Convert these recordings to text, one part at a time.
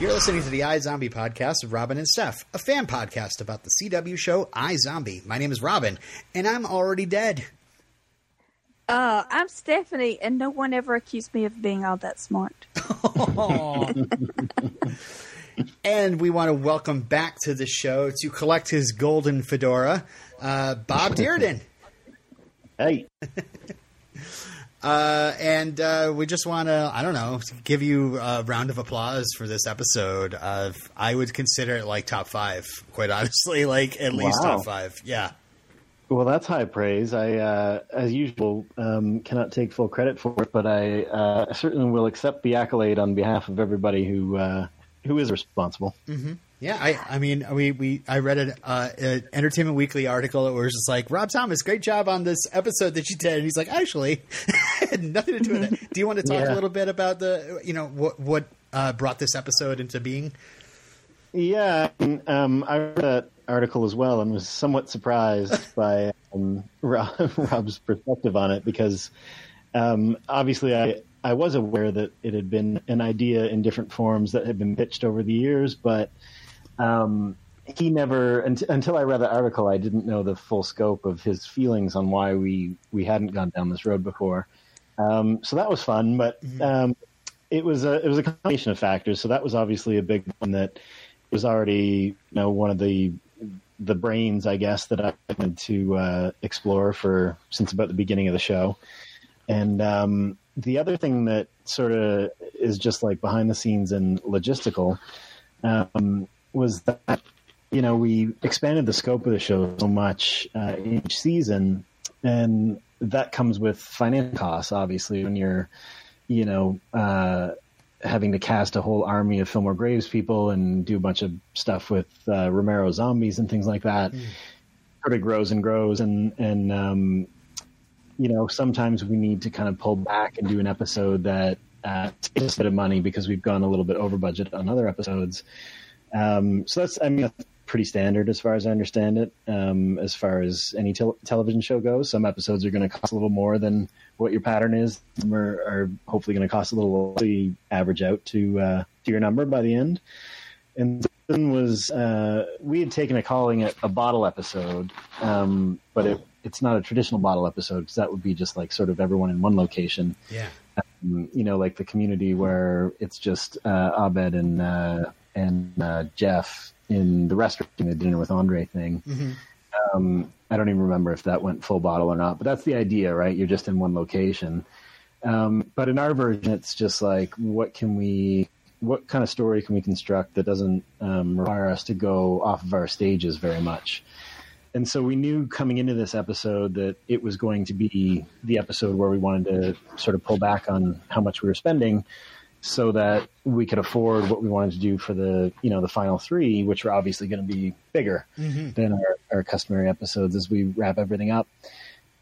You're listening to the iZombie podcast of Robin and Steph, a fan podcast about the CW show iZombie. My name is Robin, and I'm already dead. Uh, I'm Stephanie, and no one ever accused me of being all that smart. And we want to welcome back to the show to collect his golden fedora, uh, Bob Dearden. Hey, Uh, and uh, we just want to, I don't know, give you a round of applause for this episode. Of, I would consider it like top five, quite honestly, like at least Wow. top five. Yeah. Well, that's high praise. I, uh, as usual, um, cannot take full credit for it, but I uh, certainly will accept the accolade on behalf of everybody who uh, who is responsible. Yeah, I, I mean, we, we, I read an, uh, an Entertainment Weekly article that was just like, Rob Thomas, great job on this episode that you did. And he's like, actually, had nothing to do with it. Do you want to talk a little bit about the, you know, what, what uh, brought this episode into being? Yeah, um, I read that article as well and was somewhat surprised by um, Rob, Rob's perspective on it because um, obviously I I was aware that it had been an idea in different forms that had been pitched over the years, but um, he never unt- until I read the article I didn't know the full scope of his feelings on why we we hadn't gone down this road before. Um, so that was fun, but um, it was a it was a combination of factors. So that was obviously a big one that was already you know one of the the brains I guess that I wanted to uh, explore for since about the beginning of the show. And um, the other thing that sort of is just like behind the scenes and logistical um, was that you know we expanded the scope of the show so much uh, each season, and that comes with financial costs. Obviously, when you're you know uh, having to cast a whole army of Fillmore Graves people and do a bunch of stuff with uh, Romero zombies and things like that, sort of grows and grows, and and um, you know sometimes we need to kind of pull back and do an episode that uh, takes a bit of money because we've gone a little bit over budget on other episodes. Um, so that's I mean that's pretty standard as far as I understand it. Um, as far as any tel- television show goes, some episodes are going to cost a little more than what your pattern is. Some are, are hopefully going to cost a little so you average out to uh, to your number by the end. And then was uh, we had taken a calling it a bottle episode, um, but it, it's not a traditional bottle episode because that would be just like sort of everyone in one location Yeah. um, you know, like the community where it's just uh, Abed and uh, and uh, Jeff in the restaurant doing the dinner with Andre thing. Um, I don't even remember if that went full bottle or not, but that's the idea, right? You're just in one location. Um, but in our version, it's just like, what can we, what kind of story can we construct that doesn't um, require us to go off of our stages very much? And so we knew coming into this episode that it was going to be the episode where we wanted to sort of pull back on how much we were spending so that we could afford what we wanted to do for the, you know, the final three, which were obviously going to be bigger than our, our customary episodes as we wrap everything up.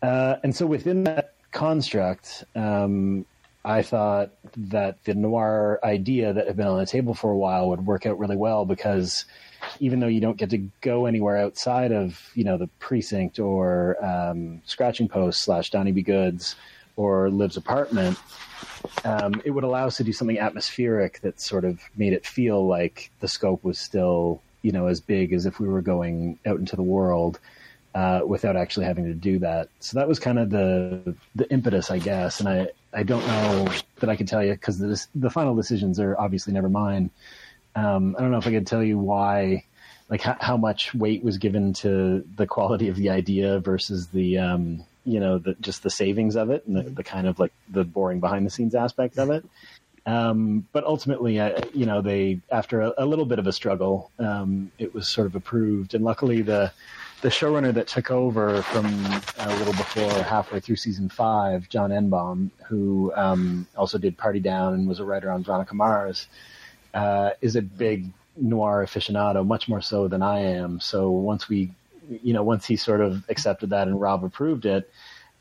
Uh, and so within that construct, um, I thought that the noir idea that had been on the table for a while would work out really well because even though you don't get to go anywhere outside of you know the precinct or um, scratching post slash Donny B Goods or Liv's apartment, um, it would allow us to do something atmospheric that sort of made it feel like the scope was still you know as big as if we were going out into the world uh, without actually having to do that. So that was kind of the the impetus, I guess. And I I don't know that I can tell you because the the final decisions are obviously never mine. Um, I don't know if I could tell you why, like how, how much weight was given to the quality of the idea versus the um, you know the just the savings of it and the, the kind of like the boring behind the scenes aspect of it. Um, but ultimately, uh, you know, they after a, a little bit of a struggle, um, it was sort of approved. And luckily, the the showrunner that took over from a little before halfway through season five, John Enbom, who um, also did Party Down and was a writer on Veronica Mars, uh, is a big noir aficionado, much more so than I am. So once we, you know, once he sort of accepted that and Rob approved it,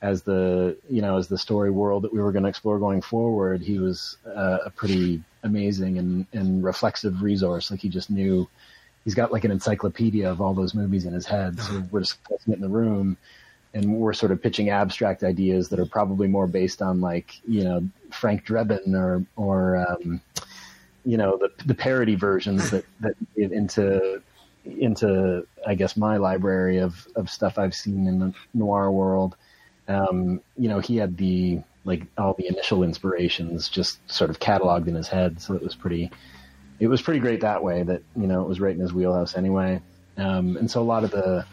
as the you know as the story world that we were going to explore going forward, he was uh, a pretty amazing and, and reflexive resource. Like he just knew he's got like an encyclopedia of all those movies in his head. So we're discussing it in the room, and we're sort of pitching abstract ideas that are probably more based on like you know Frank Drebin or or um, you know the the parody versions that that get into into I guess my library of of stuff I've seen in the noir world. Um, you know, he had the like all the initial inspirations just sort of cataloged in his head, so it was pretty it was pretty great that way that you know it was right in his wheelhouse anyway. Um, and so a lot of the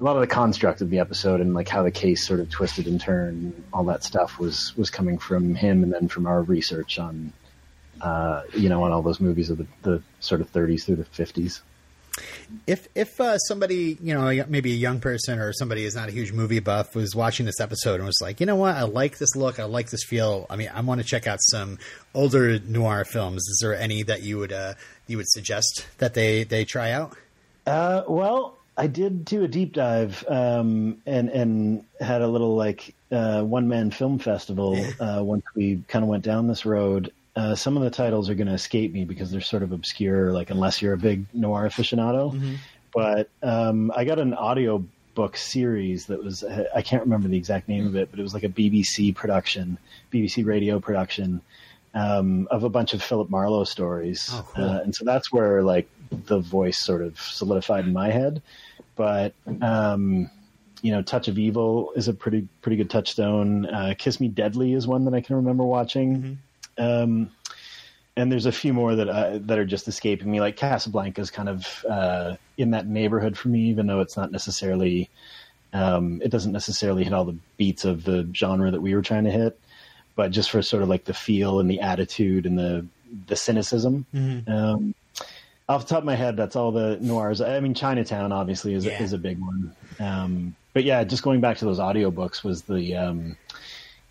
a lot of the construct of the episode and like how the case sort of twisted and turned, all that stuff was was coming from him, and then from our research on uh, you know on all those movies of the, the sort of 30s through the 50s. If if uh, somebody you know maybe a young person or somebody is not a huge movie buff was watching this episode and was like, you know what, I like this look, I like this feel. I mean, I want to check out some older noir films. Is there any that you would uh, you would suggest that they they try out? Uh, well, I did do a deep dive um, and and had a little like uh, one man film festival uh, once we kind of went down this road. Uh, some of the titles are going to escape me because they're sort of obscure, like unless you're a big noir aficionado. But um, I got an audio book series that was I can't remember the exact name of it, but it was like a BBC production, BBC radio production um, of a bunch of Philip Marlowe stories, Oh, cool. uh, and so that's where like the voice sort of solidified in my head. But um, you know, Touch of Evil is a pretty pretty good touchstone. Uh, Kiss Me Deadly is one that I can remember watching. Um, and there's a few more that uh, that are just escaping me. Like Casablanca is kind of uh, in that neighborhood for me, even though it's not necessarily um, it doesn't necessarily hit all the beats of the genre that we were trying to hit, but just for sort of like the feel and the attitude and the the cynicism. Um, off the top of my head, that's all the noirs. I mean, Chinatown obviously is, Yeah. a, is a big one. Um, but yeah, just going back to those audiobooks was the um,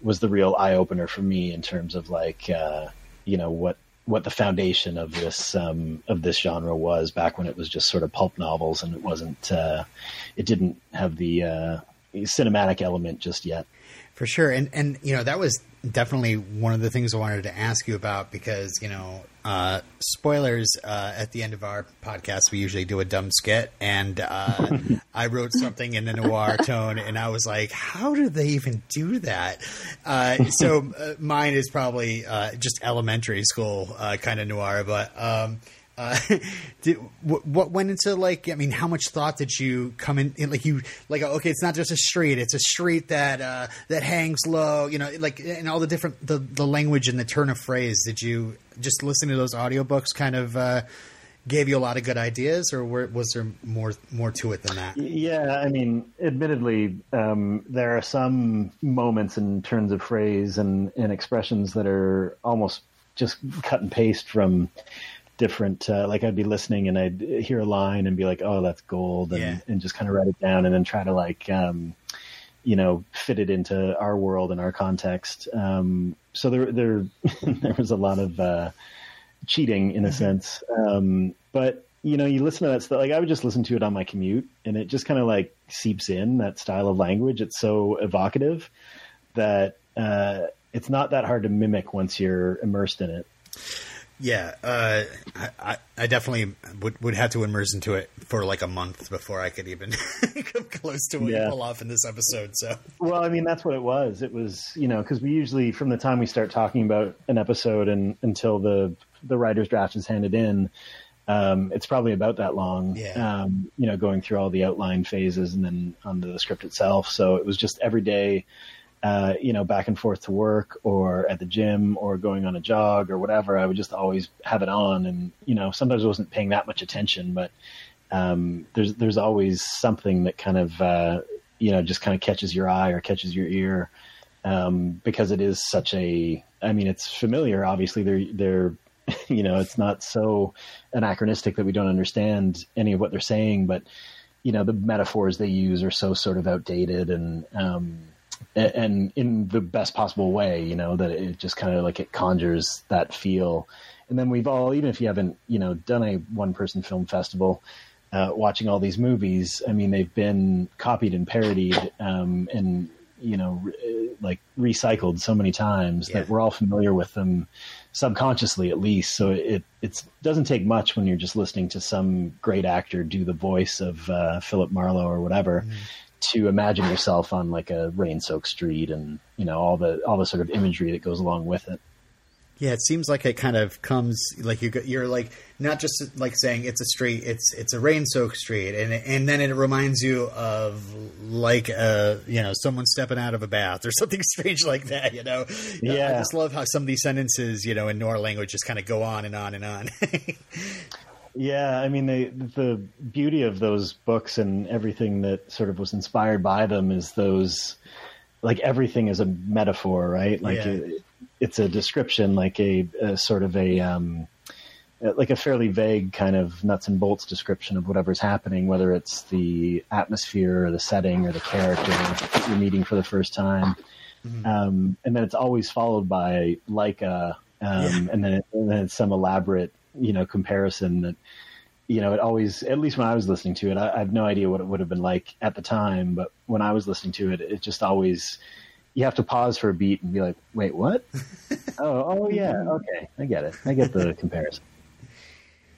was the real eye opener for me in terms of like uh, you know what what the foundation of this um, of this genre was back when it was just sort of pulp novels and it wasn't uh, it didn't have the uh, cinematic element just yet. For sure, and and you know that was definitely one of the things I wanted to ask you about because you know uh, spoilers uh, at the end of our podcast we usually do a dumb skit and uh, I wrote something in the noir tone and I was like how do they even do that? Uh, so uh, mine is probably uh, just elementary school uh, kind of noir but um, uh, did, what, what went into like? I mean, how much thought did you come in? in, Like you, like okay, it's not just a street; it's a street that uh, that hangs low. You know, like and all the different the the language and the turn of phrase. Did you just listen to those audiobooks? Kind of uh, gave you a lot of good ideas, or were, was there more more to it than that? Yeah, I mean, admittedly, um, there are some moments and turns of phrase and, and expressions that are almost just cut and paste from different. Uh, like I'd be listening and I'd hear a line and be like, "Oh, that's gold," and, Yeah. and just kind of write it down and then try to like, um, you know, fit it into our world and our context. Um, so there, there, there was a lot of. Uh, cheating in a sense. Um, but you know, you listen to that stuff. Like I would just listen to it on my commute, and it just kind of like seeps in that style of language. It's so evocative that uh, it's not that hard to mimic once you're immersed in it. Yeah, uh, I, I, definitely would, would have to immerse into it for like a month before I could even come close to what Yeah. you pull off in this episode. So Well, I mean, that's what it was. It was, you know, because we usually, from the time we start talking about an episode and until the the writer's draft is handed in, um, it's probably about that long. Yeah. Um, you know, going through all the outline phases and then onto the script itself. So it was just every day, uh, you know, back and forth to work or at the gym or going on a jog or whatever. I would just always have it on, and you know, sometimes I wasn't paying that much attention, but um, there's there's always something that kind of uh, you know just kind of catches your eye or catches your ear um, because it is such a I mean it's familiar obviously they're they're you know it's not so anachronistic that we don't understand any of what they're saying but you know the metaphors they use are so sort of outdated and um, and in the best possible way you know that it just kind of like it conjures that feel and then we've all even if you haven't you know done a one person film festival uh, watching all these movies i mean they've been copied and parodied um, and you know, re- like recycled so many times Yeah. that we're all familiar with them subconsciously at least. So it it doesn't take much when you're just listening to some great actor do the voice of uh, Philip Marlowe or whatever to imagine yourself on like a rain-soaked street and you know all the all the sort of imagery that goes along with it. Yeah, it seems like it kind of comes like you go- you're like not just like saying it's a street, it's it's a rain soaked street, and and then it reminds you of like a you know someone stepping out of a bath or something strange like that. You know, yeah. I just love how some of these sentences you know in noir language just kind of go on and on and on. Yeah, I mean, they, the beauty of those books and everything that sort of was inspired by them is those, like everything is a metaphor, right? Like Yeah. it, it's a description, like a, a sort of a, um, like a fairly vague kind of nuts and bolts description of whatever's happening, whether it's the atmosphere or the setting or the character that you're meeting for the first time. Um, and then it's always followed by like a, um, and then, it, and then it's some elaborate, you know, comparison that, you know, it always, at least when I was listening to it, I, I have no idea what it would have been like at the time, but when I was listening to it, it just always, you have to pause for a beat and be like, wait, what? oh, oh yeah. Okay. I get it. I get the comparison.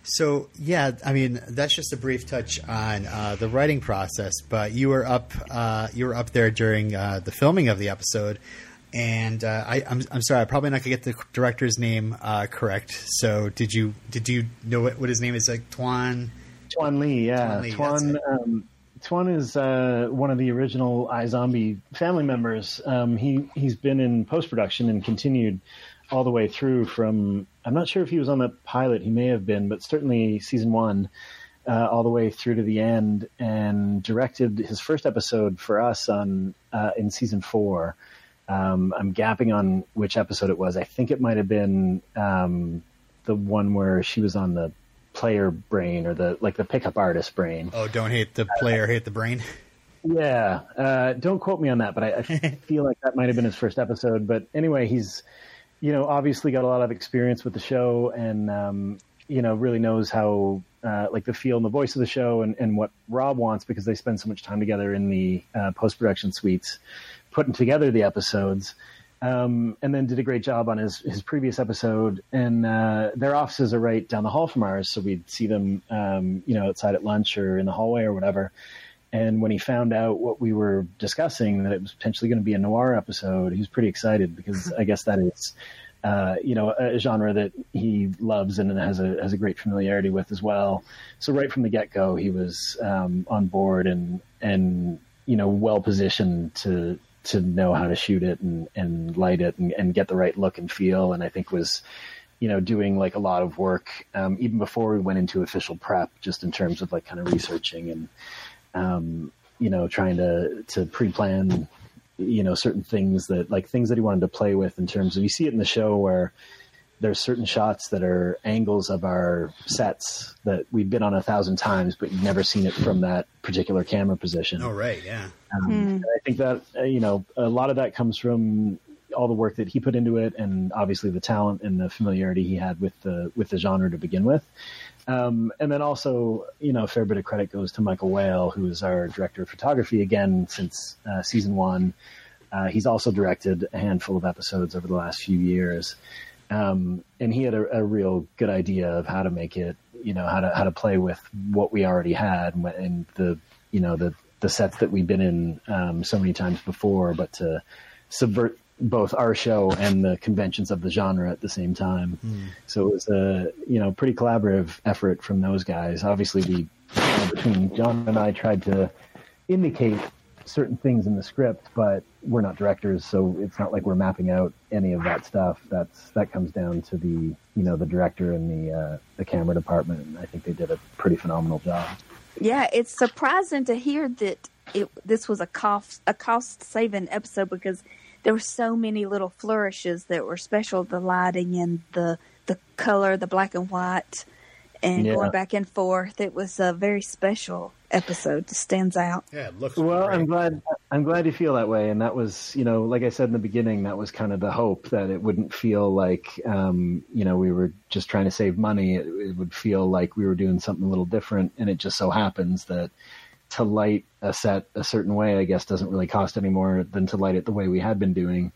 So yeah, I mean that's just a brief touch on uh, the writing process. But you were up, uh, you were up there during uh, the filming of the episode, and uh, I, I'm, I'm sorry, I'm probably not gonna get the director's name uh, correct. So did you did you know what, what his name is? Like Tuan. Tuan Le, yeah. Tuan Le, Tuan, um, Tuan is uh, one of the original iZombie family members. Um, he he's been in post production and continued all the way through from. I'm not sure if he was on the pilot. He may have been, but certainly season one, uh, all the way through to the end, and directed his first episode for us on uh, in season four. Um, I'm gapping on which episode it was. I think it might have been um, the one where she was on the player brain or the like the pickup artist brain. Oh, don't hate the player, hate the brain. Yeah, uh, don't quote me on that, but I, I feel like that might have been his first episode. But anyway, he's you know obviously got a lot of experience with the show, and um, you know really knows how uh, like the feel and the voice of the show, and, and what Rob wants because they spend so much time together in the uh, post production suites, putting together the episodes. Um, and then did a great job on his, his previous episode. And uh, their offices are right down the hall from ours, so we'd see them, um, you know, outside at lunch or in the hallway or whatever. And when he found out what we were discussing, that it was potentially going to be a noir episode, he was pretty excited because I guess that is, uh, you know, a genre that he loves and has a has a great familiarity with as well. So right from the get go, he was um, on board and and you know well positioned to to know how to shoot it and and light it and, and get the right look and feel. And I think was you know, doing like a lot of work um, even before we went into official prep, just in terms of like kind of researching and um, you know trying to to pre-plan you know certain things that like things that he wanted to play with in terms of you see it in the show where there's certain shots that are angles of our sets that we've been on a thousand times, but you've never seen it from that particular camera position. Oh, right, yeah. Um, and I think that uh, you know a lot of that comes from all the work that he put into it, and obviously the talent and the familiarity he had with the with the genre to begin with. Um, and then also, you know, a fair bit of credit goes to Michael Wale, who is our director of photography again since uh, season one. Uh, he's also directed a handful of episodes over the last few years, um, and he had a, a real good idea of how to make it, you know, how to how to play with what we already had and, and the, you know, the the sets that we've been in um, so many times before, but to subvert both our show and the conventions of the genre at the same time. So it was a you know pretty collaborative effort from those guys. Obviously, we between John and I tried to indicate certain things in the script, but we're not directors, so it's not like we're mapping out any of that stuff. That's that comes down to the you know the director and the uh, the camera department. And I think they did a pretty phenomenal job. Yeah, it's surprising to hear that it this was a cost a cost saving episode because there were so many little flourishes that were special. The lighting and the the color, the black and white, and Yeah. going back and forth. It was a very special episode. It stands out. Yeah, it looks Well, great. I'm glad. I'm glad you feel that way, and that was, you know, like I said in the beginning, that was kind of the hope that it wouldn't feel like, um, you know, we were just trying to save money. It, it would feel like we were doing something a little different, and it just so happens that to light a set a certain way, I guess, doesn't really cost any more than to light it the way we had been doing.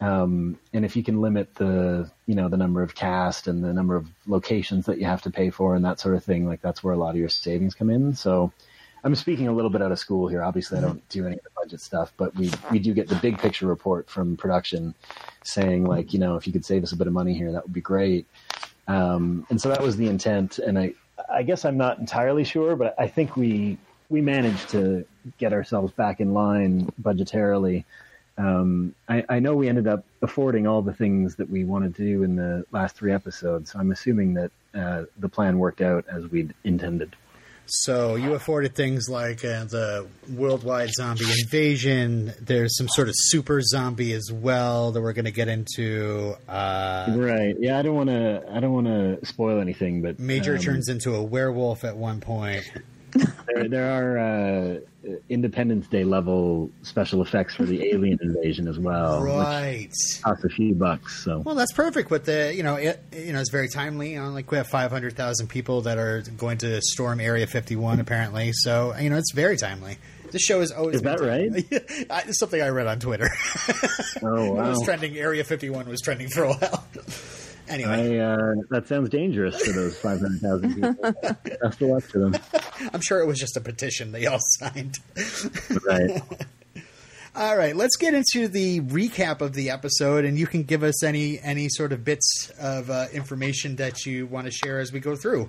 Um, and if you can limit the, you know, the number of cast and the number of locations that you have to pay for and that sort of thing, like that's where a lot of your savings come in. So I'm speaking a little bit out of school here. Obviously, I don't do any of the budget stuff, but we, we do get the big picture report from production saying like, you know, if you could save us a bit of money here, that would be great. Um, and so that was the intent. And I, I guess I'm not entirely sure, but I think we, we managed to get ourselves back in line budgetarily. Um, I, I know we ended up affording all the things that we wanted to do in the last three episodes. So I'm assuming that uh, the plan worked out as we'd intended. So you afforded things like uh, the worldwide zombie invasion. There's some sort of super zombie as well that we're going to get into. Uh, Right. Yeah. I don't want to. I don't want to spoil anything, but Major um, turns into a werewolf at one point. There, there are uh, Independence Day level special effects for the alien invasion as well, which right. cost a few bucks. So Well, that's perfect. With the you know it you know it's very timely. You know, like we have five hundred thousand people that are going to storm Area Fifty One apparently. So you know it's very timely. This show is always Is that been right? I- it's something I read on Twitter. oh It wow. was trending. Area Fifty One was trending for a while. Anyway, I, uh, that sounds dangerous for those 500,000 people. Best of luck to them. I'm sure it was just a petition they all signed. Right. All right, let's get into the recap of the episode, and you can give us any any sort of bits of uh, information that you want to share as we go through,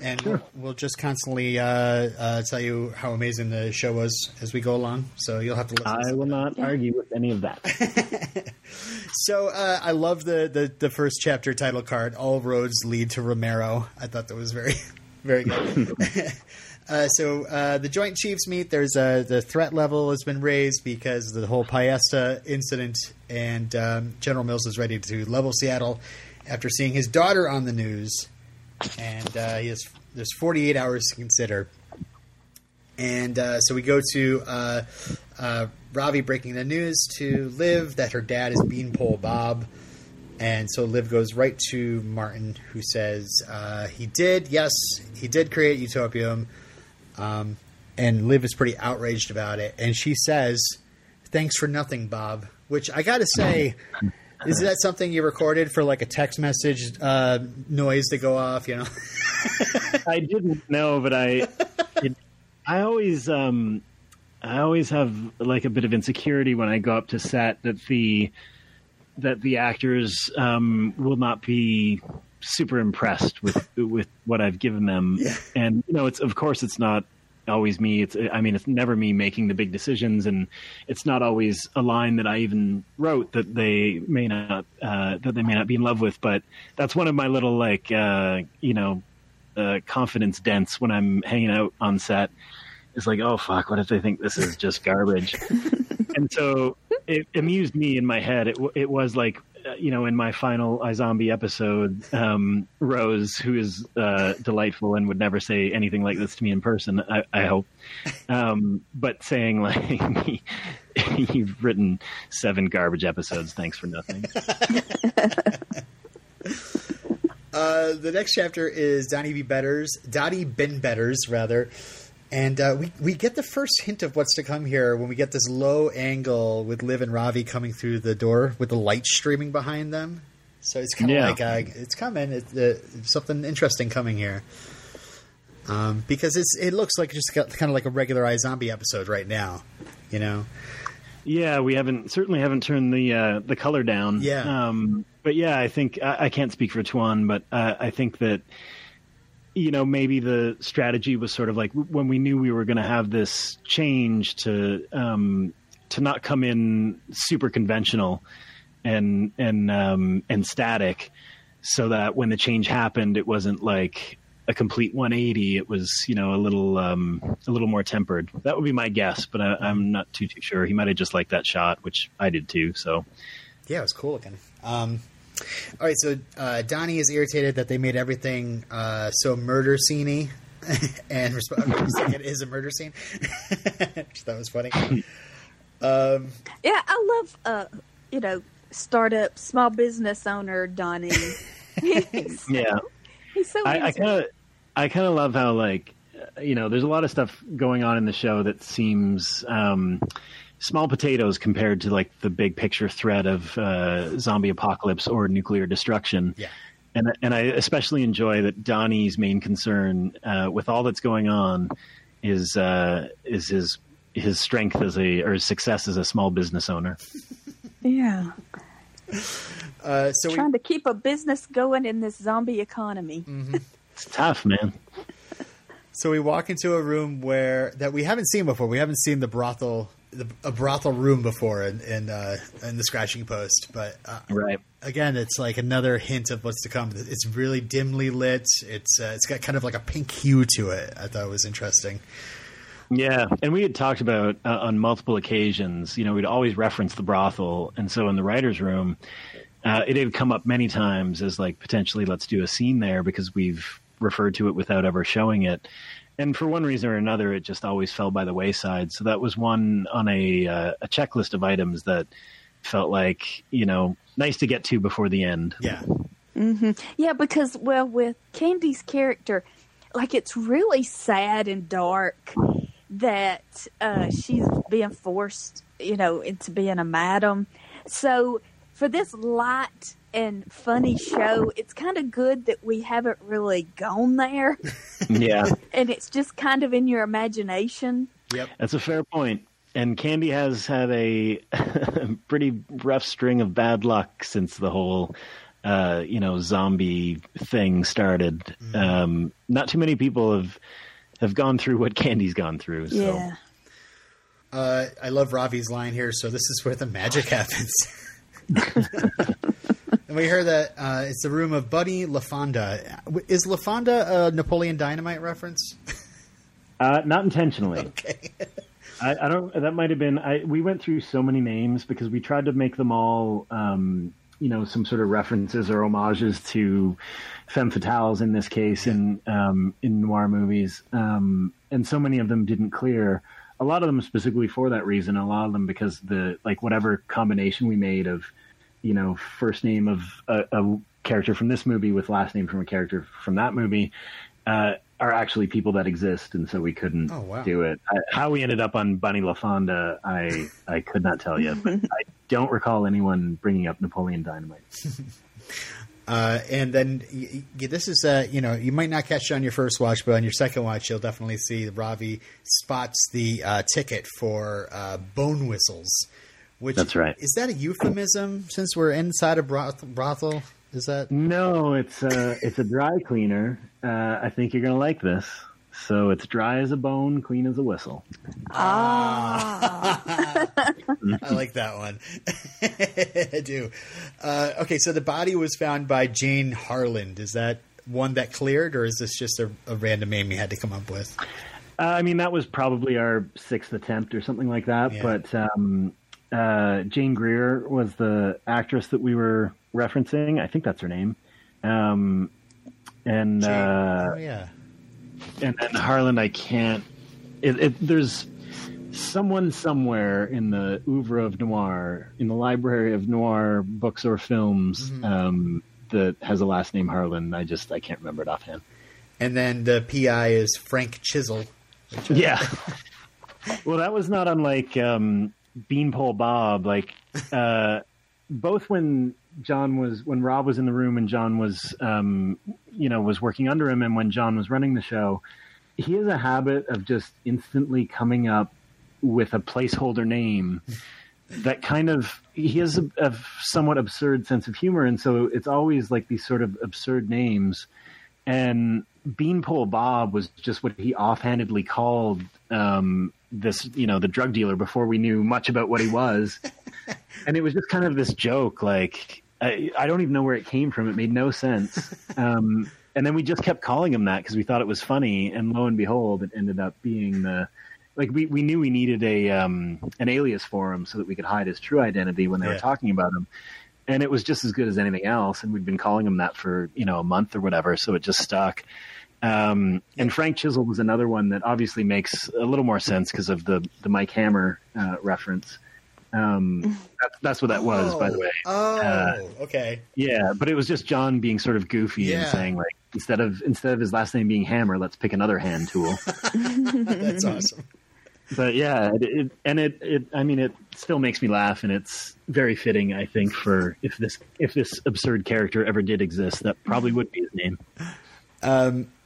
and we'll, we'll just constantly uh, uh, tell you how amazing the show was as we go along. So you'll have to listen. I will not argue with any of that. So uh, I love the, the the first chapter title card. All roads lead to Romero. I thought that was very very good. uh, so uh, the Joint Chiefs meet. There's uh, the threat level has been raised because of the whole Piesta incident, and um, General Mills is ready to level Seattle after seeing his daughter on the news, and uh, he has there's 48 hours to consider. And uh, so we go to uh, uh, Ravi breaking the news to Liv that her dad is Beanpole Bob. And so Liv goes right to Martin, who says uh, he did, yes, he did create Utopium. Um, and Liv is pretty outraged about it. And she says, thanks for nothing, Bob. Which I got to say, is that something you recorded for like a text message uh, noise to go off? You know, I didn't know, but I, it, I always, um, I always have like a bit of insecurity when I go up to set that the that the actors um, will not be super impressed with with what I've given them, and you know, it's of course it's not always me. It's I mean, it's never me making the big decisions, and it's not always a line that I even wrote that they may not uh, that they may not be in love with. But that's one of my little like uh, you know uh, confidence dents when I'm hanging out on set. It's like, oh fuck, what if they think this is just garbage? and so it amused me in my head. It it was like, you know, in my final iZombie episode, um, Rose, who is uh, delightful and would never say anything like this to me in person. I, I hope, um, but saying like, you've written seven garbage episodes. Thanks for nothing. Uh, the next chapter is Donnie B. Betters, Dottie Ben Betters, rather. And uh, we, we get the first hint of what's to come here when we get this low angle with Liv and Ravi coming through the door with the light streaming behind them. So it's kind of Yeah. like uh, it's coming. It's uh, something interesting coming here. Um, because it's it looks like just got kind of like a regular iZombie episode right now, you know. Yeah, we haven't certainly haven't turned the uh, the color down. Yeah. Um, but yeah, I think I, I can't speak for Tuan, but uh, I think that you know maybe the strategy was sort of like when we knew we were going to have this change to um, to not come in super conventional and and um, and static, so that when the change happened, it wasn't like a complete 180. It was you know a little um, a little more tempered. That would be my guess, but I, I'm not too too sure. He might have just liked that shot, which I did too. So Yeah, it was cool looking. All right, so uh, Donnie is irritated that they made everything uh, so murder sceney, and resp- it is a murder scene. that was funny. Um, Yeah, I love uh, you know, startup small business owner Donnie. he's, yeah. he's so I kind of, I kind of love how like you know, there's a lot of stuff going on in the show that seems um, small potatoes compared to like the big picture threat of uh, zombie apocalypse or nuclear destruction. Yeah. And and I especially enjoy that Donnie's main concern uh, with all that's going on is uh, is his his strength as a or his success as a small business owner. Yeah. Uh, so we, Trying to keep a business going in this zombie economy. It's tough, man. so we walk into a room where that we haven't seen before. We haven't seen the brothel, the, a brothel room before in in, uh, in the scratching post. But uh, Right. again, it's like another hint of what's to come. It's really dimly lit. It's uh, it's got kind of like a pink hue to it. I thought it was interesting. Yeah, and we had talked about uh, on multiple occasions. You know, we'd always reference the brothel, and so in the writers' room, uh, it had come up many times as like potentially let's do a scene there because we've referred to it without ever showing it. And for one reason or another, it just always fell by the wayside. So that was one on a uh, a checklist of items that felt like you know nice to get to before the end. Yeah, Yeah, because well, with Candy's character, like it's really sad and dark that uh, she's being forced, you know, into being a madam. So for this light and funny show, it's kind of good that we haven't really gone there, yeah. and it's just kind of in your imagination. yep. That's a fair point. And Candy has had a pretty rough string of bad luck since the whole, uh, you know, zombie thing started. Um, not too many people have have gone through what Candy's gone through. So. Yeah. Uh, I love Ravi's line here. So this is where the magic happens. and we heard that uh, it's the room of Bunny LaFonda. Is LaFonda a Napoleon Dynamite reference? Uh, not intentionally. okay. I, I don't. That might have been. I we went through so many names because we tried to make them all, um, you know, some sort of references or homages to femme fatales in this case in um, in noir movies, um, and so many of them didn't clear. A lot of them specifically for that reason. A lot of them because the like whatever combination we made of, you know, first name of a, a character from this movie with last name from a character from that movie. Uh, are actually people that exist, and so we couldn't Oh, wow. do it. I, how we ended up on Bunny LaFonda, I I could not tell you, but I don't recall anyone bringing up Napoleon Dynamite. Uh, and then y- y- this is, uh, you know, you might not catch it on your first watch, but on your second watch, you'll definitely see Ravi spots the uh, ticket for uh, bone whistles. Which That's right. Is that a euphemism since we're inside a broth- brothel? Is that No, it's a it's a dry cleaner. Uh, I think you're gonna like this. So it's dry as a bone, clean as a whistle. Ah. I like that one. I do. Uh, okay, so the body was found by Jane Harlan. Is that one that cleared, or is this just a, a random name you had to come up with? Uh, I mean, that was probably our sixth attempt or something like that. Yeah. But um, uh, Jane Greer was the actress that we were referencing. I think that's her name. Um, and Jane- uh, oh yeah. And then Harlan, I can't. It, it, there's someone somewhere in the oeuvre of noir, in the library of noir books or films, um, that has a last name Harlan. I just I can't remember it offhand. And then the PI is Frank Chisel. Yeah. well, that was not unlike um, Beanpole Bob. Like uh, both when John was when Rob was in the room and John was um, you know was working under him, and when John was running the show, he has a habit of just instantly coming up with a placeholder name that kind of he has a, a somewhat absurd sense of humor, and so it's always like these sort of absurd names. And Beanpole Bob was just what he offhandedly called um, this, you know, the drug dealer before we knew much about what he was. and it was just kind of this joke, like I, I don't even know where it came from. It made no sense. Um, and then we just kept calling him that because we thought it was funny. And lo and behold, it ended up being the like we, we knew we needed a um, an alias for him so that we could hide his true identity when they Yeah. were talking about him. And it was just as good as anything else. And we'd been calling him that for you know a month or whatever, so it just stuck. Um, and Frank Chisel was another one that obviously makes a little more sense because of the the Mike Hammer uh, reference. Um, that's, that's what that was, by the way. Oh, Uh, okay. Yeah, but it was just John being sort of goofy Yeah. and saying like instead of instead of his last name being Hammer, let's pick another hand tool. That's awesome. But yeah, it, it, and it, it I mean it still makes me laugh and it's very fitting I think for if this if this absurd character ever did exist, that probably would be his name.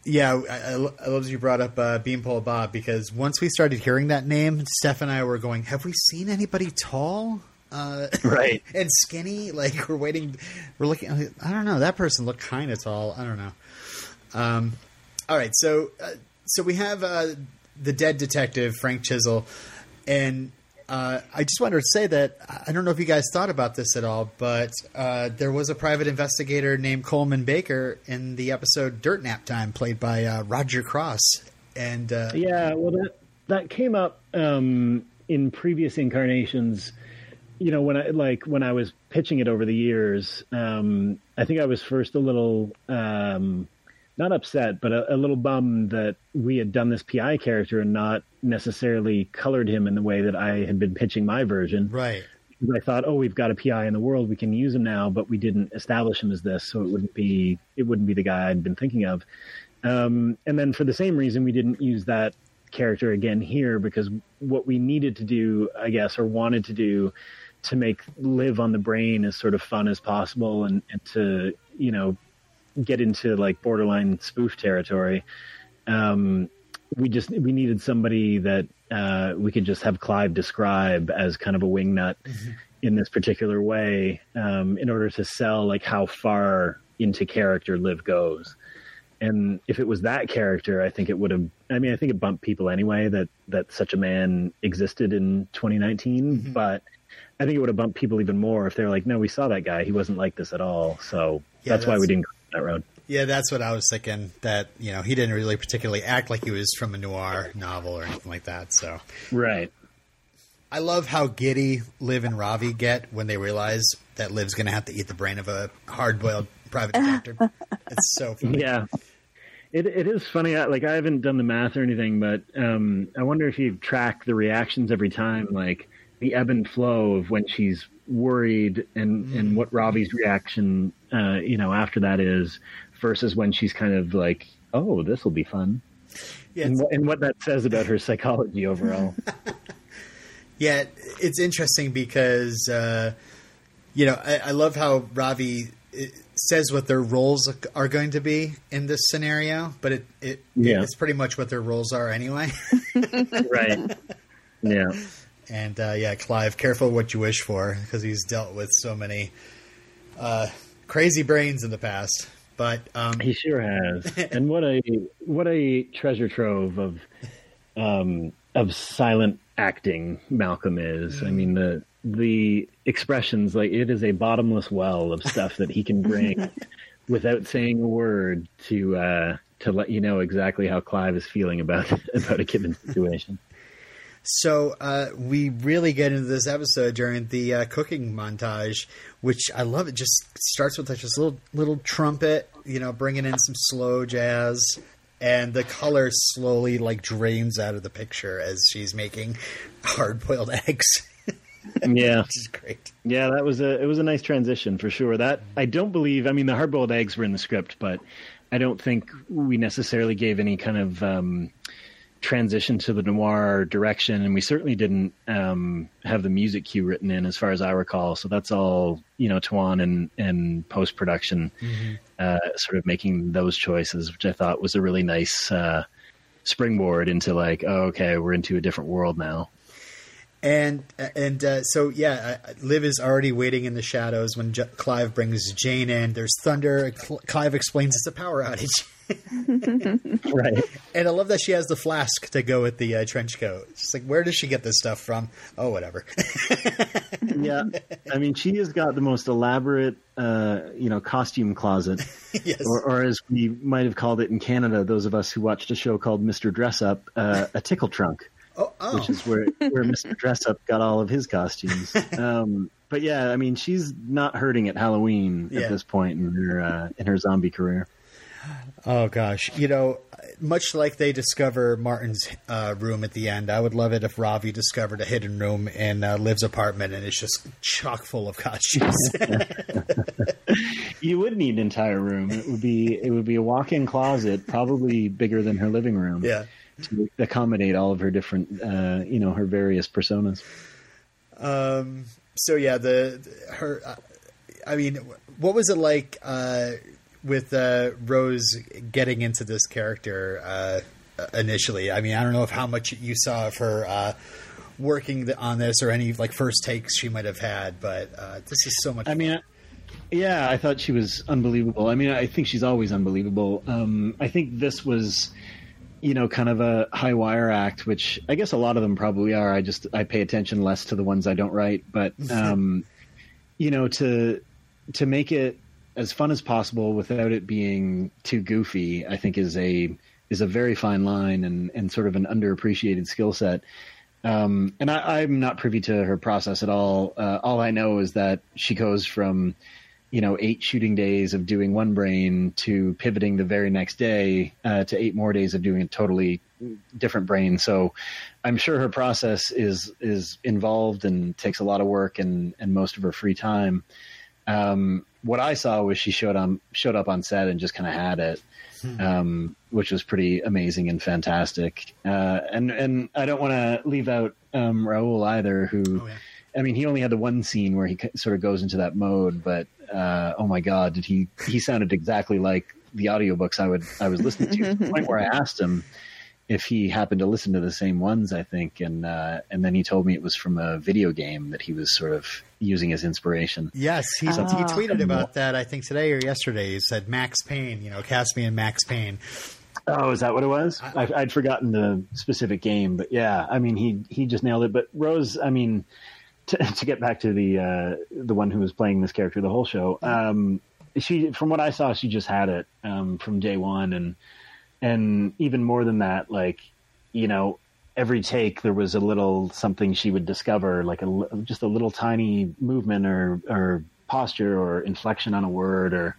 Yeah, I, I I love that you brought up uh, Beanpole Bob because once we started hearing that name, Steph and I were going, "Have we seen anybody tall?" Uh, Right. and skinny. Like we're waiting, we're looking. I don't know. That person looked kind of tall. I don't know. Um, all right, so uh, so we have uh, the dead detective Frank Chisel, and uh, I just wanted to say that I don't know if you guys thought about this at all, but uh, there was a private investigator named Coleman Baker in the episode Dirt Nap Time, played by uh, Roger Cross, and uh, Yeah, well, that that came up um, in previous incarnations. You know, when I like when I was pitching it over the years, um, I think I was first a little um, not upset, but a, a little bummed that we had done this PI character and not necessarily colored him in the way that I had been pitching my version. right, Because I thought, oh, we've got a PI in the world, we can use him now, but we didn't establish him as this, so it wouldn't be it wouldn't be the guy I'd been thinking of. Um, and then for the same reason, we didn't use that character again here because what we needed to do, I guess, or wanted to do to make Liv on the brain as sort of fun as possible and, and to you know get into like borderline spoof territory. Um, we just we needed somebody that uh, we could just have Clive describe as kind of a wingnut in this particular way um, in order to sell like how far into character Liv goes. And if it was that character, I think it would have. I mean, I think it bumped people anyway that that such a man existed in 2019. But I think it would have bumped people even more if they were like, "No, we saw that guy. He wasn't like this at all." So Yeah, that's, why we didn't go that road. yeah, that's what I was thinking. That you know he didn't really particularly act like he was from a noir novel or anything like that. So Right. I love how giddy Liv and Ravi get when they realize that Liv's going to have to eat the brain of a hard-boiled private detective. it's so funny. Yeah. It it is funny. I, like I haven't done the math or anything, but um, I wonder if you track the reactions every time, like the ebb and flow of when she's worried and and what Ravi's reaction, uh, you know, after that is, versus when she's kind of like, oh, this will be fun, Yeah, and, and what that says about her psychology overall. Yeah, it's interesting because uh, you know I, I love how Ravi uh, says what their roles are going to be in this scenario, but it, it Yeah. it's pretty much what their roles are anyway. right. Yeah. and uh, yeah, Clive, careful what you wish for because he's dealt with so many uh, crazy brains in the past. But um, He sure has. and what a what a treasure trove of um, of silent acting Malcolm is. I mean the the expressions like it is a bottomless well of stuff that he can bring without saying a word to uh, to let you know exactly how Clive is feeling about about a given situation. So uh, we really get into this episode during the uh, cooking montage, which I love. It just starts with like this little little trumpet, you know, bringing in some slow jazz, and the color slowly like drains out of the picture as she's making hard boiled eggs, Yeah. which is great. Yeah, that was a it was a nice transition for sure. That I don't believe. I mean, the hard boiled eggs were in the script, but I don't think we necessarily gave any kind of um, transition to the noir direction, and we certainly didn't um, have the music cue written in, as far as I recall. So that's all you know, Tuan and and post production, uh, sort of making those choices, which I thought was a really nice. Uh, springboard into like oh, okay we're into a different world now And and uh, so yeah, Liv is already waiting in the shadows when J- Clive brings Jane in. There's thunder. Cl- Clive explains it's a power outage. right And I love that she has the flask to go with the uh, trench coat. She's like, where does she get this stuff from? Oh, whatever. yeah i mean she has got the most elaborate uh you know costume closet yes. or, or as we might have called it in canada those of us who watched a show called mr dress up uh, a tickle trunk oh, oh. which is where where mr dress up got all of his costumes um but yeah i mean she's not hurting at halloween Yeah. at this point in her uh, in her zombie career Oh gosh, you know, much like they discover Martin's uh, room at the end, I would love it if Ravi discovered a hidden room in uh, Liv's apartment and it's just chock full of costumes. You would need an entire room. It would be it would be a walk-in closet, probably bigger than her living room. yeah. to accommodate all of her different, uh, you know, her various personas. Um. So yeah, the, the- her. Uh, I mean, what was it like uh, with uh, Rose getting into this character uh, initially? I mean, I don't know if how much you saw of her uh, working the, on this or any like first takes she might have had, but uh, this is so much. I mean, yeah, I thought she was unbelievable. I mean, I think she's always unbelievable. Um, I think this was, you know, kind of a high wire act, which I guess a lot of them probably are. I just I pay attention less to the ones I don't write, but um, you know, to to make it as fun as possible without it being too goofy, I think is a is a very fine line and and sort of an underappreciated skill set. Um, and I, I'm not privy to her process at all. Uh, all I know is that she goes from, you know, eight shooting days of doing one brain to pivoting the very next day uh, to eight more days of doing a totally different brain. So I'm sure her process is is involved and takes a lot of work and and most of her free time. Um, what I saw was she showed on showed up on set and just kind of had it, um, which was pretty amazing and fantastic. Uh, and and I don't want to leave out um, Rahul either, who. Oh, yeah. I mean, he only had the one scene where he sort of goes into that mode, but uh, oh my god, did he? He sounded exactly like the audiobooks I would I was listening to. to the point where I asked him if he happened to listen to the same ones, I think, and uh, and then he told me it was from a video game that he was sort of using as inspiration. Yes, he, he Ah. tweeted about that. I think today or yesterday. He said Max Payne. You know, cast me in Max Payne. Oh, is that what it was? I, I'd forgotten the specific game, but yeah, I mean, he he just nailed it. But Rose, I mean, to, to get back to the uh, the one who was playing this character the whole show, um, she from what I saw, she just had it um, from day one, and and even more than that, like you know, every take there was a little something she would discover, like a just a little tiny movement or or posture or inflection on a word or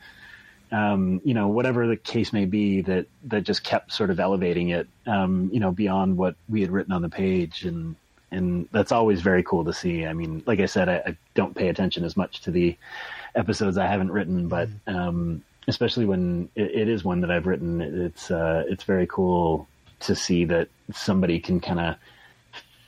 um, you know, whatever the case may be, that that just kept sort of elevating it, um, you know, beyond what we had written on the page, and and that's always very cool to see. I mean, like I said, I, I don't pay attention as much to the episodes I haven't written, but um, especially when it, it is one that I've written, it's uh, it's very cool to see that somebody can kind of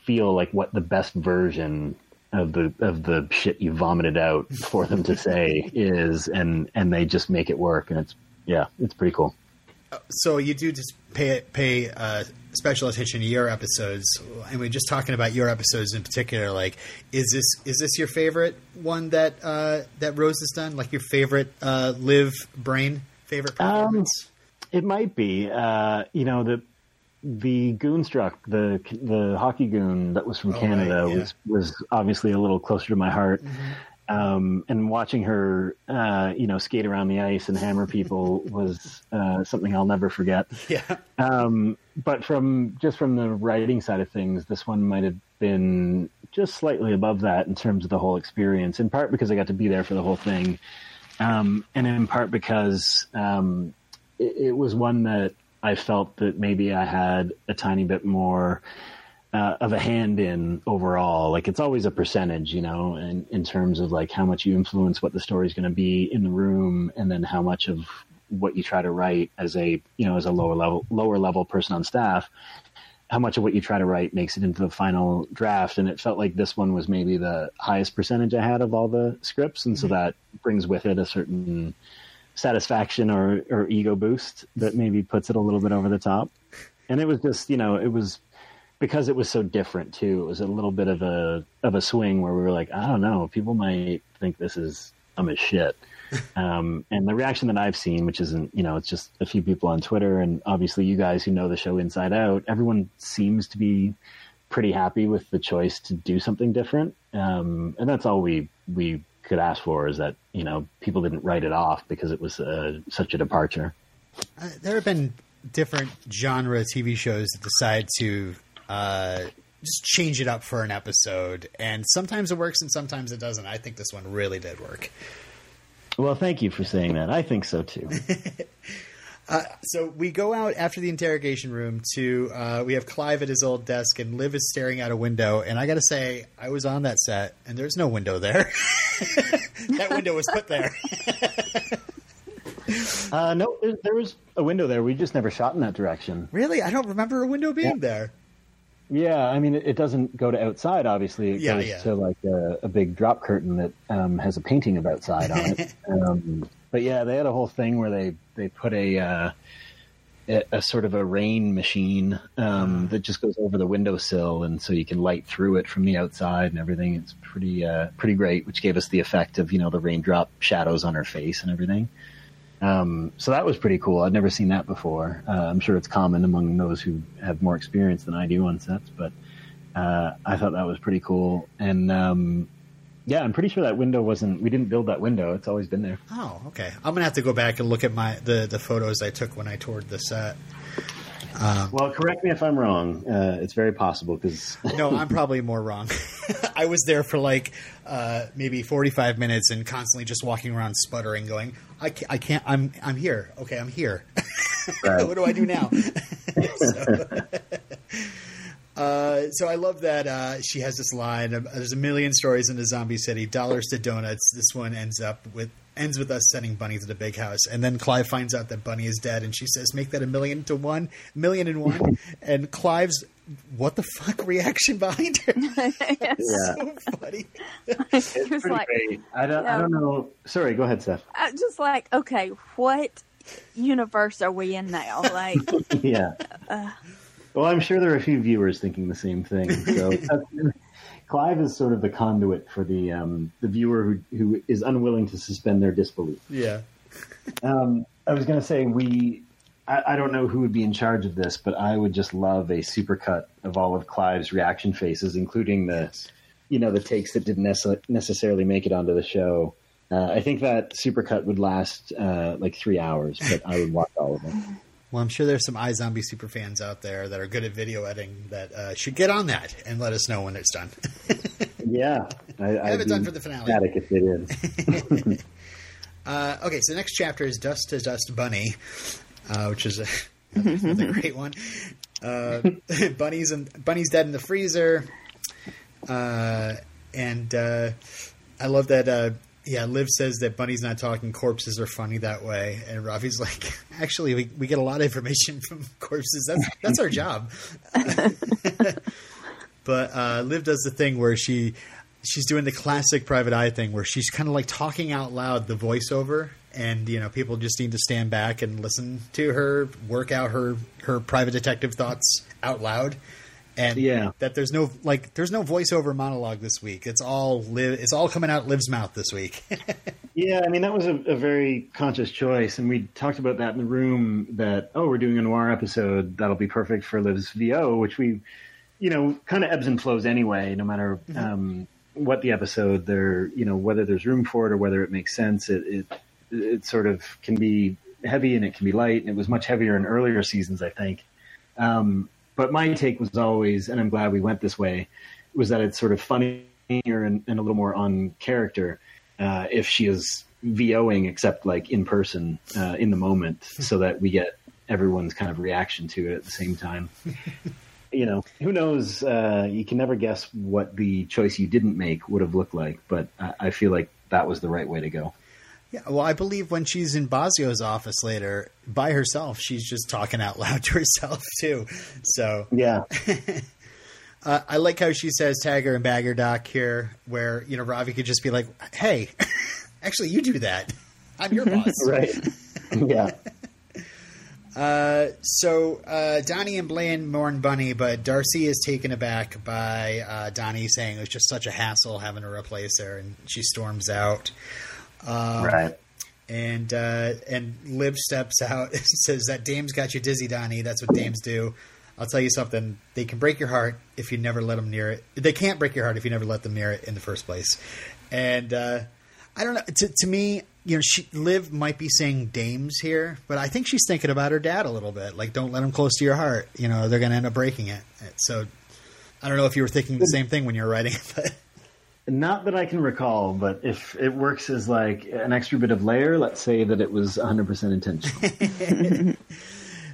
feel like what the best version of the of the shit you vomited out for them to say is and and they just make it work and it's yeah it's pretty cool. So you do just pay pay uh, special attention to your episodes, and we're just talking about your episodes in particular. Like, is this is this your favorite one that uh, that Rose has done? Like your favorite uh, live brain favorite performance? it might be uh you know the the goonstruck the the hockey goon that was from Oh, canada right, yeah. was was obviously a little closer to my heart Mm-hmm. Um and watching her uh you know skate around the ice and hammer people was uh something i'll never forget yeah, Um, but from just from the writing side of things, this one might have been just slightly above that in terms of the whole experience. In part because I got to be there for the whole thing, um, and in part because um, it, it was one that I felt that maybe I had a tiny bit more uh, of a hand in overall. Like it's always a percentage, you know, in, in terms of like how much you influence what the story's going to be in the room, and then how much of what you try to write as a you know as a lower level lower level person on staff. How much of what you try to write makes it into the final draft, and it felt like this one was maybe the highest percentage I had of all the scripts, and so that brings with it a certain satisfaction or, or ego boost that maybe puts it a little bit over the top. And it was just, you know, it was because it was so different too. It was a little bit of a of a swing where we were like, I don't know, people might think this is dumb as shit. um, and the reaction that I've seen, which isn't, you know, it's just a few people on Twitter, and obviously you guys who know the show inside out, everyone seems to be pretty happy with the choice to do something different. Um, and that's all we we could ask for is that you know people didn't write it off because it was uh, such a departure. Uh, there have been different genre TV shows that decide to uh, just change it up for an episode, and sometimes it works and sometimes it doesn't. I think this one really did work. Well, thank you for saying that. I think so too. Uh, so we go out after the interrogation room to uh, we have Clive at his old desk and Liv is staring out a window and I got to say I was on that set and there's no window there. that window was put there. Uh, no, there, there was a window there. We just never shot in that direction. really, I don't remember a window being Yeah. there. Yeah, I mean, it, doesn't go to outside. Obviously, it Yeah, goes yeah. to like a, a big drop curtain that um, has a painting of outside on it. um, but yeah, they had a whole thing where they they put a uh, a, a sort of a rain machine um, that just goes over the windowsill, and so you can light through it from the outside and everything. It's pretty uh, pretty great, which gave us the effect of you know the raindrop shadows on her face and everything. Um, so that was pretty cool. I'd never seen that before. Uh, I'm sure it's common among those who have more experience than I do on sets, but uh, I thought that was pretty cool. And um, yeah, I'm pretty sure that window wasn't. We didn't build that window. It's always been there. Oh, okay. I'm gonna have to go back and look at my the the photos I took when I toured the set. Well, correct me if I'm wrong. Uh, it's very possible because No, I'm probably more wrong. I was there for like uh, maybe 45 minutes and constantly just walking around sputtering, going, "I can't, I can't I'm I'm here. Okay, I'm here. what do I do now?" so, uh, so I love that uh, she has this line. There's a million stories in the zombie city. Dollars to donuts. This one ends up with ends with us sending Bunny to the big house, and then Clive finds out that Bunny is dead, and she says, "Make that a million to one, million and one." and Clive's what the fuck reaction behind her? yeah, so funny. it's It was pretty like, great. I don't, I don't know. Sorry, go ahead, Steph. uh, just like, okay, what universe are we in now? Like, yeah. well, I'm sure there are a few viewers thinking the same thing. So Clive is sort of the conduit for the um, the viewer who, who is unwilling to suspend their disbelief. Yeah. Um, I was going to say we. I, I don't know who would be in charge of this, but I would just love a supercut of all of Clive's reaction faces, including the, you know, the takes that didn't nece- necessarily make it onto the show. Uh, I think that supercut would last uh, like three hours, but I would watch all of them. Well, I'm sure there's some iZombie super fans out there that are good at video editing that uh, should get on that and let us know when it's done. Yeah, I, Have I'd it done for the finale. if they did. Uh, okay, so next chapter is Dust to Dust Bunny, uh, which is a, another great one. Uh, Bunny's in, Bunny's dead in the freezer, uh, and uh, I love that. Uh, yeah, Liv says that Bunny's not talking. Corpses are funny that way, and Ravi's like, actually, we, we get a lot of information from corpses. That's that's our job. but uh, Liv does the thing where she she's doing the classic private eye thing where she's kind of like talking out loud the voiceover and you know people just need to stand back and listen to her work out her her private detective thoughts out loud and Yeah. that there's no like there's no voiceover monologue this week it's all live it's all coming out liv's mouth this week Yeah, I mean that was a, a very conscious choice, and we talked about that in the room. That oh, we're doing a noir episode that'll be perfect for Liv's VO, which we, you know, kind of ebbs and flows anyway. No matter um, what the episode, there, you know, whether there's room for it or whether it makes sense, it it, it sort of can be heavy and it can be light. And it was much heavier in earlier seasons, I think. Um, but my take was always, and I'm glad we went this way, was that it's sort of funnier and, and a little more on character uh, if she is VOing, except like in person, uh, in the moment, so that we get everyone's kind of reaction to it at the same time. you know, who knows? Uh, you can never guess what the choice you didn't make would have looked like, but I, I feel like that was the right way to go. Yeah well i believe when she's in Bozzio's office later by herself she's just talking out loud to herself too so Yeah, Uh, I like how she says Tagger and Bagger Doc here, where you know Ravi could just be like, "Hey, actually, you do that. I'm your boss." right. yeah, Uh, so uh, Donnie and Blaine mourn Bunny, but Darcy is taken aback by uh, Donnie saying it was just such a hassle having to replace her, and she storms out. Um, right. And uh, and Liv steps out and says that dames got you dizzy, Donnie. That's what dames do. I'll tell you something. They can break your heart if you never let them near it. They can't break your heart if you never let them near it in the first place. And uh, I don't know. To, to me, you know, she, Liv might be saying dames here, but I think she's thinking about her dad a little bit. Like, don't let them close to your heart. You know, they're going to end up breaking it. So I don't know if you were thinking the same thing when you were writing it, but Not that I can recall, but if it works as like an extra bit of layer, let's say that it was 100% intentional.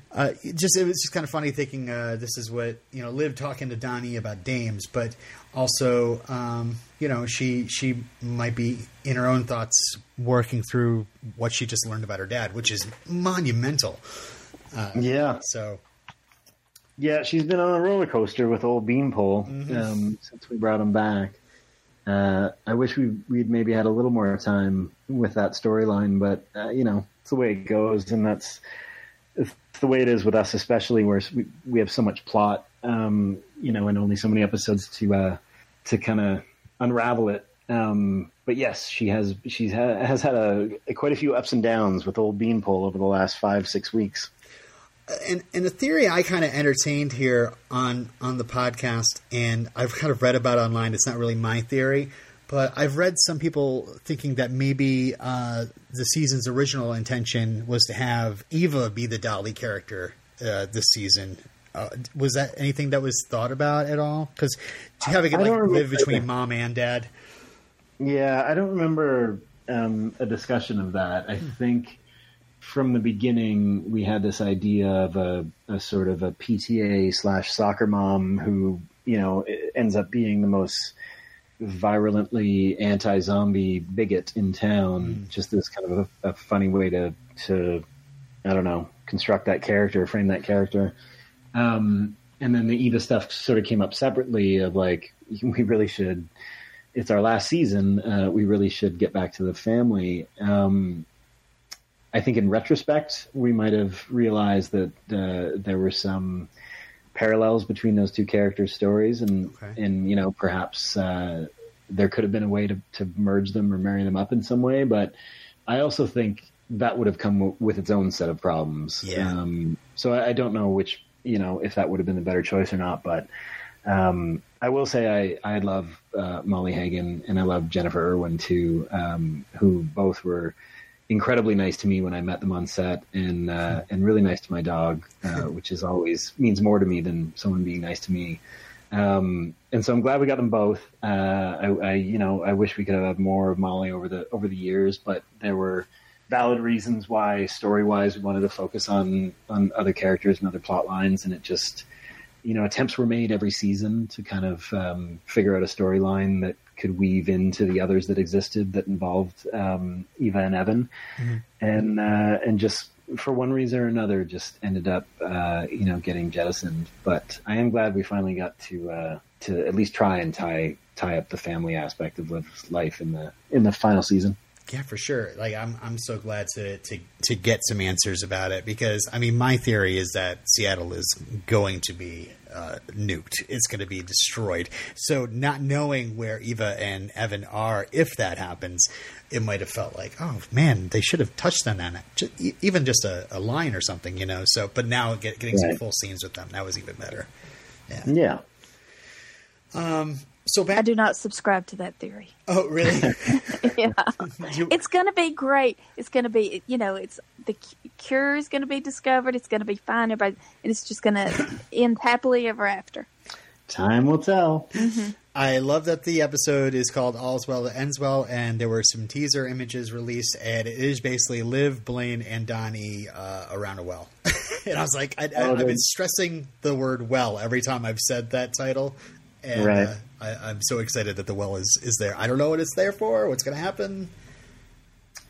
Uh, just it was just kind of funny thinking uh, this is what you know Liv talking to Donnie about dames, but also um, you know she she might be in her own thoughts working through what she just learned about her dad, which is monumental. yeah. So Yeah, she's been on a roller coaster with old Beanpole Mm-hmm. um, since we brought him back. Uh, I wish we we'd maybe had a little more time with that storyline, but uh, you know it's the way it goes, and that's it's the way it is with us, especially where we we have so much plot, um, you know, and only so many episodes to uh, to kind of unravel it. Um, but yes, she has she ha- has had a, quite a few ups and downs with old Beanpole over the last five six weeks. And and the theory I kind of entertained here on on the podcast, and I've kind of read about online. It's not really my theory, but I've read some people thinking that maybe uh, the season's original intention was to have Eva be the Dolly character uh, this season. Uh, was that anything that was thought about at all? Because having it like live between mom and dad. Yeah, I don't remember um, a discussion of that. I think from the beginning we had this idea of a, a sort of a PTA slash soccer mom who, you know, ends up being the most virulently anti-zombie bigot in town. Just this kind of a, a funny way to to I don't know construct that character, frame that character. Um, and then the Eva stuff sort of came up separately of like we really should it's our last season. Uh, we really should get back to the family. Um, I think in retrospect, we might have realized that uh, there were some parallels between those two characters' stories, and Okay. and you know perhaps uh, there could have been a way to, to merge them or marry them up in some way. But I also think that would have come w- with its own set of problems. Yeah. Um, so I, I don't know which you know if that would have been the better choice or not, but. Um, I will say I, I love uh, Molly Hagan and I love Jennifer Irwin too, um, who both were incredibly nice to me when I met them on set and uh, and really nice to my dog, uh, which is always means more to me than someone being nice to me. Um, and so I'm glad we got them both. Uh, I, I you know I wish we could have had more of Molly over the over the years, but there were valid reasons why story wise we wanted to focus on on other characters and other plot lines, and it just you know, attempts were made every season to kind of um, figure out a storyline that could weave into the others that existed that involved um, Eva and Evan, and uh, and just for one reason or another, just ended up uh, you know getting jettisoned. But I am glad we finally got to uh, to at least try and tie tie up the family aspect of Liv's life in the in the final season. Yeah, for sure. Like I'm, I'm so glad to, to to get some answers about it because I mean, my theory is that Seattle is going to be uh, nuked. It's going to be destroyed. So not knowing where Eva and Evan are, if that happens, it might have felt like, oh man, they should have touched on that, Ju- e- even just a, a line or something, you know. So, but now get, getting some full scenes with them that was even better. Yeah. Yeah. So I do not subscribe to that theory. Oh, really? yeah. You- It's going to be great. It's going to be, you know, it's the cu- cure is going to be discovered. It's going to be fine. Everybody, and it's just going to end happily ever after. Time will tell. I love that the episode is called All's Well That Ends Well, and there were some teaser images released, and it is basically Liv, Blaine, and Donnie uh, around a well. and I was like, I, I, Oh, I've been stressing the word well every time I've said that title. And Right. uh, I, I'm so excited that the well is, is there. I don't know what it's there for, what's going to happen.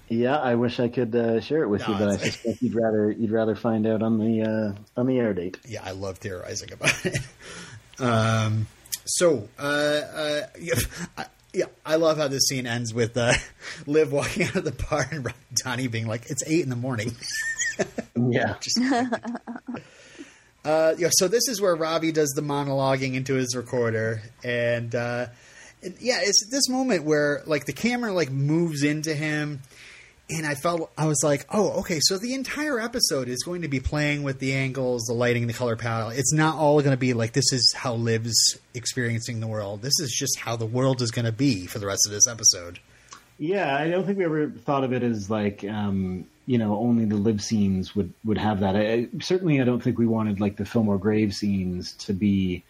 Yeah, I wish I could uh, share it with No, you, but I it's- suspect you'd rather you'd rather find out on the uh, on the air date. yeah, I love theorizing about it. um, so, uh, uh, yeah, I, yeah, I love how this scene ends with uh, Liv walking out of the bar and Donnie being like, "It's eight in the morning." Yeah, Just, uh, so this is where Ravi does the monologuing into his recorder, and, uh, and yeah, it's this moment where like the camera like moves into him, and I felt I was like, oh, okay, so the entire episode is going to be playing with the angles, the lighting, the color palette. It's not all going to be like this is how Liv's experiencing the world. This is just how the world is going to be for the rest of this episode. yeah. I don't think we ever thought of it as like um, you know only the live scenes would would have that. I, certainly, I don't think we wanted like the Fillmore Grave scenes to be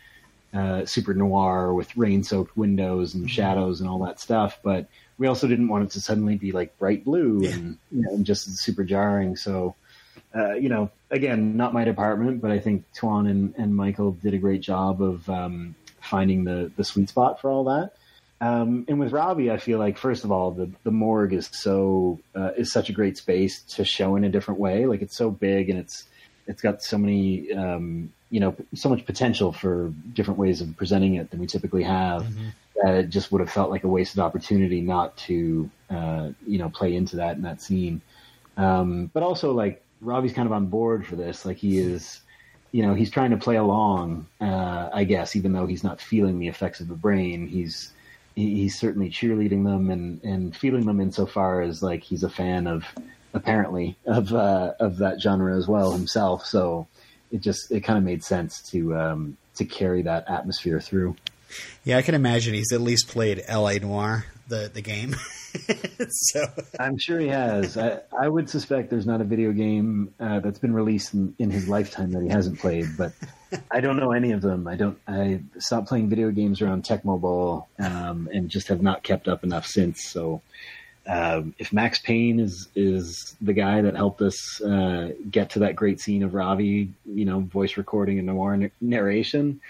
uh, super noir with rain soaked windows and shadows and all that stuff. But we also didn't want it to suddenly be like bright blue and, you know, and just super jarring. So, uh, you know, again, not my department, but I think Tuan and, and Michael did a great job of um, finding the, the sweet spot for all that. Um, and with Ravi, I feel like first of all, the the morgue is so uh, is such a great space to show in a different way. Like it's so big and it's it's got so many um, you know so much potential for different ways of presenting it than we typically have. That it just would have felt like a wasted opportunity not to uh, you know play into that in that scene. Um, but also like Ravi's kind of on board for this. Like he is you know, he's trying to play along, uh, I guess, even though he's not feeling the effects of the brain. He's he, he's certainly cheerleading them and and feeling them insofar as like he's a fan of apparently of uh, of that genre as well himself. So it just it kind of made sense to um, to carry that atmosphere through. Yeah, I can imagine he's at least played L.A. Noire, the the game. so I'm sure he has. I, I would suspect there's not a video game uh, that's been released in, in his lifetime that he hasn't played, but I don't know any of them. I don't. I stopped playing video games around Tecmo Bowl um, and just have not kept up enough since. So, um, if Max Payne is is the guy that helped us uh, get to that great scene of Ravi, you know, voice recording and noir narration,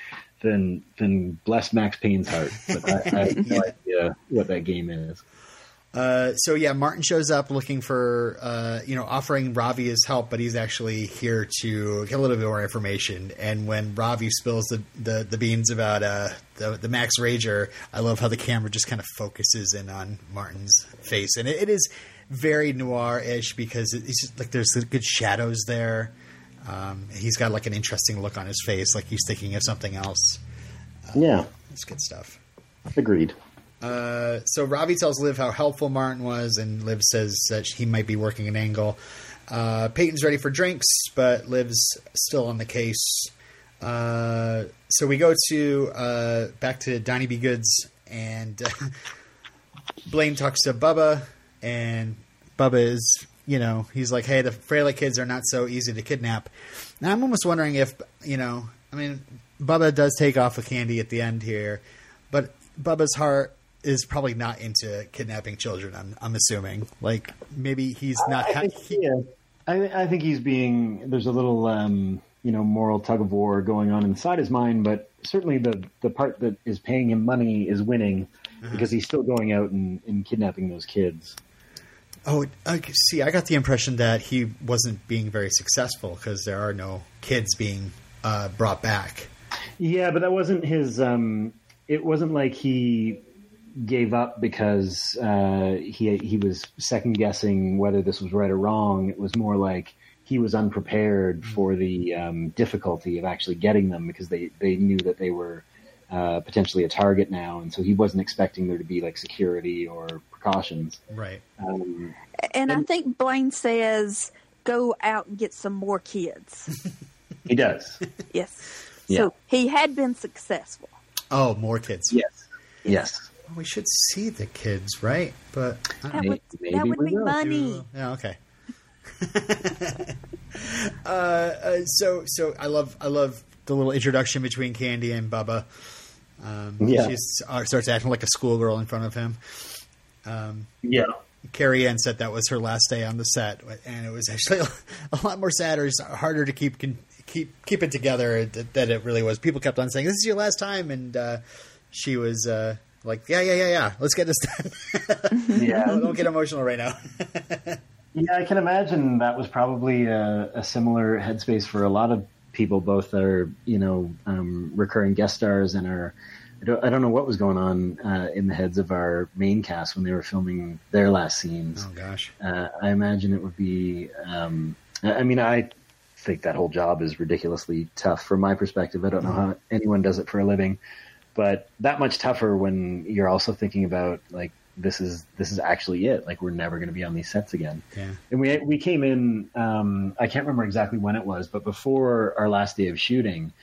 then then bless Max Payne's heart. But I, I have no idea what that game is. Uh, so yeah, Martin shows up looking for, uh, you know, offering Ravi his help, but he's actually here to get a little bit more information. And when Ravi spills the, the, the beans about uh, the, the Max Rager, I love how the camera just kind of focuses in on Martin's face, and it, it is very noir-ish because it's just, like there's good shadows there. Um, he's got like an interesting look on his face, like he's thinking of something else. Yeah, It's good stuff. agreed. Uh, so Ravi tells Liv how helpful Martin was, and Liv says that he might be working an angle. Uh, Peyton's ready for drinks, but Liv's still on the case. Uh, so we go to uh, back to Donnie B. Goods, and uh, Blaine talks to Bubba, and Bubba is, you know, he's like, "Hey, the Fraley kids are not so easy to kidnap." Now I'm almost wondering if, you know, I mean, Bubba does take off with Candy at the end here, but Bubba's heart is probably not into kidnapping children. I'm, I'm assuming, like maybe he's not. I Ha- think, he- yeah, I, I think he's being. There's a little, um, you know, moral tug of war going on inside his mind, but certainly the the part that is paying him money is winning because he's still going out and, and kidnapping those kids. Oh, I see. I got the impression that he wasn't being very successful because there are no kids being uh, brought back. Yeah, but that wasn't his. Um, it wasn't like he gave up because uh, he he was second guessing whether this was right or wrong. It was more like he was unprepared for the um, difficulty of actually getting them because they they knew that they were uh, potentially a target now, and so he wasn't expecting there to be like security or precautions. Right. Um, And I think Blaine says, "Go out and get some more kids." he does. yes. Yeah. So he had been successful. Oh, more kids. yes. Yes. We should see the kids, right? But I That don't would, Maybe that would be will. money. Yeah, okay. uh, uh, so so I love I love the little introduction between Candy and Bubba. Um, Yeah. She uh, starts acting like a schoolgirl in front of him. Um, Yeah. Carrie Ann said that was her last day on the set, and it was actually a lot more sadder, it's harder to keep keep keep it together th- that it really was. People kept on saying, "This is your last time," and uh, she was uh, like, "Yeah, yeah, yeah, yeah. Let's get this done. Yeah. don't, don't get emotional right now." Yeah, I can imagine that was probably a, a similar headspace for a lot of people. Both are, you know, um, recurring guest stars and are. I don't, I don't know what was going on uh, in the heads of our main cast when they were filming their last scenes. oh gosh. Uh, I imagine it would be. Um, I mean, I think that whole job is ridiculously tough from my perspective. I don't know how anyone does it for a living, but that much tougher when you're also thinking about like this is this is actually it. Like we're never going to be on these sets again. Yeah. And we we came in. Um, I can't remember exactly when it was, but before our last day of shooting,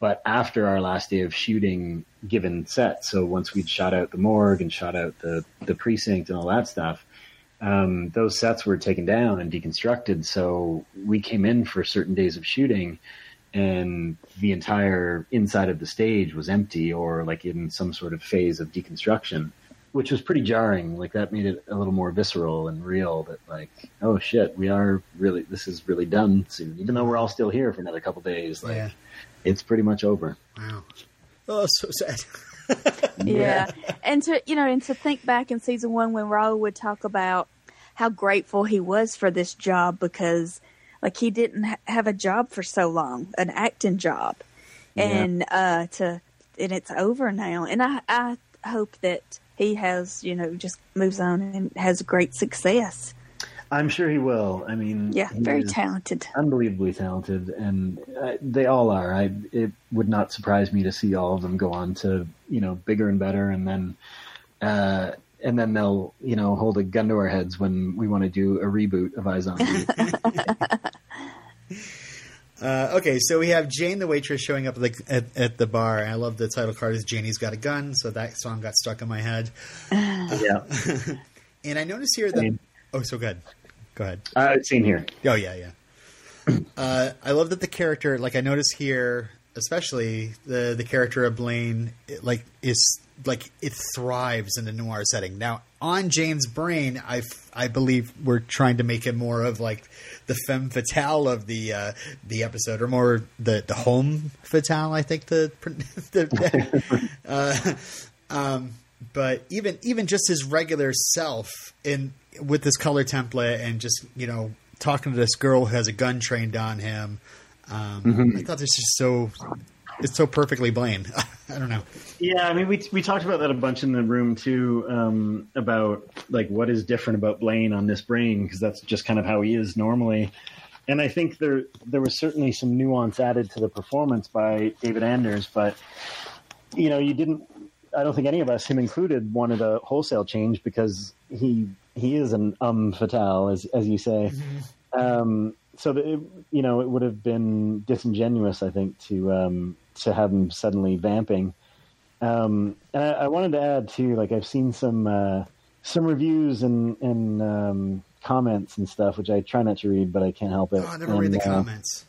but after our last day of shooting, given set. So once we'd shot out the morgue and shot out the the precinct and all that stuff, um, those sets were taken down and deconstructed. So we came in for certain days of shooting, and the entire inside of the stage was empty or like in some sort of phase of deconstruction, which was pretty jarring. Like that made it a little more visceral and real. That like, oh shit, we are really this is really done soon. Even though we're all still here for another couple days, like Yeah. it's pretty much over. Wow. Oh, so sad. Yeah. and to you know, and to think back in season one when Rahul would talk about how grateful he was for this job because like he didn't ha- have a job for so long, an acting job, Yeah. and uh, to and it's over now. And I I hope that he has you know just moves on and has great success. I'm sure he will. I mean, Yeah, very talented. unbelievably talented, and uh, they all are. I it would not surprise me to see all of them go on to you know bigger and better, and then uh, and then they'll you know hold a gun to our heads when we want to do a reboot of iZombie. Uh, okay, so we have Jane the waitress showing up at the, at, at the bar. I love the title card is Janie's Got a Gun, so that song got stuck in my head. yeah, And I notice here that. Same. Oh, so good. Go ahead. uh, same here. Oh, yeah, yeah. uh, I love that the character, like, I notice here, especially the, the character of Blaine, it, like, is. Like it thrives in the noir setting. Now, on Jane's brain, I I believe we're trying to make it more of like the femme fatale of the uh, the episode, or more the the home fatale. I think the, the uh, um, but even even just his regular self in with this color template and just you know talking to this girl who has a gun trained on him. Um, I thought this is so it's so perfectly Blaine. I don't know. Yeah, I mean, we we talked about that a bunch in the room too, um, about like what is different about Blaine on this brain because that's just kind of how he is normally. And I think there there was certainly some nuance added to the performance by David Anders, but you know, you didn't. I don't think any of us, him included, wanted a wholesale change because he he is an um fatale, as as you say. Um, so that it, you know, it would have been disingenuous, I think, to um, to have him suddenly vamping. Um, and I, I wanted to add too, like I've seen some uh, some reviews and and um, comments and stuff, which I try not to read, but I can't help it. Oh, I never read the uh, comments.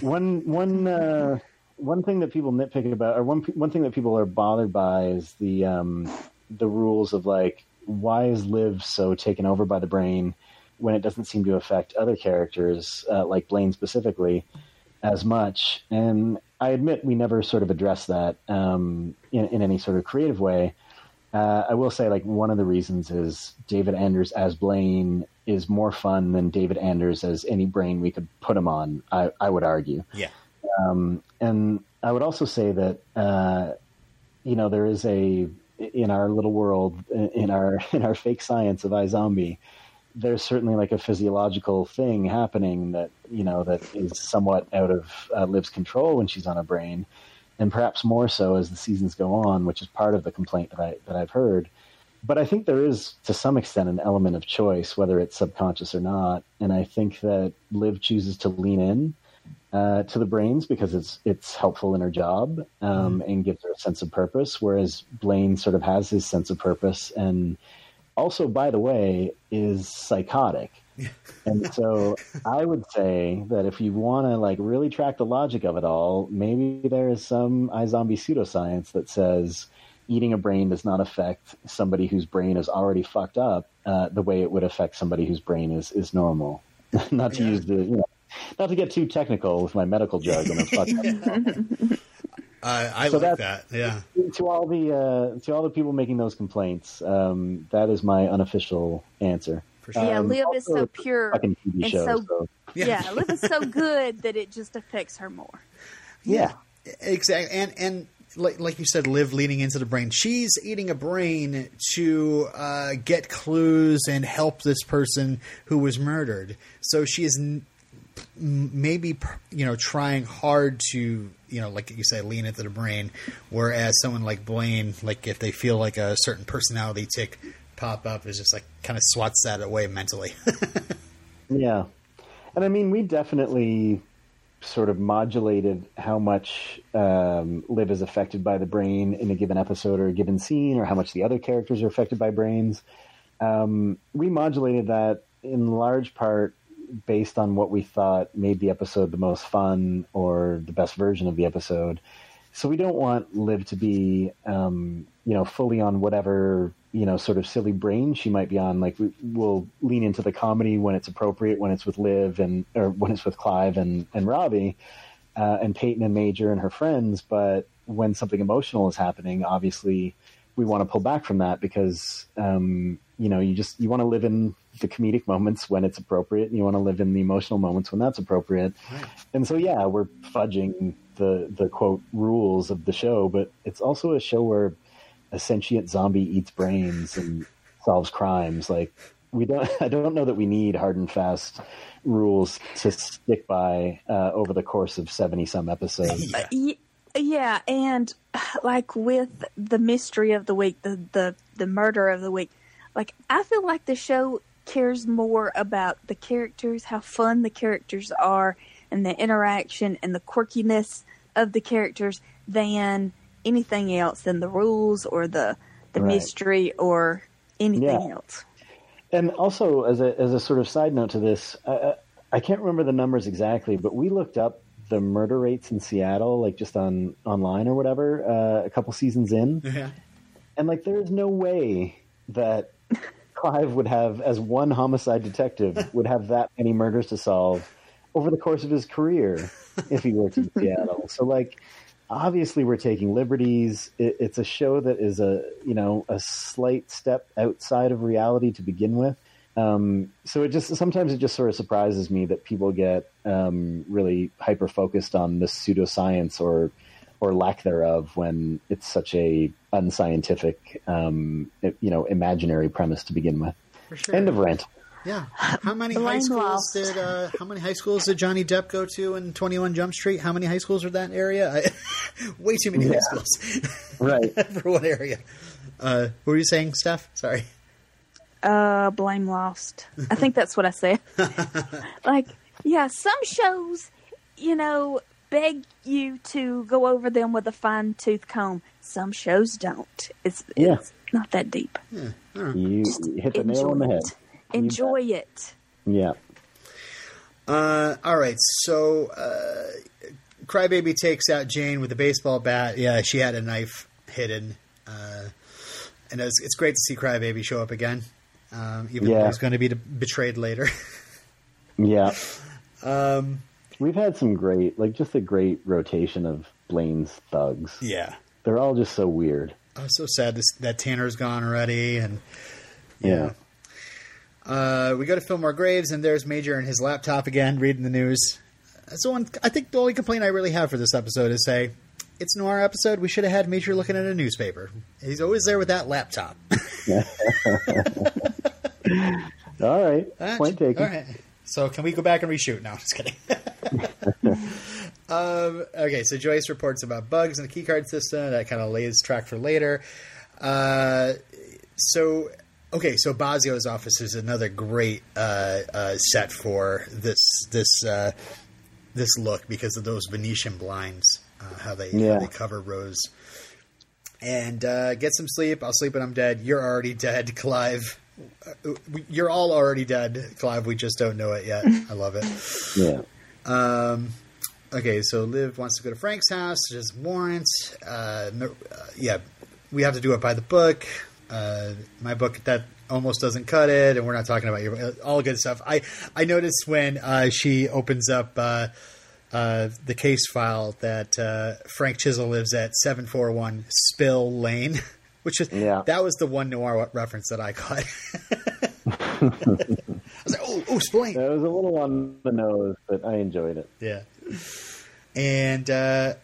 one one uh, one thing that people nitpick about, or one one thing that people are bothered by, is the um, the rules of like why is Liv so taken over by the brain when it doesn't seem to affect other characters, uh, like Blaine specifically, as much. And I admit we never sort of address that um, in, in any sort of creative way. Uh, I will say, like, one of the reasons is David Anders as Blaine is more fun than David Anders as any brain we could put him on. I, I would argue, Yeah. Um, and I would also say that uh, you know there is a in our little world in our in our fake science of iZombie, there's certainly like a physiological thing happening that you know that is somewhat out of uh, Liv's control when she's on a brain, and perhaps more so as the seasons go on, which is part of the complaint that I that I've heard. But I think there is to some extent an element of choice, whether it's subconscious or not, and I think that Liv chooses to lean in uh, to the brains because it's it's helpful in her job um, and gives her a sense of purpose. Whereas Blaine sort of has his sense of purpose and also, by the way, is psychotic. and so I would say that if you want to like really track the logic of it all, maybe there is some iZombie pseudoscience that says eating a brain does not affect somebody whose brain is already fucked up uh, the way it would affect somebody whose brain is is normal. not to Yeah. use the you know, not to get too technical with my medical jargon. of fucked up. Uh, I So like that. Yeah. to all the uh, to all the people making those complaints, um, that is my unofficial answer. Sure. Yeah, Um, Liv is so pure and show. so- so. Yeah, Liv is so good that it just affects her more. Yeah. Exactly, and and like, like you said, Liv leading into the brain. She's eating a brain to uh, get clues and help this person who was murdered. So she is n- m- maybe you know trying hard to you know like you said lean into the brain, whereas someone like Blaine, like if they feel like a certain personality tick pop up, is just like kind of swats that away mentally. Yeah. And I mean, we definitely sort of modulated how much um, Liv is affected by the brain in a given episode or a given scene, or how much the other characters are affected by brains. Um, we modulated that in large part based on what we thought made the episode the most fun or the best version of the episode. So we don't want Liv to be, um, you know, fully on whatever you know sort of silly brain she might be on. Like we, we'll lean into the comedy when it's appropriate, when it's with Liv and or when it's with Clive and and Ravi, uh, and Peyton and Major and her friends. But when something emotional is happening, obviously we want to pull back from that because um, you know you just you want to live in the comedic moments when it's appropriate and you want to live in the emotional moments when that's appropriate. And so yeah we're fudging the the quote rules of the show but it's also a show where a sentient zombie eats brains and solves crimes. Like we don't i don't know that we need hard and fast rules to stick by uh, over the course of 70 some episodes. Yeah. Yeah, and like with the mystery of the week, the, the the murder of the week, like I feel like the show cares more about the characters, how fun the characters are, and the interaction and the quirkiness of the characters than anything else, than the rules or the the Right. mystery or anything Yeah. else. And also, as a as a sort of side note to this, I, I- I can't remember the numbers exactly, but we looked up the murder rates in Seattle, like just on online or whatever, uh, a couple seasons in, Yeah. and like there is no way that Clive would have, as one homicide detective, would have that many murders to solve over the course of his career if he worked in Seattle. So like. Obviously, we're taking liberties. It, it's a show that is a you know a slight step outside of reality to begin with. Um, so it just sometimes it just sort of surprises me that people get um, really hyper focused on the pseudoscience or or lack thereof when it's such a unscientific, um, you know, imaginary premise to begin with. For sure. End of rant. Yeah. How many high schools lost. did uh, how many high schools did Johnny Depp go to in Twenty One Jump Street? How many high schools are that area? I, way too many high schools Right. for one area. Uh, what were you saying, Steph? Sorry. Uh, blame lost. I think that's what I said. like, yeah, some shows, you know, beg you to go over them with a fine tooth comb. Some shows don't. It's, Yeah. it's not that deep. Yeah. All right. You hit the nail Enjoy on the head. it. Enjoy it. Yeah. Uh, all right. So, uh, Crybaby takes out Jane with a baseball bat. Yeah, she had a knife hidden. Uh, and it's, it's great to see Crybaby show up again, um, even though he's going to be betrayed later. Yeah. um, We've had some great, like, just a great rotation of Blaine's thugs. yeah. They're all just so weird. I'm so sad this, that Tanner's gone already, and Yeah. uh, we go to Fillmore Graves, and there's Major and his laptop again, reading the news. So. I think the only complaint I really have for this episode is say it's noir episode. We should have had Major looking at a newspaper. He's always there with that laptop. All right. Point taken. All right. So can we go back and reshoot? No, just kidding. um, okay, so Joyce reports about bugs in the keycard system. That kind of lays track for later. Uh, so, okay, so Bozzio's office is another great uh, uh, set for this this uh, this look because of those Venetian blinds, uh, how they how they cover Rose. And uh, get some sleep. I'll sleep when I'm dead. You're already dead, Clive. Uh, You're all already dead, Clive. We just don't know it yet. I love it. Yeah. Um, okay, so Liv wants to go to Frank's house. There's warrant. Uh, no- uh, yeah, we have to do it by the book. Uh, my book that almost doesn't cut it, and we're not talking about your all good stuff. I I noticed when uh, she opens up uh, uh, the case file that uh, Frank Chisel lives at seven four one Spill Lane, which is Yeah. that was the one noir reference that I caught. I was like, oh, oh, Spill It was a little on the nose, but I enjoyed it. Yeah. And uh,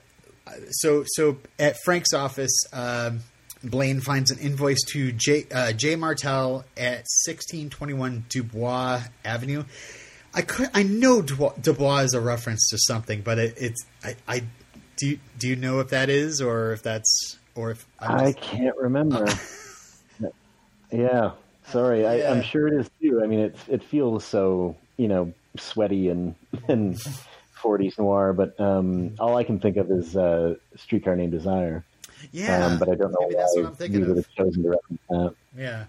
so, so at Frank's office, um, Blaine finds an invoice to J, uh, J. Martel at sixteen twenty one Dubois Avenue. I could, I know Dubois, Dubois is a reference to something, but it, it's I, I do. You, do you know if that is, or if that's, or if I'm I just- can't remember. yeah, sorry. I, Yeah. I'm sure it is too. I mean, it it feels so you know sweaty and and 40s noir, but um, all I can think of is uh, Streetcar Named Desire. yeah, um, but I don't know maybe that's why what I'm thinking you would have chosen to reference that. Yeah.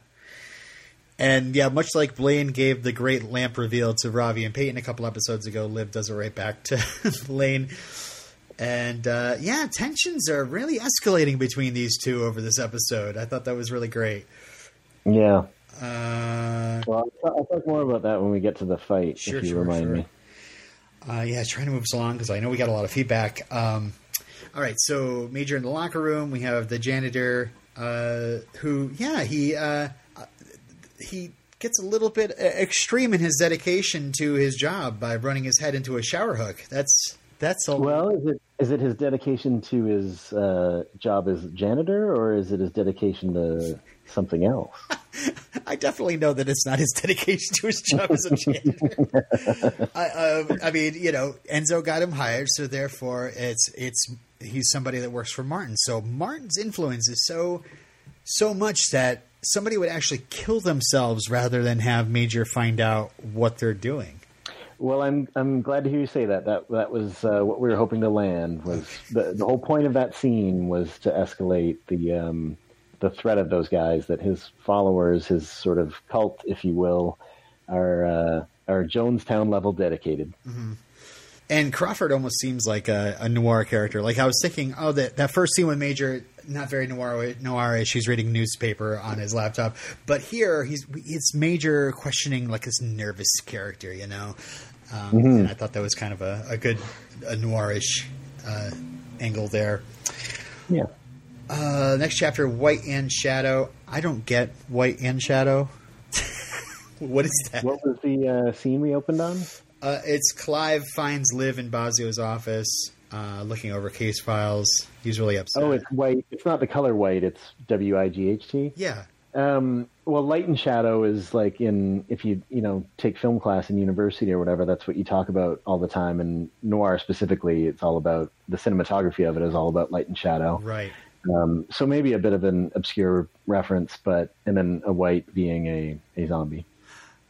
And yeah, much like Blaine gave the great lamp reveal to Ravi and Peyton a couple episodes ago, Liv does it right back to Blaine. And uh, yeah, tensions are really escalating between these two over this episode. I thought that was really great. Yeah. Uh, Well, I'll, talk more about that when we get to the fight, Sure, if you sure, remind sure. me. Uh, yeah, trying to move us along because I know we got a lot of feedback. Um, all right, so Major in the locker room. We have the janitor uh, who, yeah, he uh, uh, he gets a little bit uh, extreme in his dedication to his job by running his head into a shower hook. That's that's a Well, is it is it his dedication to his uh, job as janitor, or is it his dedication to something else? I definitely know that it's not his dedication to his job as a janitor. I, um, I mean, you know, Enzo got him hired, so therefore it's it's he's somebody that works for Martin. So Martin's influence is so so much that somebody would actually kill themselves rather than have Major find out what they're doing. Well, I'm I'm glad to hear you say that. That that was uh, what we were hoping to land. Was the the whole point of that scene was to escalate the um, the threat of those guys that his followers, his sort of cult, if you will, are uh, are Jonestown level dedicated. And Crawford almost seems like a, a noir character. Like I was thinking, oh, that that first scene with Major, not very noir noirish. He's reading newspaper on his laptop, but here he's it's Major questioning like this nervous character, you know. Um, And I thought that was kind of a, a good a noirish uh, angle there. Yeah. Uh, next chapter, Wight and Shadow. I don't get Wight and Shadow. what is that? What was the uh, scene we opened on? Uh, it's Clive finds Liv in Bozzio's office, uh, looking over case files. He's really upset. Oh, it's wight. It's not the color white. It's W I G H T. yeah. Um, well, light and shadow is like in if you you know take film class in university or whatever. That's what you talk about all the time. And noir specifically, it's all about the cinematography of it is all about light and shadow. Right. Um, so maybe a bit of an obscure reference, but and then a wight being a a zombie.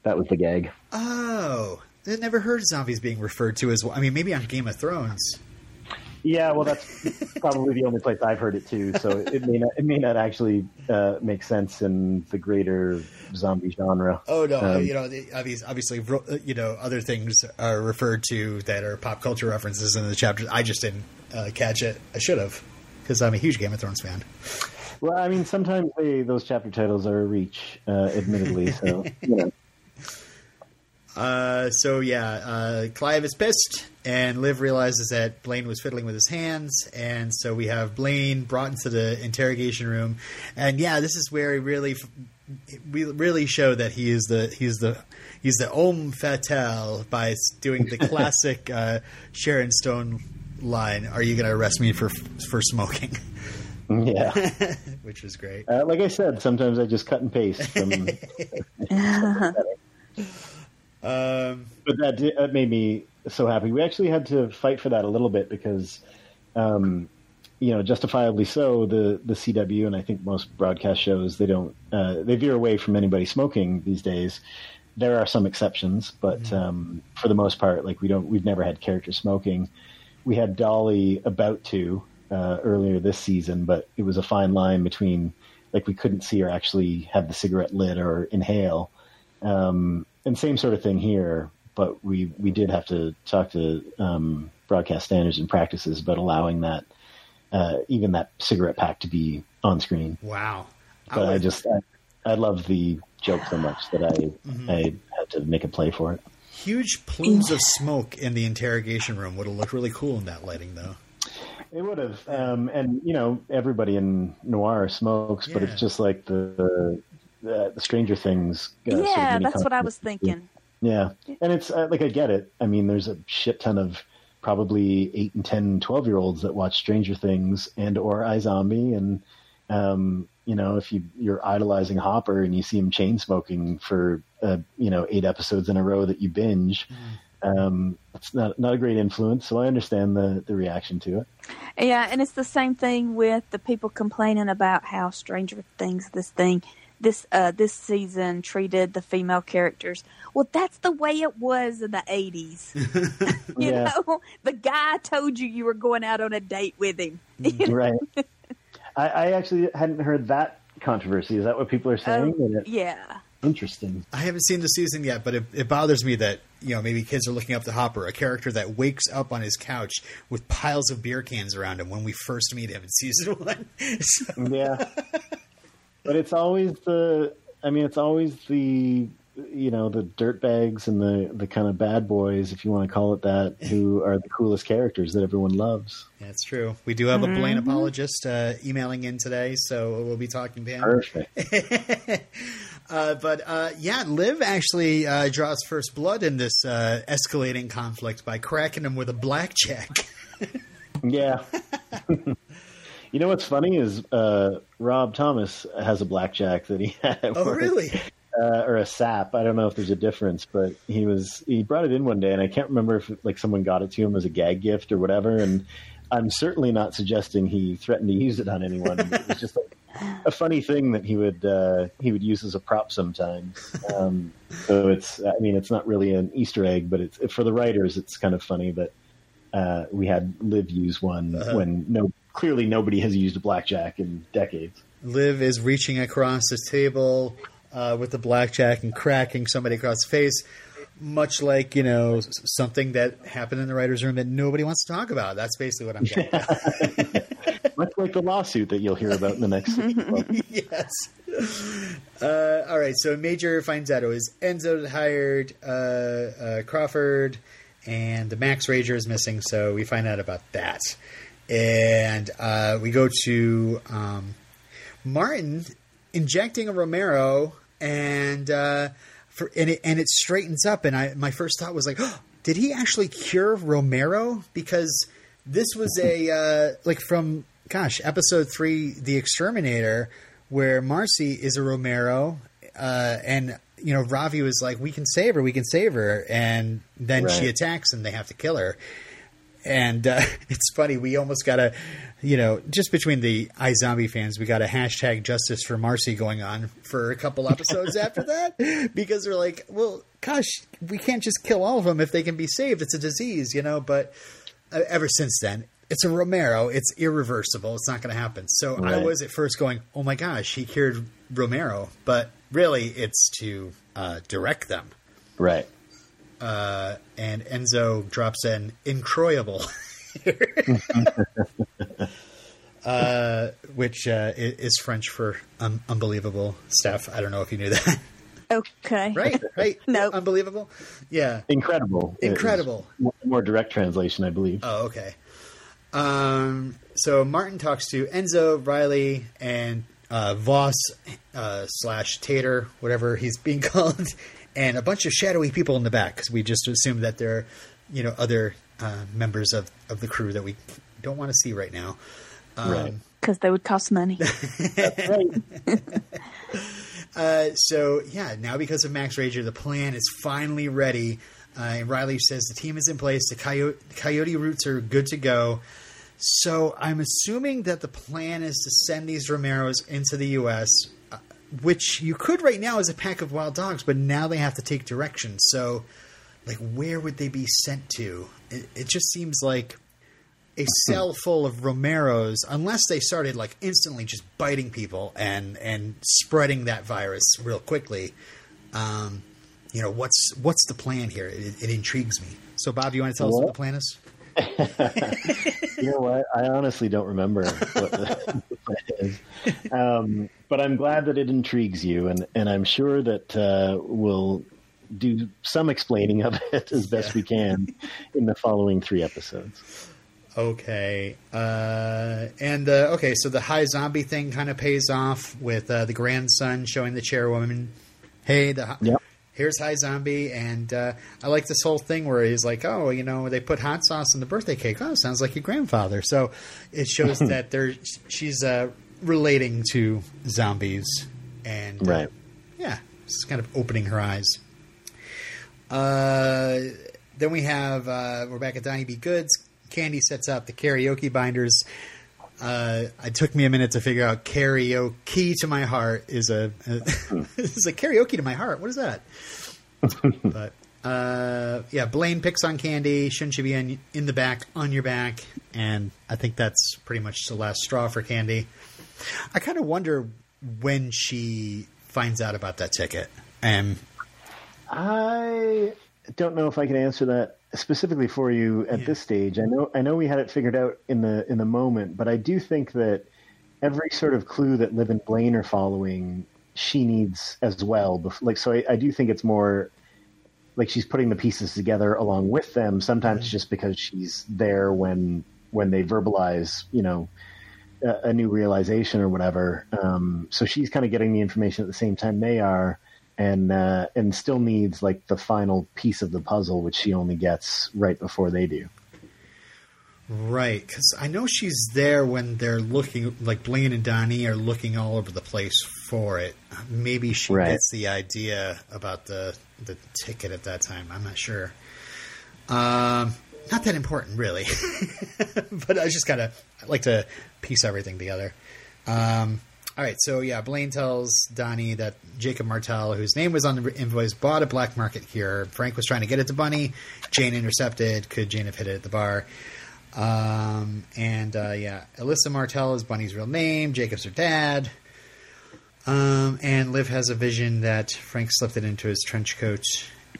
That was the gag. Oh, I never heard zombies being referred to as. I mean, maybe on Game of Thrones. Yeah, well, that's probably the only place I've heard it too. So it may not it may not actually uh, make sense in the greater zombie genre. Oh no, Um, you know, the- obviously, uh, you know, other things are referred to that are pop culture references in the chapters. I just didn't uh, catch it. I should have, because I'm a huge Game of Thrones fan. Well, I mean, sometimes they, those chapter titles are a reach, uh, admittedly. So you know, Uh, so yeah, uh, Clive is pissed, and Liv realizes that Blaine was fiddling with his hands, and so we have Blaine brought into the interrogation room, and yeah, this is where he really, we really show that he is the he's the he's the homme fatale by doing the classic uh, Sharon Stone line: "Are you going to arrest me for for smoking?" yeah. Which is great. Uh, like I said, sometimes I just cut and paste from. Um, but that, did, that made me so happy. We actually had to fight for that a little bit because, um, you know, justifiably so, the the CW and I think most broadcast shows they don't uh, they veer away from anybody smoking these days. There are some exceptions, but um, for the most part, like we don't we've never had characters smoking. We had Dolly about to uh, earlier this season, but it was a fine line between like we couldn't see her actually have the cigarette lit or inhale. Um, and same sort of thing here, but we, we did have to talk to um, broadcast standards and practices about allowing that, uh, even that cigarette pack to be on screen. wow. But I, would- just, I, I love the joke so much that I, I had to make a play for it. huge plumes of smoke in the interrogation room would have looked really cool in that lighting, though. It would have, um, and you know, everybody in noir smokes, but it's just like the the, the Stranger Things. Uh, sort of yeah, that's what I was thinking. Yeah. And it's uh, like, I get it. I mean, there's a shit ton of probably eight and 10, 12 year olds that watch Stranger Things and or iZombie. And, um, you know, if you, you're idolizing Hopper and you see him chain smoking for, uh, you know, eight episodes in a row that you binge, um, it's not, not a great influence. So I understand the, the reaction to it. Yeah, and it's the same thing with the people complaining about how Stranger Things this thing this uh this season treated the female characters. Well, that's the way it was in the 80s. you Yeah. know, the guy told you you were going out on a date with him. Right. I, I actually hadn't heard that controversy. Is that what people are saying? Oh, it- yeah. Interesting. I haven't seen the season yet, but it, it bothers me that you know maybe kids are looking up to Hopper, a character that wakes up on his couch with piles of beer cans around him when we first meet him in season one. So- Yeah. But it's always the I mean it's always the you know, the dirtbags and the the kind of bad boys, if you want to call it that, who are the coolest characters that everyone loves. That's true. We do have a Blaine apologist uh, emailing in today, so we'll be talking to him. Perfect. Uh, but uh, yeah, Liv actually uh, draws first blood in this uh, escalating conflict by cracking him with a blackjack. Yeah. you know what's funny is uh, Rob Thomas has a blackjack that he had. oh, really? Uh, or a sap. I don't know if there's a difference, but he was he brought it in one day, and I can't remember if like someone got it to him as a gag gift or whatever. And I'm certainly not suggesting he threatened to use it on anyone. It was just like a funny thing that he would uh, he would use as a prop sometimes. Um, so it's I mean it's not really an Easter egg, but it's for the writers it's kind of funny that uh, we had Liv use one when no clearly nobody has used a blackjack in decades. Liv is reaching across the table uh, with the blackjack and cracking somebody across the face, much like you know something that happened in the writers' room that nobody wants to talk about. That's basically what I'm getting. at. Much like the lawsuit that you'll hear about in the next yes. Uh, all right. So Major finds out it was Enzo that hired uh, uh, Crawford, and the Max Rager is missing. So we find out about that, and uh, we go to um, Martin injecting a Romero, and uh, for and it and it straightens up. And I my first thought was like, oh, did he actually cure Romero? Because this was a uh, like from gosh episode three, The Exterminator, where Marcy is a Romero, uh, and you know Ravi was like, we can save her, we can save her, and then she attacks and they have to kill her and uh, it's funny. We almost got a, you know, just between the iZombie fans, we got a hashtag Justice for Marcy going on for a couple episodes after that because they're like, well, gosh, we can't just kill all of them if they can be saved. It's a disease, you know. But uh, ever since then, it's a Romero. It's irreversible. It's not going to happen. So I was at first going, oh my gosh, he cured Romero, but really, it's to uh, direct them Right. Uh, and Enzo drops an incroyable, uh, which uh, is French for um, unbelievable stuff. I don't know if you knew that, Okay. right? Right? Nope. unbelievable. Yeah. Incredible. Incredible. more- More direct translation, I believe. Oh, okay. Um, so Martin talks to Enzo, Riley, and uh, Voss uh, slash Tater, whatever he's being called, and a bunch of shadowy people in the back because we just assume that they're, you know, other uh, members of, of the crew that we don't want to see right now. Um, right. Because they would cost money. Uh, so yeah, now because of Max Rager, the plan is finally ready. Uh, and Riley says the team is in place. The coyote, coyote routes are good to go. So I'm assuming that the plan is to send these Romeros into the U.S., which you could right now as a pack of wild dogs, but now they have to take direction. So, like, where would they be sent to? It, it just seems like a cell full of Romeros, unless they started like instantly just biting people and and spreading that virus real quickly. Um, you know what's what's the plan here? It, it intrigues me. So, Bob, you want to tell us what What? the plan is? You know what? I honestly don't remember what the, the plan is. Um, but I'm glad that it intrigues you, and, and I'm sure that uh, we'll do some explaining of it as best we can in the following three episodes. Okay, uh, and uh, okay, so the high zombie thing kind of pays off with uh, the grandson showing the chairwoman, "Hey, the hi- Yep. here's high zombie," and uh, I like this whole thing where he's like, "Oh, you know, they put hot sauce in the birthday cake. Oh, sounds like your grandfather." So it shows that there she's uh, relating to zombies, and uh, Right. yeah, it's kind of opening her eyes. Uh, then we have uh, we're back at Donnie B. Goods. Candy sets up the karaoke binders. Uh, it took me a minute to figure out karaoke to my heart is a, is a karaoke to my heart. What is that? but uh, yeah, Blaine picks on Candy. Shouldn't you be in, in the back on your back? And I think that's pretty much the last straw for Candy. I kind of wonder when she finds out about that ticket. And I don't know if I can answer that specifically for you at Yeah. this stage. I know I know we had it figured out in the in the moment, but I do think that every sort of clue that Liv and Blaine are following, she needs as well. Like so, I, I do think it's more like she's putting the pieces together along with them. Sometimes mm-hmm. just because she's there when when they verbalize, you know, a, a new realization or whatever. Um, so she's kind of getting the information at the same time they are, and uh, and still needs like the final piece of the puzzle, which she only gets right before they do. Right, because I know she's there when they're looking, like Blaine and Donnie are looking all over the place for it. Maybe she Right. gets the idea about the the ticket at that time. I'm not sure. Um, not that important, really. but I just kind of like to piece everything together. Um, all right, so yeah, Blaine tells Donnie that Jacob Martel, whose name was on the invoice, bought a black market here. Frank was trying to get it to Bunny. Jane intercepted. Could Jane have hit it at the bar? Um, and uh, yeah, Alyssa Martell is Bunny's real name. Jacob's her dad. Um, and Liv has a vision that Frank slipped it into his trench coat.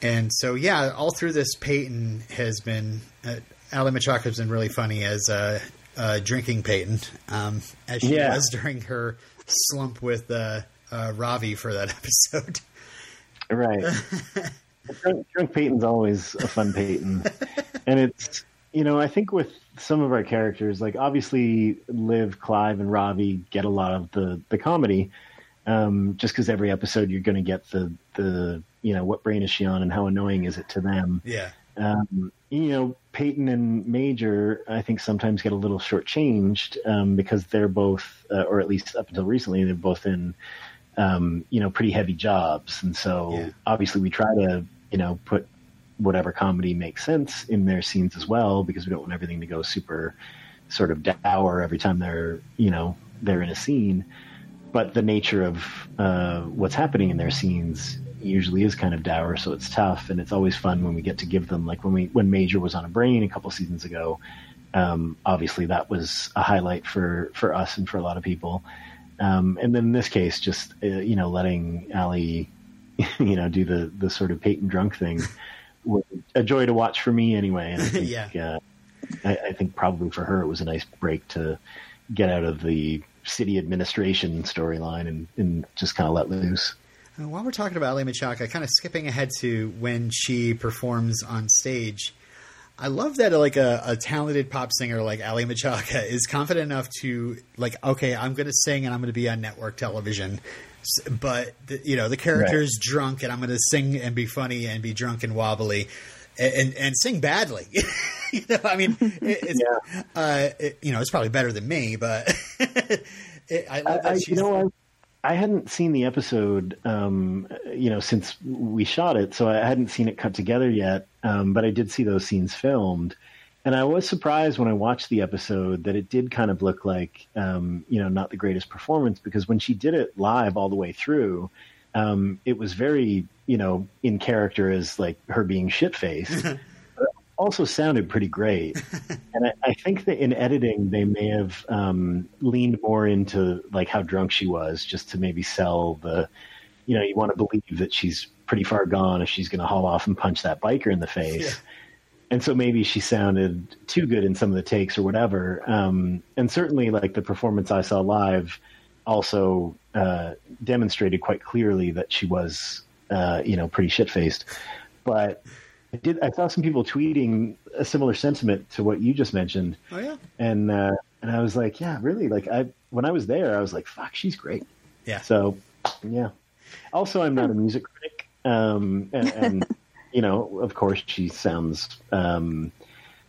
And so, yeah, all through this, Peyton has been, uh, Aly Michalka has been really funny as uh, uh, drinking Peyton, um, as she Yeah. was during her slump with uh, uh, Ravi for that episode. Right. drunk, drunk Peyton's always a fun Peyton. and it's, you know, I think with some of our characters, like obviously Liv, Clive, and Ravi get a lot of the, the comedy. Um, just because every episode you're going to get the, the, you know, what brain is she on and how annoying is it to them. Yeah. Um, you know, Peyton and Major, I think sometimes get a little shortchanged um, because they're both, uh, or at least up until recently, they're both in, um, you know, pretty heavy jobs, and so Yeah. obviously we try to, you know, put whatever comedy makes sense in their scenes as well because we don't want everything to go super sort of dour every time they're, you know, they're in a scene. But the nature of uh, what's happening in their scenes usually is kind of dour, so it's tough, and it's always fun when we get to give them like when we when Major was on a brain a couple seasons ago. Um, obviously, that was a highlight for for us and for a lot of people. Um, and then in this case, just uh, you know, letting Aly, you know, do the the sort of Peyton drunk thing, was a joy to watch for me anyway. And I think, Yeah. uh, I, I think probably for her it was a nice break to get out of the city administration storyline and, and just kind of let loose. While we're talking about Aly Michalka, kind of skipping ahead to when she performs on stage, I love that like a, a talented pop singer like Aly Michalka is confident enough to like, okay, I'm going to sing and I'm going to be on network television, but the, you know the character's drunk and I'm going to sing and be funny and be drunk and wobbly. And, and, and sing badly, you know. I mean, it, it's Yeah. uh, it, you know it's probably better than me, but it, I love that I, you know, I, hadn't seen the episode, um, you know, since we shot it, so I hadn't seen it cut together yet. Um, but I did see those scenes filmed, and I was surprised when I watched the episode that it did kind of look like, um, you know, not the greatest performance because when she did it live all the way through, um, it was very, you know, in character as like her being shit faced. Also sounded pretty great. and I, I think that in editing, they may have um, leaned more into like how drunk she was, just to maybe sell the, you know, you want to believe that she's pretty far gone if she's going to haul off and punch that biker in the face. Yeah. And so maybe she sounded too good in some of the takes or whatever. Um, and certainly, like the performance I saw live, also uh, demonstrated quite clearly that she was, uh, you know, pretty shit faced. But I did. I saw some people tweeting a similar sentiment to what you just mentioned, oh yeah, and uh, and I was like, yeah, really. Like I when I was there, I was like, fuck, she's great. yeah. So yeah. Also, I'm not a music critic, um, and, and you know, of course, she sounds um,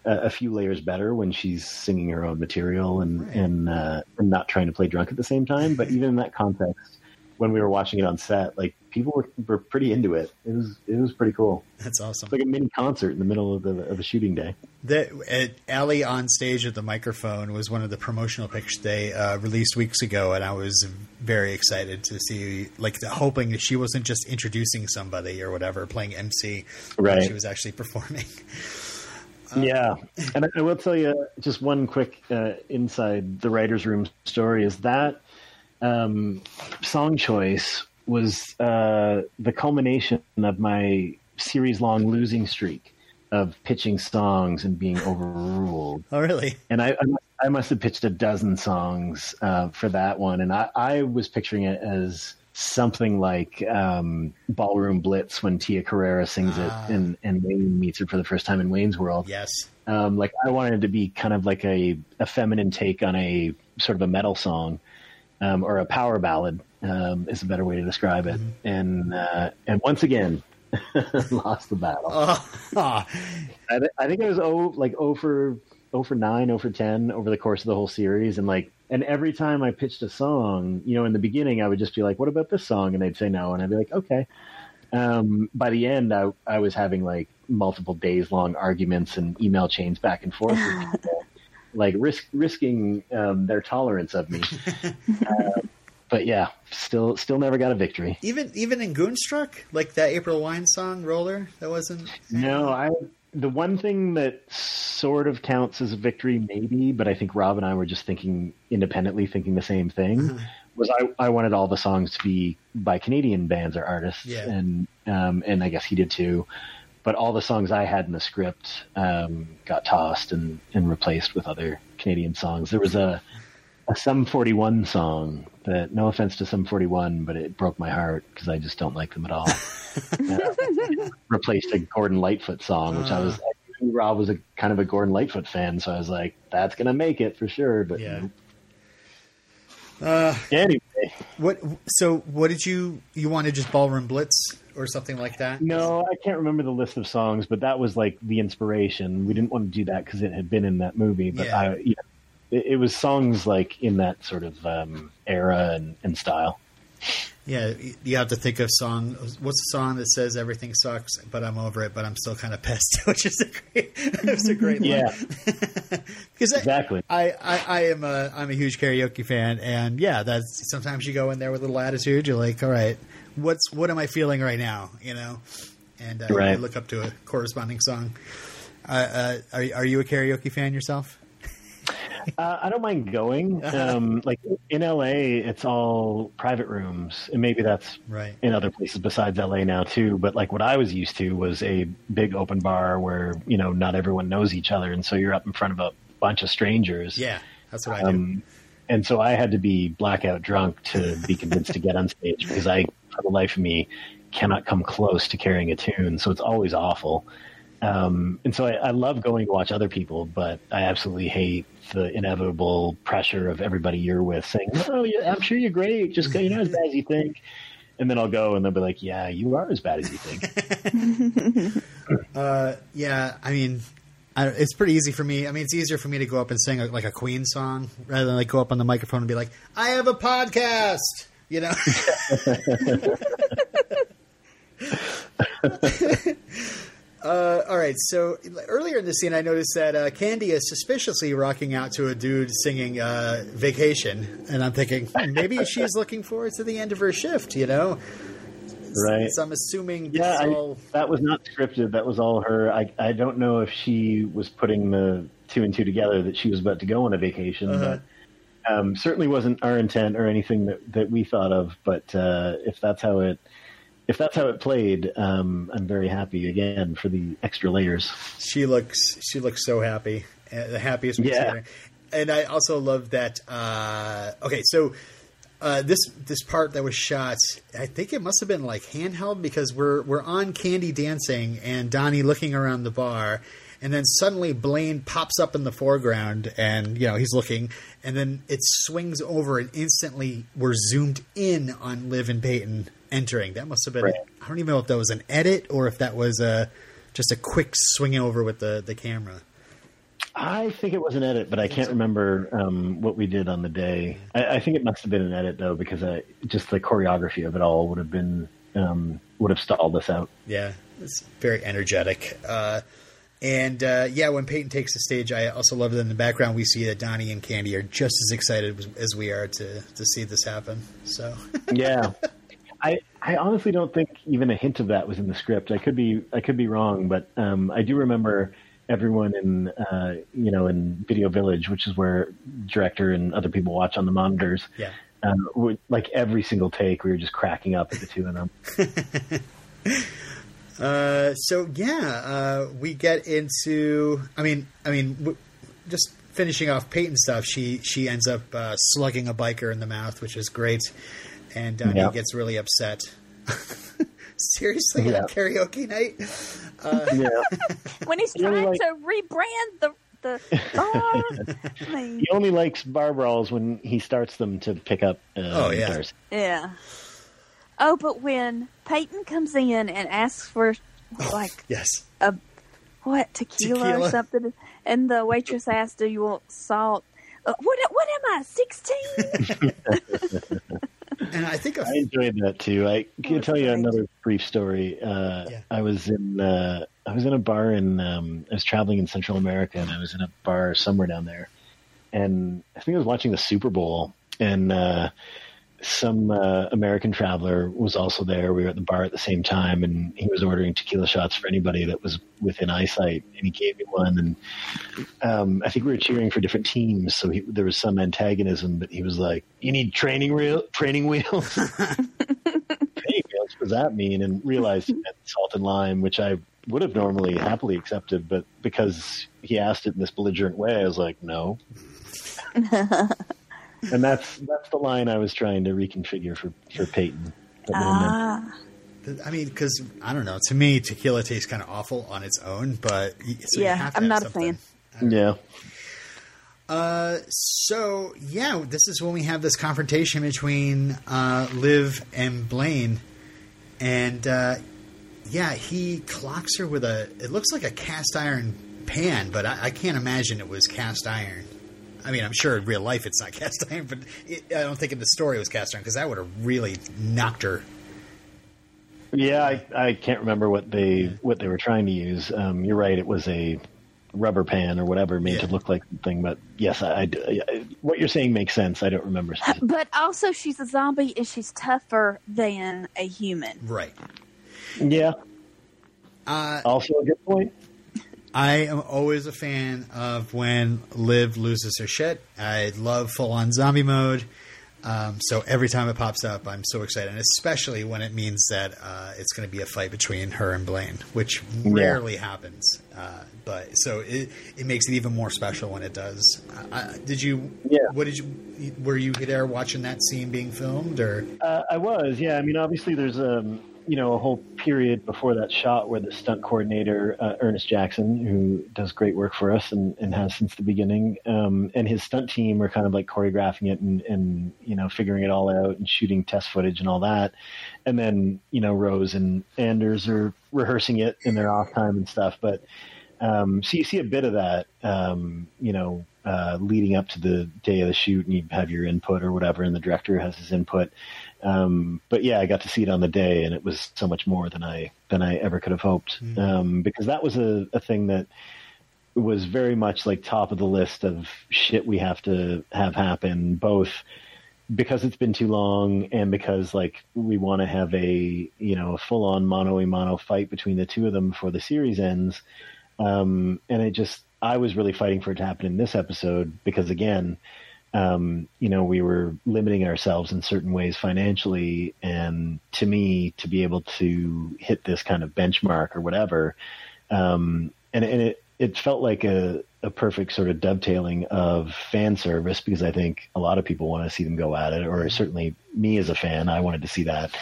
a, a few layers better when she's singing her own material and Right. and, uh, and not trying to play drunk at the same time. But even in that context, when we were watching it on set, like people were, were pretty into it. It was it was pretty cool. That's awesome. It's like a mini concert in the middle of the of the shooting day. That uh, Aly on stage with the microphone was one of the promotional pictures they uh, released weeks ago, and I was very excited to see, like, hoping that she wasn't just introducing somebody or whatever, playing MC, Right. She was actually performing. yeah, and I, I will tell you just one quick uh, inside the writers' room story is that um, song choice was uh, the culmination of my series long losing streak of pitching songs and being overruled. Oh, really? And I, I must- have pitched a dozen songs uh, for that one, and I, I was picturing it as something like um, Ballroom Blitz when Tia Carrere sings Ah. it and, and Wayne meets her for the first time in Wayne's World. Yes. Um, like I wanted it to be kind of like a, a feminine take on a sort of a metal song, um, or a power ballad um, is a better way to describe it. And uh, and once again, lost the battle. Oh, I, th- I think I was oh like oh for oh for nine, oh for ten over the course of the whole series, and like and every time I pitched a song, you know, in the beginning I would just be like, "What about this song?" and they'd say no, and I'd be like, "Okay." Um, by the end, I, I was having like multiple days long arguments and email chains back and forth with people, like risk risking um, their tolerance of me. uh, but yeah, still still never got a victory. even even in Goonstruck, like that April Wine song, Roller, that wasn't. No, I the one thing that sort of counts as a victory, maybe, but I think Rob and I were just thinking independently, thinking the same thing. Was I, I wanted all the songs to be by Canadian bands or artists, Yeah. and um, and I guess he did too. But all the songs I had in the script um, got tossed and, and replaced with other Canadian songs. There was a a Sum 41 song that, no offense to Sum 41, but it broke my heart because I just don't like them at all. Uh, replaced a Gordon Lightfoot song, which I was, I knew Rob was a kind of a Gordon Lightfoot fan, so I was like, that's going to make it for sure. But Yeah. Uh, anyway, what? So, what did you you wanted just Ballroom Blitz or something like that? no, I can't remember the list of songs, but that was like the inspiration. We didn't want to do that because it had been in that movie, but Yeah. I, you know, it, it was songs like in that sort of um, era and, and style. Yeah, you have to think of song. What's the song that says everything sucks, but I'm over it, but I'm still kind of pissed, which is a great. It's a great line. Yeah, because exactly. I, I, I am a I'm a huge karaoke fan, and yeah, that's sometimes you go in there with a little attitude. You're like, all right, what's what am I feeling right now? You know, and uh, Right. you look up to a corresponding song. Uh, uh, are are you a karaoke fan yourself? Uh, I don't mind going. Um, like in LA, it's all private rooms, and maybe that's Right. in other places besides LA now too. But like what I was used to was a big open bar where you know not everyone knows each other, and so you're up in front of a bunch of strangers. Yeah, that's what I do. Um, and so I had to be blackout drunk to be convinced to get on stage because I, for the life of me, cannot come close to carrying a tune. So it's always awful. Um, and so I, I love going to watch other people, but I absolutely hate the inevitable pressure of everybody you're with saying, "No, yeah, I'm sure you're great. Just go, you're not as bad as you think." And then I'll go, and they'll be like, "Yeah, you are as bad as you think." Uh, yeah, I mean, I, it's pretty easy for me. I mean, it's easier for me to go up and sing a, like a Queen song rather than like go up on the microphone and be like, "I have a podcast," you know. Uh, all right. So earlier in the scene, I noticed that uh, Candy is suspiciously rocking out to a dude singing uh, "Vacation," and I'm thinking hmm, maybe she's looking forward to the end of her shift. You know, right? so I'm assuming Yeah, I, all that was not scripted. That was all her. I I don't know if she was putting the two and two together that she was about to go on a vacation, Uh-huh. but um, certainly wasn't our intent or anything that that we thought of. But uh, if that's how it if that's how it played, um, I'm very happy again for the extra layers. she looks she looks so happy, uh, the happiest Yeah. And I also love that. Uh, okay, so uh, this this part that was shot, I think it must have been like handheld because we're we're on Candy dancing and Donnie looking around the bar, and then suddenly Blaine pops up in the foreground and you know he's looking, and then it swings over and instantly we're zoomed in on Liv and Peyton entering. That must have been Right. I don't even know if that was an edit or if that was a just a quick swing over with the the camera. I think it was an edit, but I can't remember um, what we did on the day. I, I think it must have been an edit though, because I, just the choreography of it all would have been um, would have stalled us out. Yeah, it's very energetic. Uh, and uh, yeah, when Peyton takes the stage, I also love that in the background we see that Donnie and Candy are just as excited as- we are to to see this happen. So yeah i i honestly don't think even a hint of that was in the script i could be i could be wrong but um i do remember everyone in uh you know in video village which is where director and other people watch on the monitors yeah, we- like every single take, we were just cracking up at the two of them. Uh, so yeah, uh, we get into. I mean, I mean, w- just finishing off Peyton stuff. She she ends up uh, slugging a biker in the mouth, which is great, and uh, Yeah. he gets really upset. Seriously, Yeah. on karaoke night? yeah. when he's trying like- to rebrand the the bar. He only likes bar brawls when he starts them to pick up. Uh, Oh, yeah. Darcy. yeah. Oh, but when Peyton comes in and asks for like Yes. a what tequila, Tequila. or something, and the waitress asks, "Do you want salt?" Uh, what what am I sixteen? And I think a, I enjoyed that too. I can it's tell you great. another brief story. Uh, Yeah. I was in uh, I was in a bar in um, I was traveling in Central America, and I was in a bar somewhere down there, and I think I was watching the Super Bowl, and uh, some uh, American traveler was also there. We were at the bar at the same time, and he was ordering tequila shots for anybody that was within eyesight, and he gave me one. And um, I think we were cheering for different teams, so he, there was some antagonism. But he was like, "You need training training wheels." training wheels. What does that mean? And realized salt and lime, which I would have normally happily accepted, but because he asked it in this belligerent way, I was like, "No." and that's that's the line I was trying to reconfigure for for Peyton. Ah, I mean, because I don't know. To me, tequila tastes kind of awful on its own, but y- so you Yeah, have to I'm have not a fan. Yeah. Uh, so yeah, this is when we have this confrontation between uh, Liv and Blaine, and uh, yeah, he clocks her with a. It looks like a cast iron pan, but I, I can't imagine it was cast iron. I mean, I'm sure in real life it's not cast iron, but it, I don't think in the story it was cast iron because that would have really knocked her. Yeah, I, I can't remember what they what they were trying to use. Um, you're right; it was a rubber pan or whatever made Yeah. to look like something. But yes, I, I- I- what you're saying makes sense. I don't remember. but also she's a zombie and she's tougher than a human. Right. yeah, Uh, also a good point. I am always a fan of when Liv loses her shit. I love full on zombie mode. Um, so every time it pops up, I'm so excited, and especially when it means that uh, it's going to be a fight between her and Blaine, which rarely happens. Uh, but so it it makes it even more special when it does. Uh, did you? Yeah. What did you? Were you there watching that scene being filmed, or? Uh, I was, yeah. I mean, obviously, there's um, you know a whole period before that shot where the stunt coordinator uh, Ernest Jackson, who does great work for us and, and has since the beginning, um, and his stunt team are kind of like choreographing it and, and you know figuring it all out and shooting test footage and all that, and then you know Rose and Anders are rehearsing it in their off time and stuff, but. Um, so you see a bit of that, um, you know, uh, leading up to the day of the shoot, and you have your input or whatever, and the director has his input. Um, but yeah, I got to see it on the day, and it was so much more than I than I ever could have hoped. Um, because that was a, a thing that was very much like top of the list of shit we have to have happen, both because it's been too long and because like we want to have a you know a full on mono a mono fight between the two of them before the series ends. Um, and it just I was really fighting for it to happen in this episode because again, um, you know, we were limiting ourselves in certain ways financially, and to me, to be able to hit this kind of benchmark or whatever, um, and, and it it felt like a, a perfect sort of dovetailing of fan service because I think a lot of people want to see them go at it, or certainly me as a fan, I wanted to see that,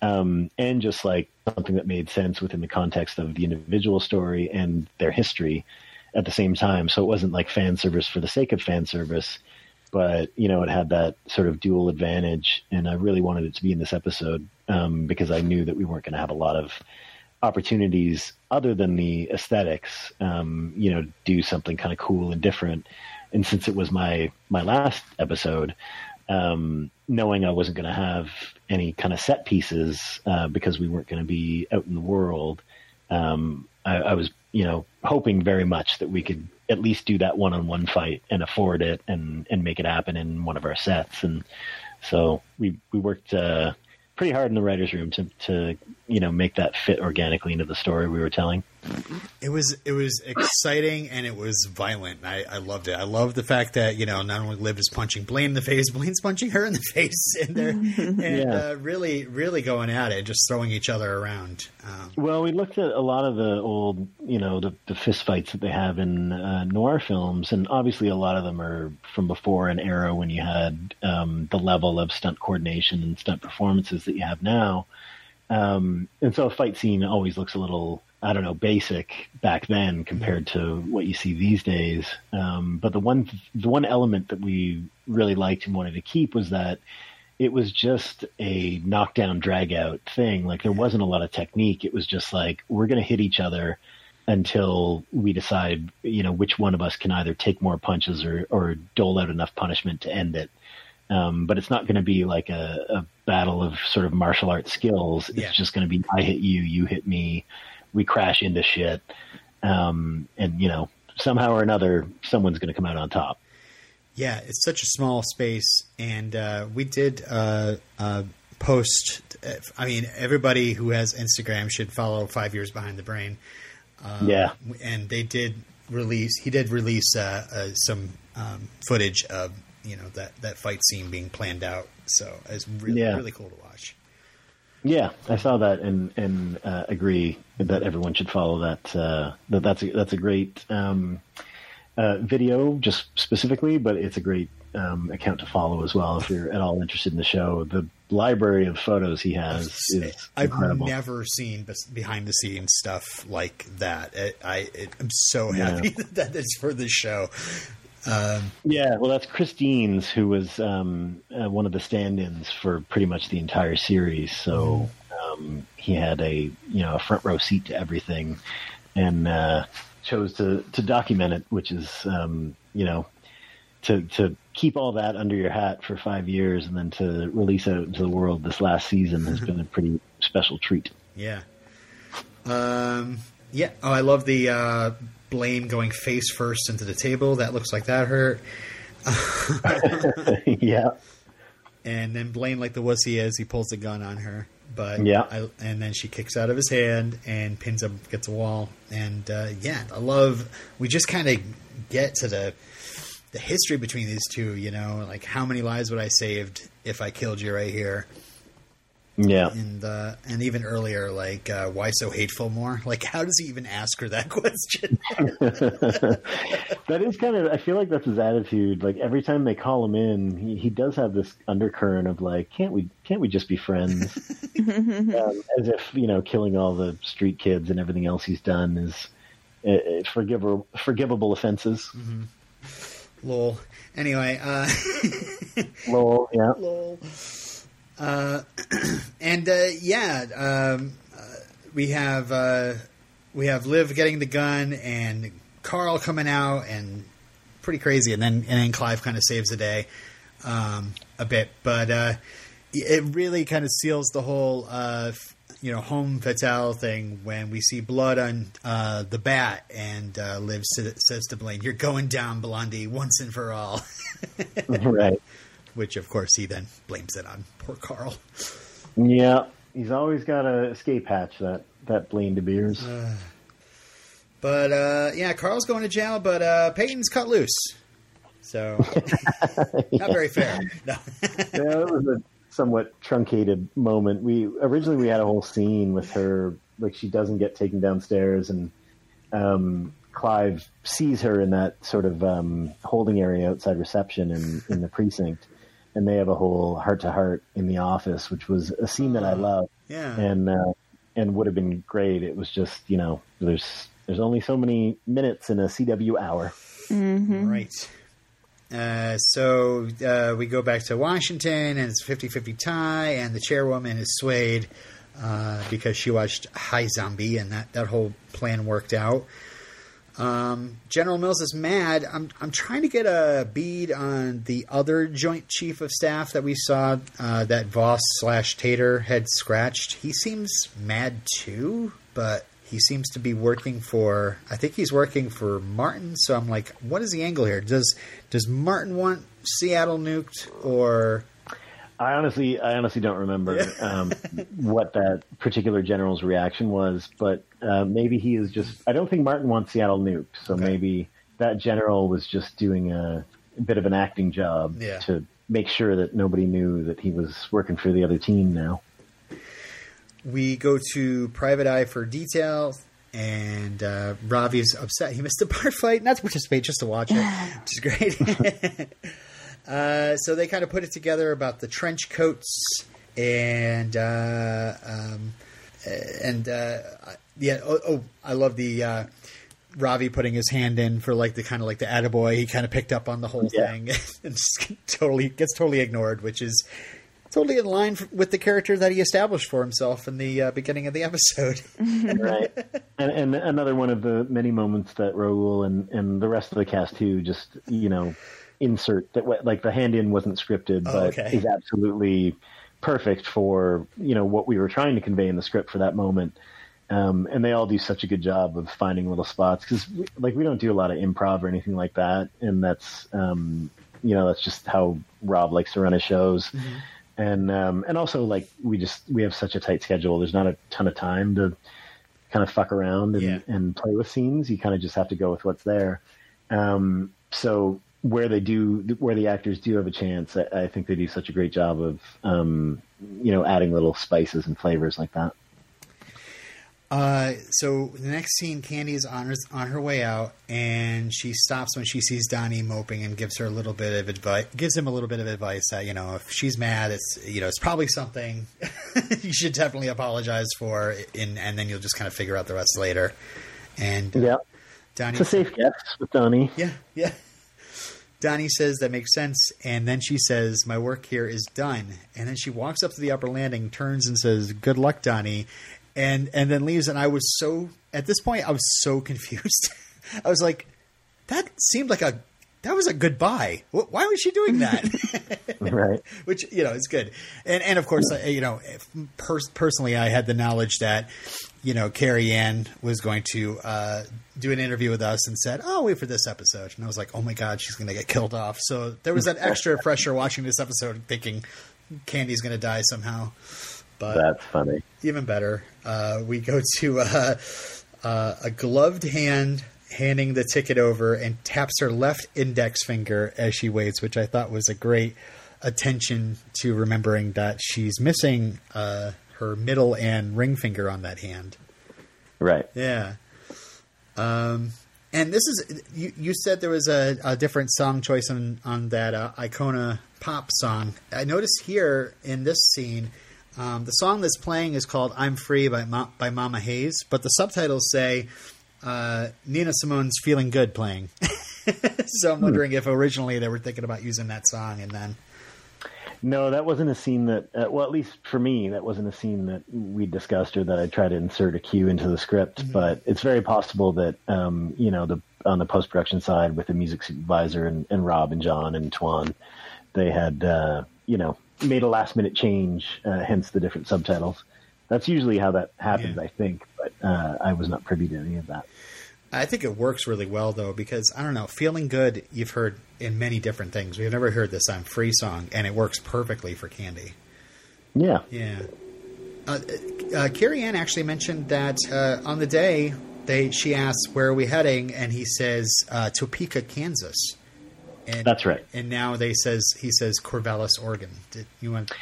um, and just like something that made sense within the context of the individual story and their history at the same time. So it wasn't like fan service for the sake of fan service, but you know, it had that sort of dual advantage, and I really wanted it to be in this episode um, because I knew that we weren't going to have a lot of opportunities other than the aesthetics, um, you know, do something kind of cool and different. And since it was my my last episode, um, knowing I wasn't going to have any kind of set pieces uh, because we weren't going to be out in the world, um, I, I was, you know, hoping very much that we could at least do that one-on-one fight and afford it and and make it happen in one of our sets. And so we we worked uh, pretty hard in the writers' room to to you know make that fit organically into the story we were telling. It was it was exciting and it was violent. I, I loved it. I love the fact that you know not only Liv is punching Blaine in the face, Blaine's punching her in the face, and they're and Yeah. uh, really really going at it, just throwing each other around. Um, Well, we looked at a lot of the old, you know, the, the fist fights that they have in uh, noir films, and obviously a lot of them are from before an era when you had um, the level of stunt coordination and stunt performances that you have now. Um, and so a fight scene always looks a little, I don't know, basic back then compared to what you see these days. Um, but the one, the one element that we really liked and wanted to keep was that it was just a knockdown drag out thing. Like there wasn't a lot of technique. It was just like we're going to hit each other until we decide, you know, which one of us can either take more punches or or dole out enough punishment to end it. Um, but it's not going to be like a, a battle of sort of martial arts skills. It's Yeah. just going to be I hit you, you hit me, we crash into shit, um, and you know somehow or another someone's going to come out on top. Yeah, it's such a small space, and uh, we did uh, uh, post. I mean, everybody who has Instagram should follow Five Years Behind the Brain. Um, Yeah. and they did release. He did release uh, uh, some um, footage of you know that that fight scene being planned out. So it's really Yeah. really cool to watch. Yeah, I saw that and and uh, agree that everyone should follow that. Uh, that that's a, that's a great um, uh, video, just specifically, but it's a great um, account to follow as well if you're at all interested in the show. The library of photos he has is I've incredible. never seen behind the scenes stuff like that. It, I it, I'm so Yeah. happy that it's for the show. Um, Yeah, well, that's Christine's, who was um, uh, one of the stand-ins for pretty much the entire series. So um, he had a you know a front row seat to everything, and uh, chose to to document it, which is um, you know to to keep all that under your hat for five years and then to release it out into the world this last season has been a pretty special treat. Yeah. Um, yeah. Oh, I love the uh, Blaine going face first into the table. That looks like that hurt. yeah, And then Blaine, like the wuss he is, he pulls the gun on her. But Yeah. I, and then she kicks out of his hand and pins him, gets a wall. And uh, yeah, I love. We just kind of get to the the history between these two. You know, like how many lives would I saved if I killed you right here? Yeah. and uh, and even earlier, like uh, why so hateful Moore? Like how does he even ask her that question? that is kind of. I feel like that's his attitude. Like every time they call him in, he, he does have this undercurrent of like, can't we? Can't we just be friends? um, as if you know, killing all the street kids and everything else he's done is uh, uh, forgivable forgivable offenses. Lol. Anyway, uh, Lol, yeah. lol. Uh, and uh, yeah, um, uh, we have uh, we have Liv getting the gun and Carl coming out and pretty crazy, and then and then Clive kind of saves the day um, a bit, but uh, it really kind of seals the whole uh, you know homme fatale thing when we see blood on the bat and Liv says to Blaine, "You're going down, Blondie, once and for all." right. Which, of course, he then blames it on poor Carl. Yeah. He's always got a escape hatch that that Blaine DeBeers. But uh, yeah, Carl's going to jail, but uh, Peyton's cut loose. So not very fair. No. yeah, it was a somewhat truncated moment. We originally we had a whole scene with her, like she doesn't get taken downstairs, and um, Clive sees her in that sort of um, holding area outside reception in in the precinct, and they have a whole heart to heart in the office, which was a scene that I love yeah. and uh, and would have been great. It was just you know there's there's only so many minutes in a CW hour. Right. Uh, so uh, we go back to Washington, and it's 50 50 tie, and the chairwoman is swayed uh, because she watched High Zombie, and that, that whole plan worked out. Um, General Mills is mad. I'm, I'm trying to get a bead on the other Joint Chief of Staff that we saw uh, that Voss slash Tater had scratched. He seems mad too, but he seems to be working for. I think he's working for Martin. So I'm like, what is the angle here? Does does Martin want Seattle nuked or? I honestly, I honestly don't remember um, what that particular general's reaction was, but uh, maybe he is just. I don't think Martin wants Seattle nuked, so Okay. maybe that general was just doing a, bit of an acting job Yeah. to make sure that nobody knew that he was working for the other team now. We go to Private Eye for details. and uh, is upset he missed a bar fight, not to participate, just to watch it, which is great. uh, so they kind of put it together about the trench coats and uh, um, and uh, yeah. Oh, oh, I love the. Uh, Ravi putting his hand in for like the kind of like the attaboy. He kind of picked up on the whole Yeah. thing and just totally gets totally ignored, which is totally in line with the character that he established for himself in the uh, beginning of the episode. right. And, and another one of the many moments that Rahul and, and the rest of the cast too just you know insert that like the hand in wasn't scripted, Oh, but okay. is absolutely perfect for you know what we were trying to convey in the script for that moment. Um, and they all do such a good job of finding little spots because like we don't do a lot of improv or anything like that, and that's um, you know that's just how Rob likes to run his shows and um, and also like we just we have such a tight schedule. There's not a ton of time to kind of fuck around and, Yeah. and play with scenes. You kind of just have to go with what's there. Um, so where they do where the actors do have a chance, I, I think they do such a great job of um, you know adding little spices and flavors like that. Uh, so the next scene, Candy is on her, on her way out, and she stops when she sees Donnie moping and gives her a little bit of advice. Gives him a little bit of advice that you know if she's mad, it's you know it's probably something you should definitely apologize for, in, and then you'll just kind of figure out the rest later. And uh, Yeah, Donnie, it's a safe guess with Donnie. Yeah, yeah. Donnie says that makes sense, and then she says, "My work here is done." And then she walks up to the upper landing, turns and says, "Good luck, Donnie," and and then leaves. And I was so at this point, I was so confused. I was like, "That seemed like a that was a goodbye. Why was she doing that?" right. which you know is good. And and of course, uh, you know, pers- personally, I had the knowledge that you know Carrie Ann was going to uh, do an interview with us and said, "Oh, wait for this episode," and I was like, "Oh my god, she's going to get killed off." So there was that extra pressure watching this episode, thinking Candy's going to die somehow. But That's funny. even better, uh, we go to uh, uh, a gloved hand handing the ticket over and taps her left index finger as she waits, which I thought was a great attention to remembering that she's missing uh, her middle and ring finger on that hand. Right. Yeah. Um, and this is you. You said there was a, a different song choice on on that uh, Icona pop song. I noticed here in this scene, um, the song that's playing is called "I'm Free" by Ma- by Mama Hayes, but the subtitles say uh, Nina Simone's "Feeling Good" playing. so I'm wondering if originally they were thinking about using that song, and then No, that wasn't a scene that, uh, well, at least for me, that wasn't a scene that we discussed or that I tried to insert a cue into the script. But it's very possible that, um, you know, the on the post production side with the music supervisor and, and Rob and John and Tuan, they had, uh, you know, made a last minute change, uh, hence the different subtitles. That's usually how that happens, Yeah. I think. But uh, I was not privy to any of that. I think it works really well though because I don't know, feeling good. You've heard in many different things. We've never heard this "I'm Free" song, and it works perfectly for Candy. Yeah. Yeah. Uh, uh, Carrie Ann actually mentioned that uh, on the day they she asks where are we heading, and he says uh, Topeka, Kansas. And, That's right. And now they says he says Corvallis, Oregon. Did you want?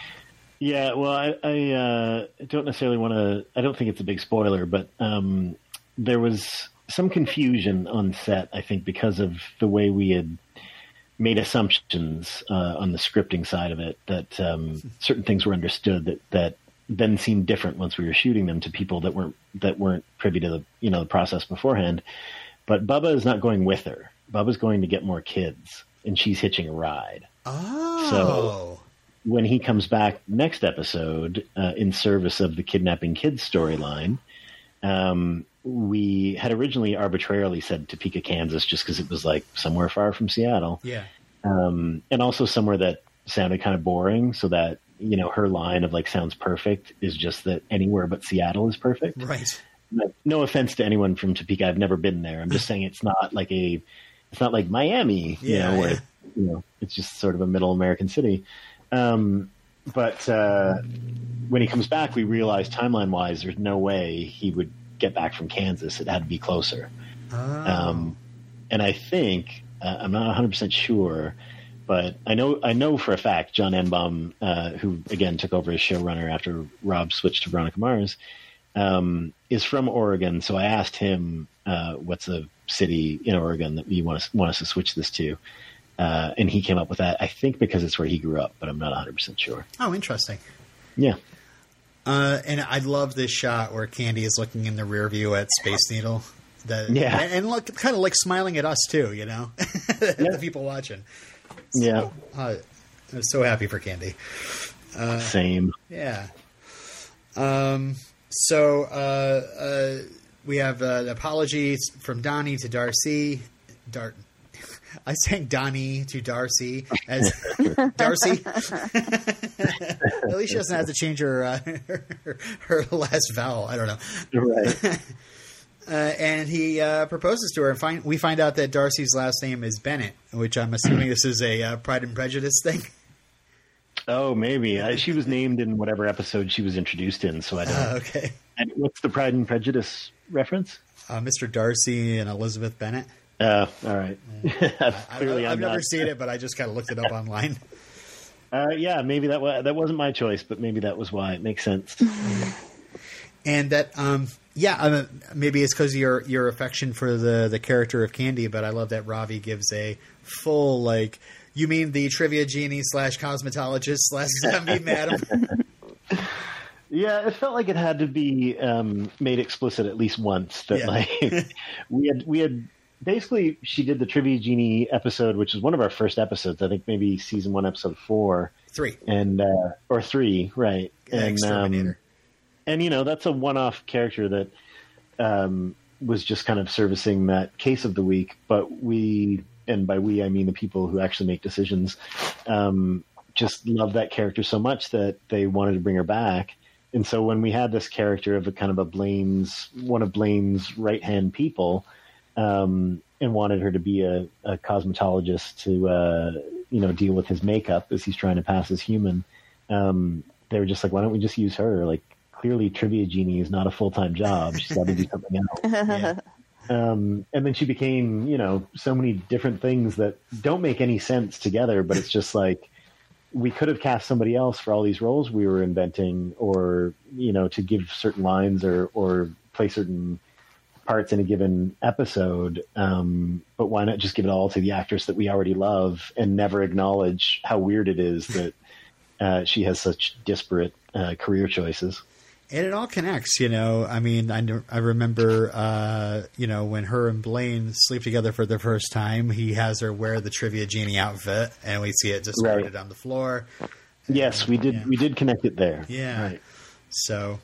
Yeah, well, I, I uh, don't necessarily want to. I don't think it's a big spoiler, but um, there was some confusion on set. I think because of the way we had made assumptions uh, on the scripting side of it, that um, certain things were understood that that then seemed different once we were shooting them to people that weren't that weren't privy to the you know the process beforehand. But Bubba is not going with her. Bubba's going to get more kids, and she's hitching a ride Oh, So when he comes back next episode uh, in service of the kidnapping kids storyline, um, we had originally arbitrarily said Topeka, Kansas, just because it was like somewhere far from Seattle, yeah, um, and also somewhere that sounded kind of boring. So that you know her line of like sounds perfect is just that anywhere but Seattle is perfect. right. No, no offense to anyone from Topeka, I've never been there. I'm just saying it's not like a, it's not like Miami, you Yeah, know, where yeah. you know it's just sort of a middle American city. Um, but uh, when he comes back, we realize timeline wise, there's no way he would get back from Kansas. It had to be closer. Um, and I think uh, I'm not 100 percent sure, but I know I know for a fact John Enbom, uh, who again took over as showrunner after Rob switched to Veronica Mars, um, is from Oregon. So I asked him, uh, "What's a city in Oregon that you want us, want us to switch this to?" Uh, and he came up with that. I think because it's where he grew up, but I'm not 100 percent sure. Oh, interesting. Yeah, Uh, and I love this shot where Candy is looking in the rear view at Space Needle. Yeah. and, and look, kind of like smiling at us too, you know, the people watching. yeah, Uh, I'm so happy for Candy. same. Yeah. Um. So uh, uh, we have uh, an apology from Donnie to Darcy. Dar- I sang Donnie to Darcy as Darcy. At least she doesn't have to change her, uh, her her last vowel. I don't know. Right. Uh, and he uh, proposes to her, and find, we find out that Darcy's last name is Bennett, which I'm assuming this is a uh, Pride and Prejudice thing. Oh, maybe I, she was named in whatever episode she was introduced in. So I don't. Uh, okay. And what's the Pride and Prejudice reference? Uh, Mr. Darcy and Elizabeth Bennett. Uh, all right. Clearly, I've, I've I'm never not. seen it, but I just kind of looked it up online. Uh, yeah, maybe that wa- that wasn't my choice, but maybe that was why. It makes sense. And that, um, yeah, uh, maybe it's because your your affection for the the character of Candy, but I love that Ravi gives a full like. You mean the trivia genie slash cosmetologist slash zombie madam? yeah, it felt like it had to be um, made explicit at least once that Yeah. like we had we had basically she did the trivia genie episode, which is one of our first episodes. I think maybe season one, episode four, Three. and uh, or three, right? And um, and you know that's a one-off character that um, was just kind of servicing that case of the week. But we, and by we I mean the people who actually make decisions, um, just love that character so much that they wanted to bring her back. And so when we had this character of a kind of a Blaine's one of Blaine's right hand people, um, and wanted her to be a, a cosmetologist to uh, you know deal with his makeup as he's trying to pass as human. Um, they were just like, why don't we just use her? Like clearly, trivia genie is not a full time job. She's got to do something else. Yeah. Um, and then she became, you know, so many different things that don't make any sense together. But it's just like we could have cast somebody else for all these roles we were inventing, or you know, to give certain lines or or play certain parts in a given episode. Um, but why not just give it all to the actress that we already love and never acknowledge how weird it is that uh, she has such disparate uh, career choices? And it all connects, you know. I mean, I, I remember, uh, you know, when her and Blaine sleep together for the first time, he has her wear the trivia genie outfit, and we see it discarded Right. on the floor. Yes, we did. Yeah. We did connect it there. Yeah. Right. So,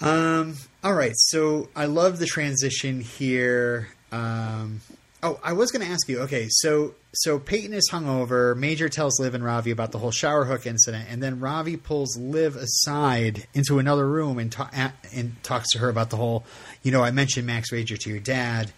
um, all right. So I love the transition here. Um, oh, I was going to ask you. Okay, so so Peyton is hungover. Major tells Liv and Ravi about the whole shower hook incident, and then Ravi pulls Liv aside into another room and ta- and talks to her about the whole. You know, I mentioned Max Rager to your dad.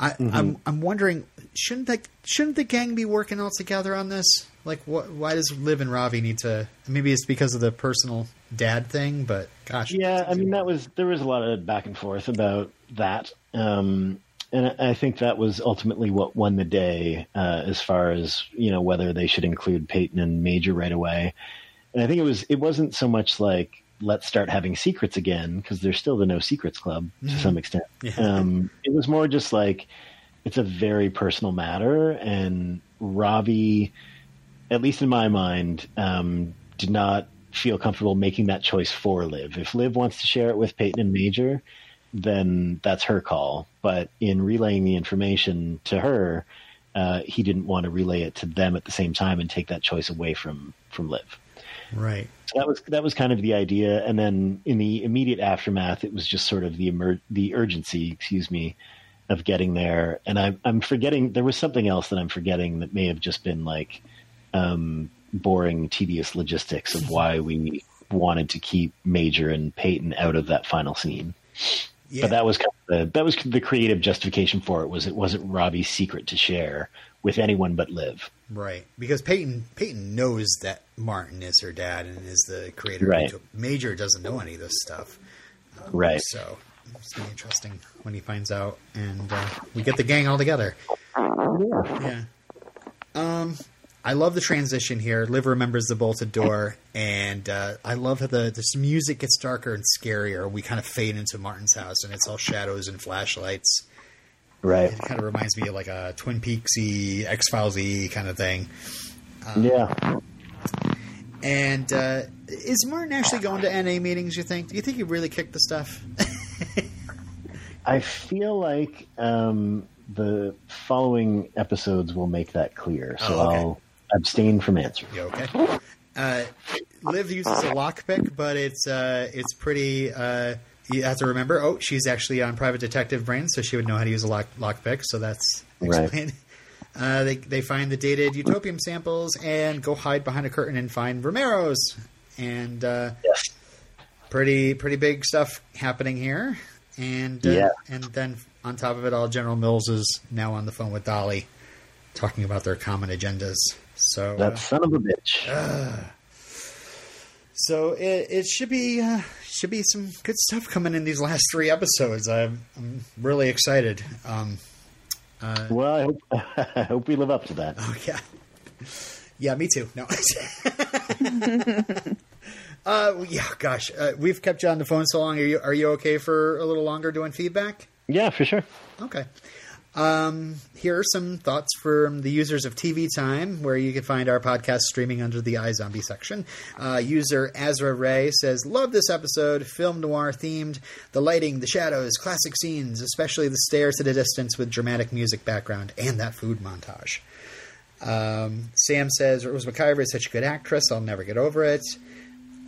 I, I'm I'm wondering shouldn't the shouldn't the gang be working all together on this? Like, what? Why does Liv and Ravi need to? Maybe it's because of the personal dad thing, but gosh, Yeah, I mean that was there was a lot of back and forth about that, um, and I I think that was ultimately what won the day uh, as far as you know whether they should include Peyton and Major right away. And I think it was it wasn't so much like let's start having secrets again because there's still the no secrets club to some extent. Yeah. Um, it was more just like it's a very personal matter, and Ravi, at least in my mind, um, did not feel comfortable making that choice for Liv. If Liv wants to share it with Peyton and Major, then that's her call. But in relaying the information to her, uh, he didn't want to relay it to them at the same time and take that choice away from from Liv. right. So that was that was kind of the idea, and then in the immediate aftermath, it was just sort of the emer- the urgency, excuse me, of getting there. And I'm I'm forgetting there was something else that I'm forgetting that may have just been like um, boring, tedious logistics of why we wanted to keep Major and Peyton out of that final scene. Yeah. But that was kind of the, that was the creative justification for it. Was it wasn't Ravi's secret to share with anyone but Liv. Right, because Peyton Peyton knows that Martin is her dad and is the creator. Right. Major doesn't know any of this stuff, Right. so it's gonna be interesting when he finds out, and uh, we get the gang all together. Yeah. Um, I love the transition here. Liv remembers the bolted door, and uh, I love how the this music gets darker and scarier. We kind of fade into Martin's house, and it's all shadows and flashlights. Right. It kind of reminds me of like a Twin Peaksy, X Filesy kind of thing. yeah. And uh, is Martin actually going to NA meetings? You think? Do you think he really kicked the stuff? I feel like um, the following episodes will make that clear. So Oh, okay. I'll abstain from answering. you okay? Uh, Liv uses a lockpick, but it's uh, it's pretty. Uh, you have to remember. Oh, she's actually on private detective brain, so she would know how to use a lock lockpick. So that's Right. explained. Uh, they they find the dated utopium samples and go hide behind a curtain and find Romero's. And uh, Yes. Pretty pretty big stuff happening here. And uh, Yeah. and then on top of it all, General Mills is now on the phone with Dolly, talking about their common agendas. So uh, That son of a bitch. so it, it should be uh, should be some good stuff coming in these last three episodes. I'm I'm really excited. Um, uh, well, I hope, I hope we live up to that. oh yeah, yeah, me too. No. uh, yeah, gosh, uh, we've kept you on the phone so long. Are you are you okay for a little longer doing feedback? Yeah, for sure. Okay. Um, here are some thoughts from the users of TV Time, where you can find our podcast streaming under the iZombie section. Uh, user Azra Ray says, Love this episode, film noir themed. The lighting, the shadows, classic scenes, especially the stairs at a distance with dramatic music background, and that food montage. Um, Sam says, Rose McIver is such a good actress, I'll never get over it.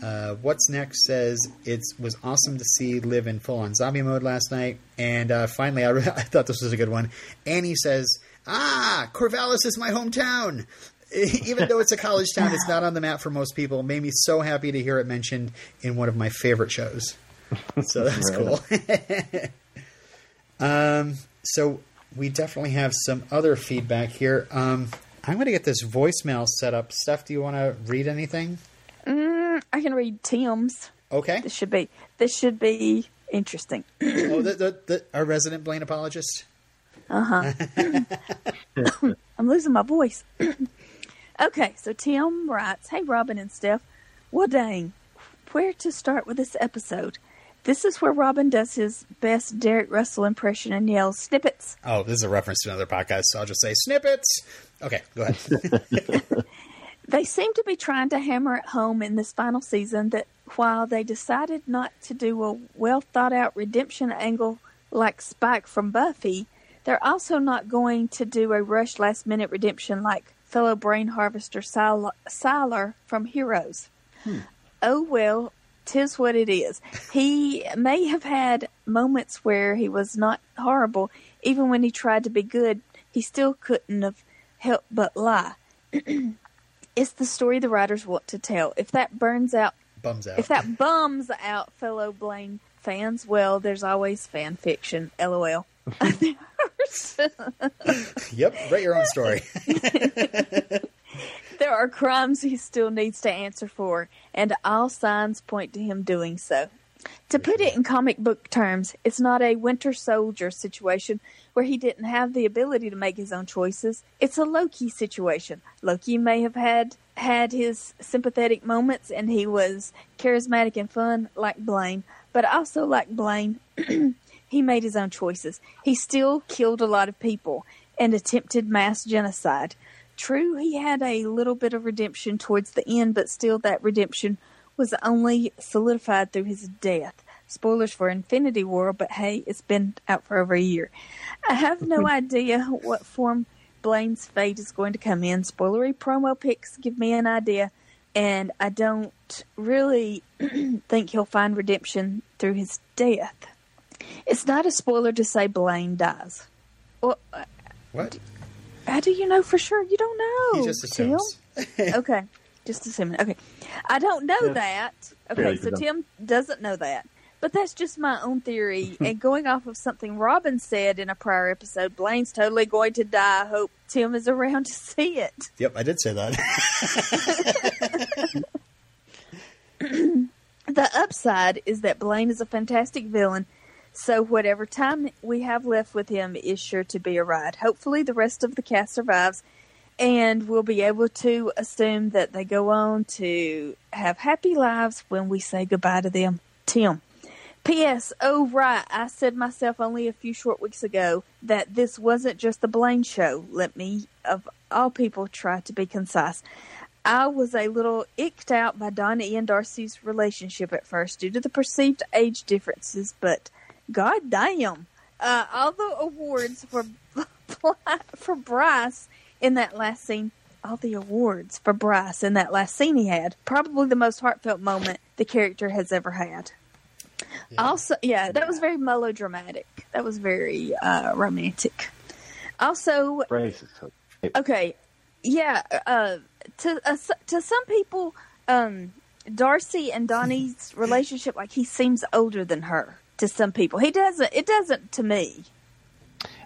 Uh, What's next says it was awesome to see Liv in full on zombie mode last night, and uh, finally, I, re- I thought this was a good one. Annie says, "Ah, Corvallis is my hometown." Even though it's a college town, it's not on the map for most people. Made me so happy to hear it mentioned in one of my favorite shows. So that's cool. um, so we definitely have some other feedback here. Um, I'm going to get this voicemail set up. Steph, do you want to read anything? Mm, I can read Tim's. Okay. This should be this should be interesting. oh, the, the, the, our resident Blaine apologist. Uh huh. I'm losing my voice. okay, so Tim writes, "Hey Robin and Steph, well dang, where to start with this episode? This is where Robin does his best Derek Russell impression and yells snippets. Oh, this is a reference to another podcast, so I'll just say snippets. Okay, go ahead. They seem to be trying to hammer it home in this final season that while they decided not to do a well thought out redemption angle like Spike from Buffy, they're also not going to do a rush last minute redemption like fellow brain harvester Sylar from Heroes. Hmm. Oh well, tis what it is. He may have had moments where he was not horrible, even when he tried to be good, he still couldn't have helped but lie. it's the story the writers want to tell. If that burns out, Bums out. if that bums out fellow Blaine fans, well, there's always fan fiction. LOL. yep, write your own story. there are crimes he still needs to answer for, and all signs point to him doing so. To put it in comic book terms, it's not a Winter Soldier situation where he didn't have the ability to make his own choices. It's a Loki situation. Loki may have had had his sympathetic moments and he was charismatic and fun like Blaine, but also like Blaine, he made his own choices. He still killed a lot of people and attempted mass genocide. True, he had a little bit of redemption towards the end, but still that redemption was only solidified through his death. Spoilers for Infinity War, but hey, it's been out for over a year. I have no idea what form Blaine's fate is going to come in. Spoilery promo pics give me an idea, and I don't really think he'll find redemption through his death. It's not a spoiler to say Blaine dies. Well, what? how do you know for sure? You don't know. He just assumes. okay, just assuming. Okay, I don't know that. Okay, so. Tim doesn't know that, But that's just my own theory. and going off of something Robin said in a prior episode, Blaine's totally going to die. I hope Tim is around to see it. Yep, I did say that. The upside is that Blaine is a fantastic villain, so whatever time we have left with him is sure to be a ride. Hopefully, the rest of the cast survives, and we'll be able to assume that they go on to have happy lives when we say goodbye to them. Tim. P.S. Oh, right. I said myself only a few short weeks ago that this wasn't just the Blaine show. Let me, of all people, try to be concise. I was a little icked out by Donnie and Darcy's relationship at first due to the perceived age differences, but god damn. Uh, all the awards for for Bryce in that last scene, all the awards for Bryce in that last scene he had, probably the most heartfelt moment the character has ever had. Also, yeah, that was very melodramatic. That was very uh, romantic. Also, okay, yeah. Uh, to uh, to some people, um, Darcy and Donnie's relationship, like he seems older than her. To some people, he doesn't. It doesn't to me.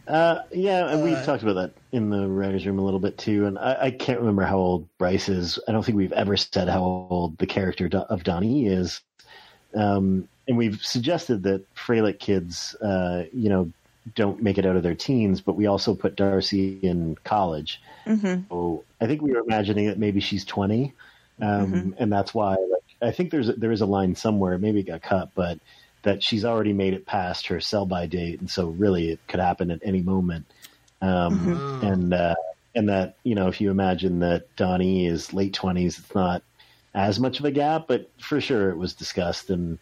Uh, yeah, and we've Uh, talked about that in the writers' room a little bit too. And I, I can't remember how old Bryce is. I don't think we've ever said how old the character of Donnie is. Um, and we've suggested that Freilich kids, uh, you know, don't make it out of their teens, but we also put Darcy in college. hmm So I think we were imagining that maybe she's 20. Um, and that's why, like, I think there's, a, there is a line somewhere, maybe it got cut, but that she's already made it past her sell by date. And so really it could happen at any moment. Um, and, uh, and that, you know, if you imagine that Donnie is late twenties, it's not as much of a gap, but for sure it was discussed and,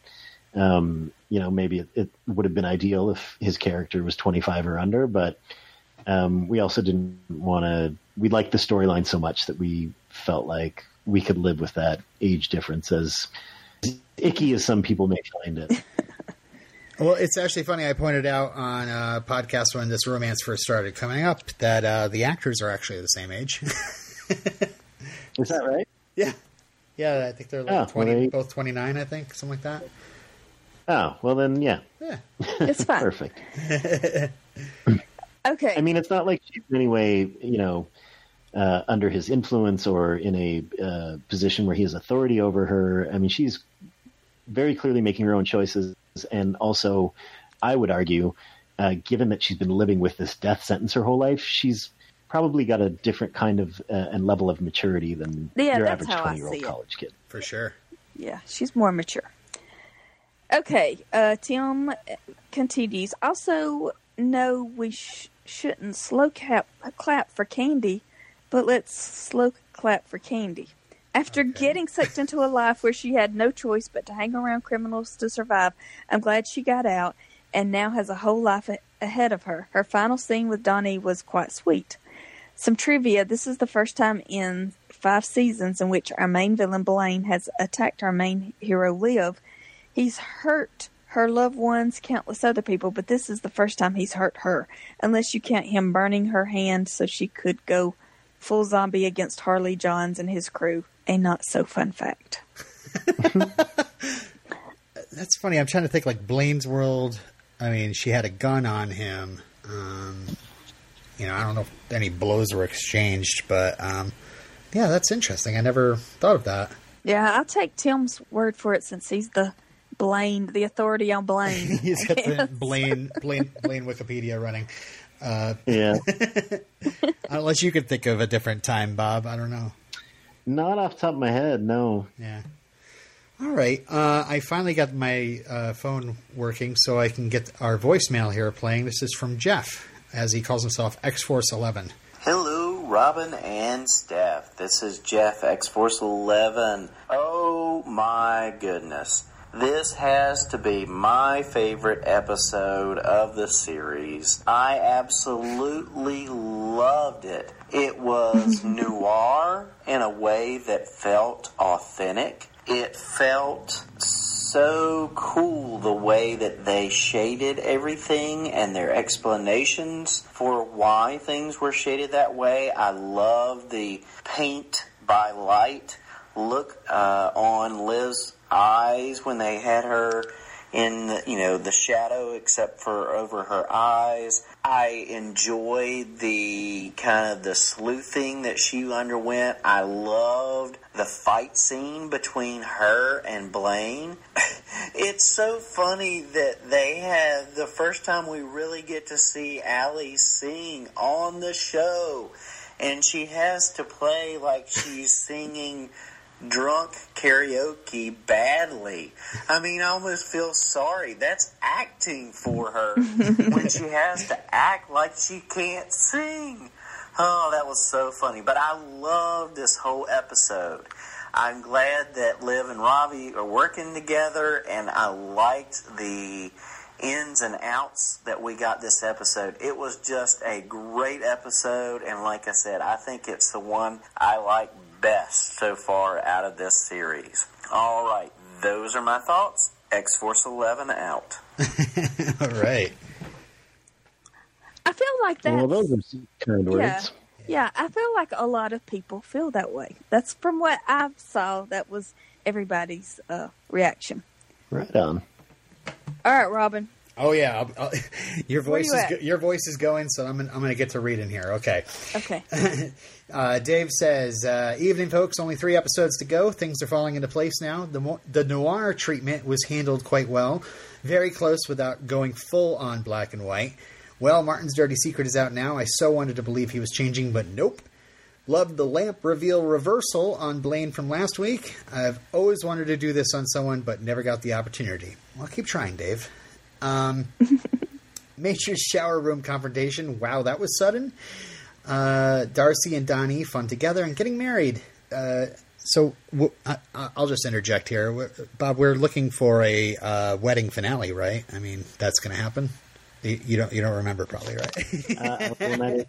um, you know, maybe it, it would have been ideal if his character was 25 or under, but, um, we also didn't want to, we liked the storyline so much that we felt like we could live with that age difference as icky as some people may find it. Well, it's actually funny. I pointed out on a podcast when this romance first started coming up that uh, the actors are actually the same age. Is that right? yeah, yeah. I think they're like Oh, well, they- both twenty nine. I think something like that. Oh, well then, yeah, Yeah, It's fine. perfect. Okay. I mean, it's not like she's in any way, you know, uh, under his influence or in a uh, position where he has authority over her. I mean, she's very clearly making her own choices, and also, I would argue, uh, given that she's been living with this death sentence her whole life, she's probably got a different kind of uh, and level of maturity than Yeah, your average twenty-year-old college kid. for sure. Yeah, she's more mature. Okay, uh, Tim continues. Also, no, we sh- shouldn't slow clap, clap for Candy, but let's slow clap for Candy. After getting sucked into a life where she had no choice but to hang around criminals to survive, I'm glad she got out and now has a whole life a- ahead of her. Her final scene with Donnie was quite sweet. Some trivia this is the first time in five seasons in which our main villain Blaine has attacked our main hero Liv. He's hurt her loved ones, countless other people, but this is the first time he's hurt her, unless you count him burning her hand so she could go full zombie against Harley Johns and his crew. A not so fun fact. That's funny. I'm trying to think like Blaine's World. I mean, she had a gun on him. Um, you know, I don't know if any blows were exchanged, but um, yeah, that's interesting. I never thought of that. Yeah, I'll take Tim's word for it since he's the Blaine, the authority on Blaine. He's I got the. Blaine, Blaine, Blaine Wikipedia running. Uh, Yeah, Unless you could think of a different time, Bob. I don't know. Not off the top of my head. No. Yeah. All right. Uh, I finally got my uh, phone working so I can get our voicemail here playing. This is from Jeff, as he calls himself X Force 11. Hello, Robin and Steph. This is Jeff, X Force 11. Oh my goodness. This has to be my favorite episode of the series. I absolutely loved it. It was noir in a way that felt authentic. It felt so cool the way that they shaded everything and their explanations for why things were shaded that way. I love the paint by light look uh, on Liv's eyes when they had her in the, you know the shadow except for over her eyes. I enjoyed the kind of the sleuthing that she underwent. I loved the fight scene between her and Blaine. it's so funny that they have the first time we really get to see Aly sing on the show and she has to play like she's singing drunk karaoke badly. I mean, I almost feel sorry. That's acting for her when she has to act like she can't sing. Oh, that was so funny. But I love this whole episode. I'm glad that Liv and Ravi are working together, and I liked the ins and outs that we got this episode. It was just a great episode, and like I said, I think it's the one I like best so far out of this series. All right, those are my thoughts. X Force 11 out. All right. I feel like that. Well, those are some kind yeah, yeah. I feel like a lot of people feel that way. That's from what I saw. That was everybody's uh, reaction. Right on. All right, Robin. Oh yeah, I'll, I'll, your voice you is go- your voice is going, so I'm gonna, I'm going to get to reading here. Okay. Okay. Uh, Dave says, uh, "Evening, folks. Only three episodes to go. Things are falling into place now. The the noir treatment was handled quite well, very close without going full on black and white. Well, Martin's dirty secret is out now. I so wanted to believe he was changing, but nope. Loved the lamp reveal reversal on Blaine from last week. I've always wanted to do this on someone, but never got the opportunity. Well, keep trying, Dave. Um, Major's shower room confrontation. Wow, that was sudden. Uh, Darcy and Donnie fun together and getting married. Uh, so w- I, will just interject here, We're- Bob. We're looking for a uh, wedding finale, right? I mean, that's going to happen. You, you don't you don't remember probably, right? Uh, I, will neither,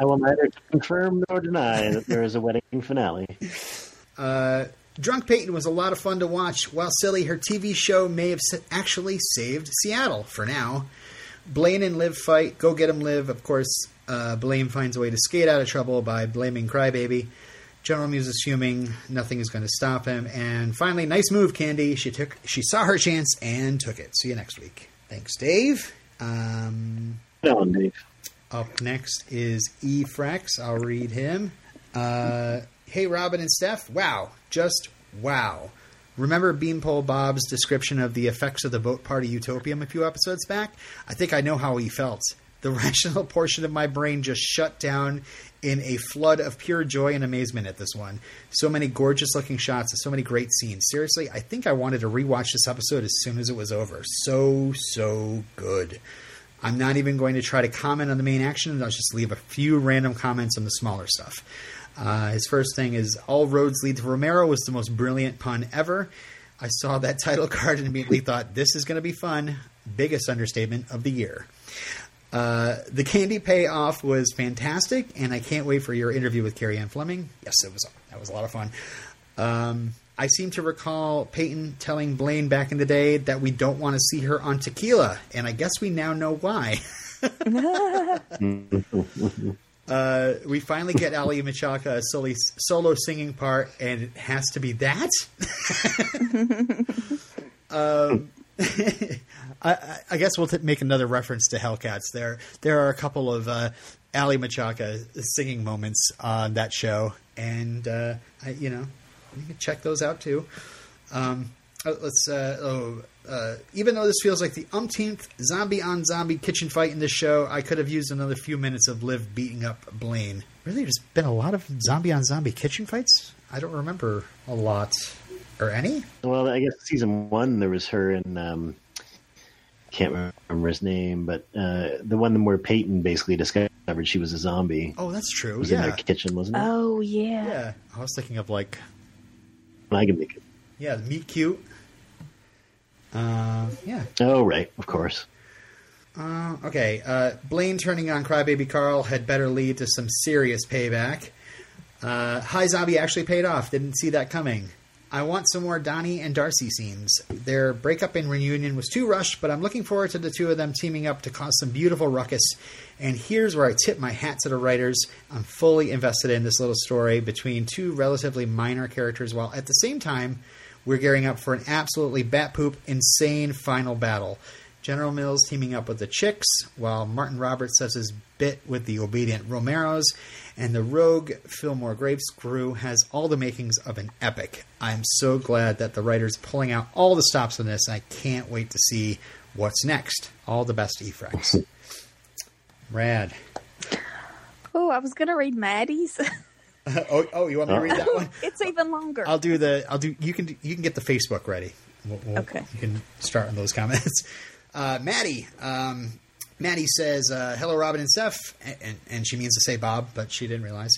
I will neither confirm nor deny that there is a wedding finale. Uh, Drunk Peyton was a lot of fun to watch. While silly, her TV show may have actually saved Seattle for now. Blaine and Liv fight. Go get him, Liv. Of course, uh, Blaine finds a way to skate out of trouble by blaming Crybaby. General Muse is fuming. Nothing is going to stop him. And finally, nice move, Candy. She took. She saw her chance and took it. See you next week. Thanks, Dave. Um, on, Dave. up next is E. I'll read him. Uh, hey, Robin and Steph. Wow. Just wow. Remember Beanpole Bob's description of the effects of the boat party utopium a few episodes back? I think I know how he felt. The rational portion of my brain just shut down in a flood of pure joy and amazement at this one. So many gorgeous looking shots and so many great scenes. Seriously, I think I wanted to rewatch this episode as soon as it was over. So, so good. I'm not even going to try to comment on the main action. I'll just leave a few random comments on the smaller stuff. Uh, his first thing is All Roads Lead to Romero was the most brilliant pun ever. I saw that title card and immediately thought, this is going to be fun. Biggest understatement of the year. Uh, the candy payoff was fantastic, and I can't wait for your interview with Carrie Ann Fleming. Yes, it was. That was a lot of fun. Um, I seem to recall Peyton telling Blaine back in the day that we don't want to see her on tequila, and I guess we now know why. uh, we finally get Aly Michalka a solo, solo singing part, and it has to be that. um, I, I- guess we'll t- make another reference to Hellcats. There, there are a couple of uh, Aly Michalka singing moments on that show, and uh, I, you know, you can check those out too. Um, uh, let's. Uh, oh, uh, even though this feels like the umpteenth zombie on zombie kitchen fight in this show, I could have used another few minutes of Liv beating up Blaine. Really, there's been a lot of zombie on zombie kitchen fights. I don't remember a lot or any. Well, I guess season one there was her and um, can't remember his name, but uh, the one where Peyton basically discovered she was a zombie Oh, that's true. was in Yeah, their kitchen, wasn't it? Oh yeah. yeah. I was thinking of like I can make it. yeah, meet cute. Uh, yeah. Oh, right, of course. Uh, okay. Uh, Blaine turning on Crybaby Carl had better lead to some serious payback. Uh, High Zombie actually paid off. Didn't see that coming. I want some more Donnie and Darcy scenes. Their breakup and reunion was too rushed, but I'm looking forward to the two of them teaming up to cause some beautiful ruckus. And here's where I tip my hat to the writers. I'm fully invested in this little story between two relatively minor characters, while at the same time, We're gearing up for an absolutely bat poop insane final battle. General Mills teaming up with the Chicks, while Martin Roberts does his bit with the obedient Romeros, and the rogue Fillmore Graves crew has all the makings of an epic. I'm so glad that the writer's pulling out all the stops on this. I can't wait to see what's next. All the best, Efrex. Rad. Oh, I was going to read Maddie's. oh, oh, you want me to read that one? it's even longer. I'll do the. I'll do. You can. You can get the Facebook ready. We'll, we'll, Okay. You can start on those comments. Uh, Maddie. Um, Maddie says, uh, "Hello, Robin and Steph," and, and she means to say Bob, but she didn't realize.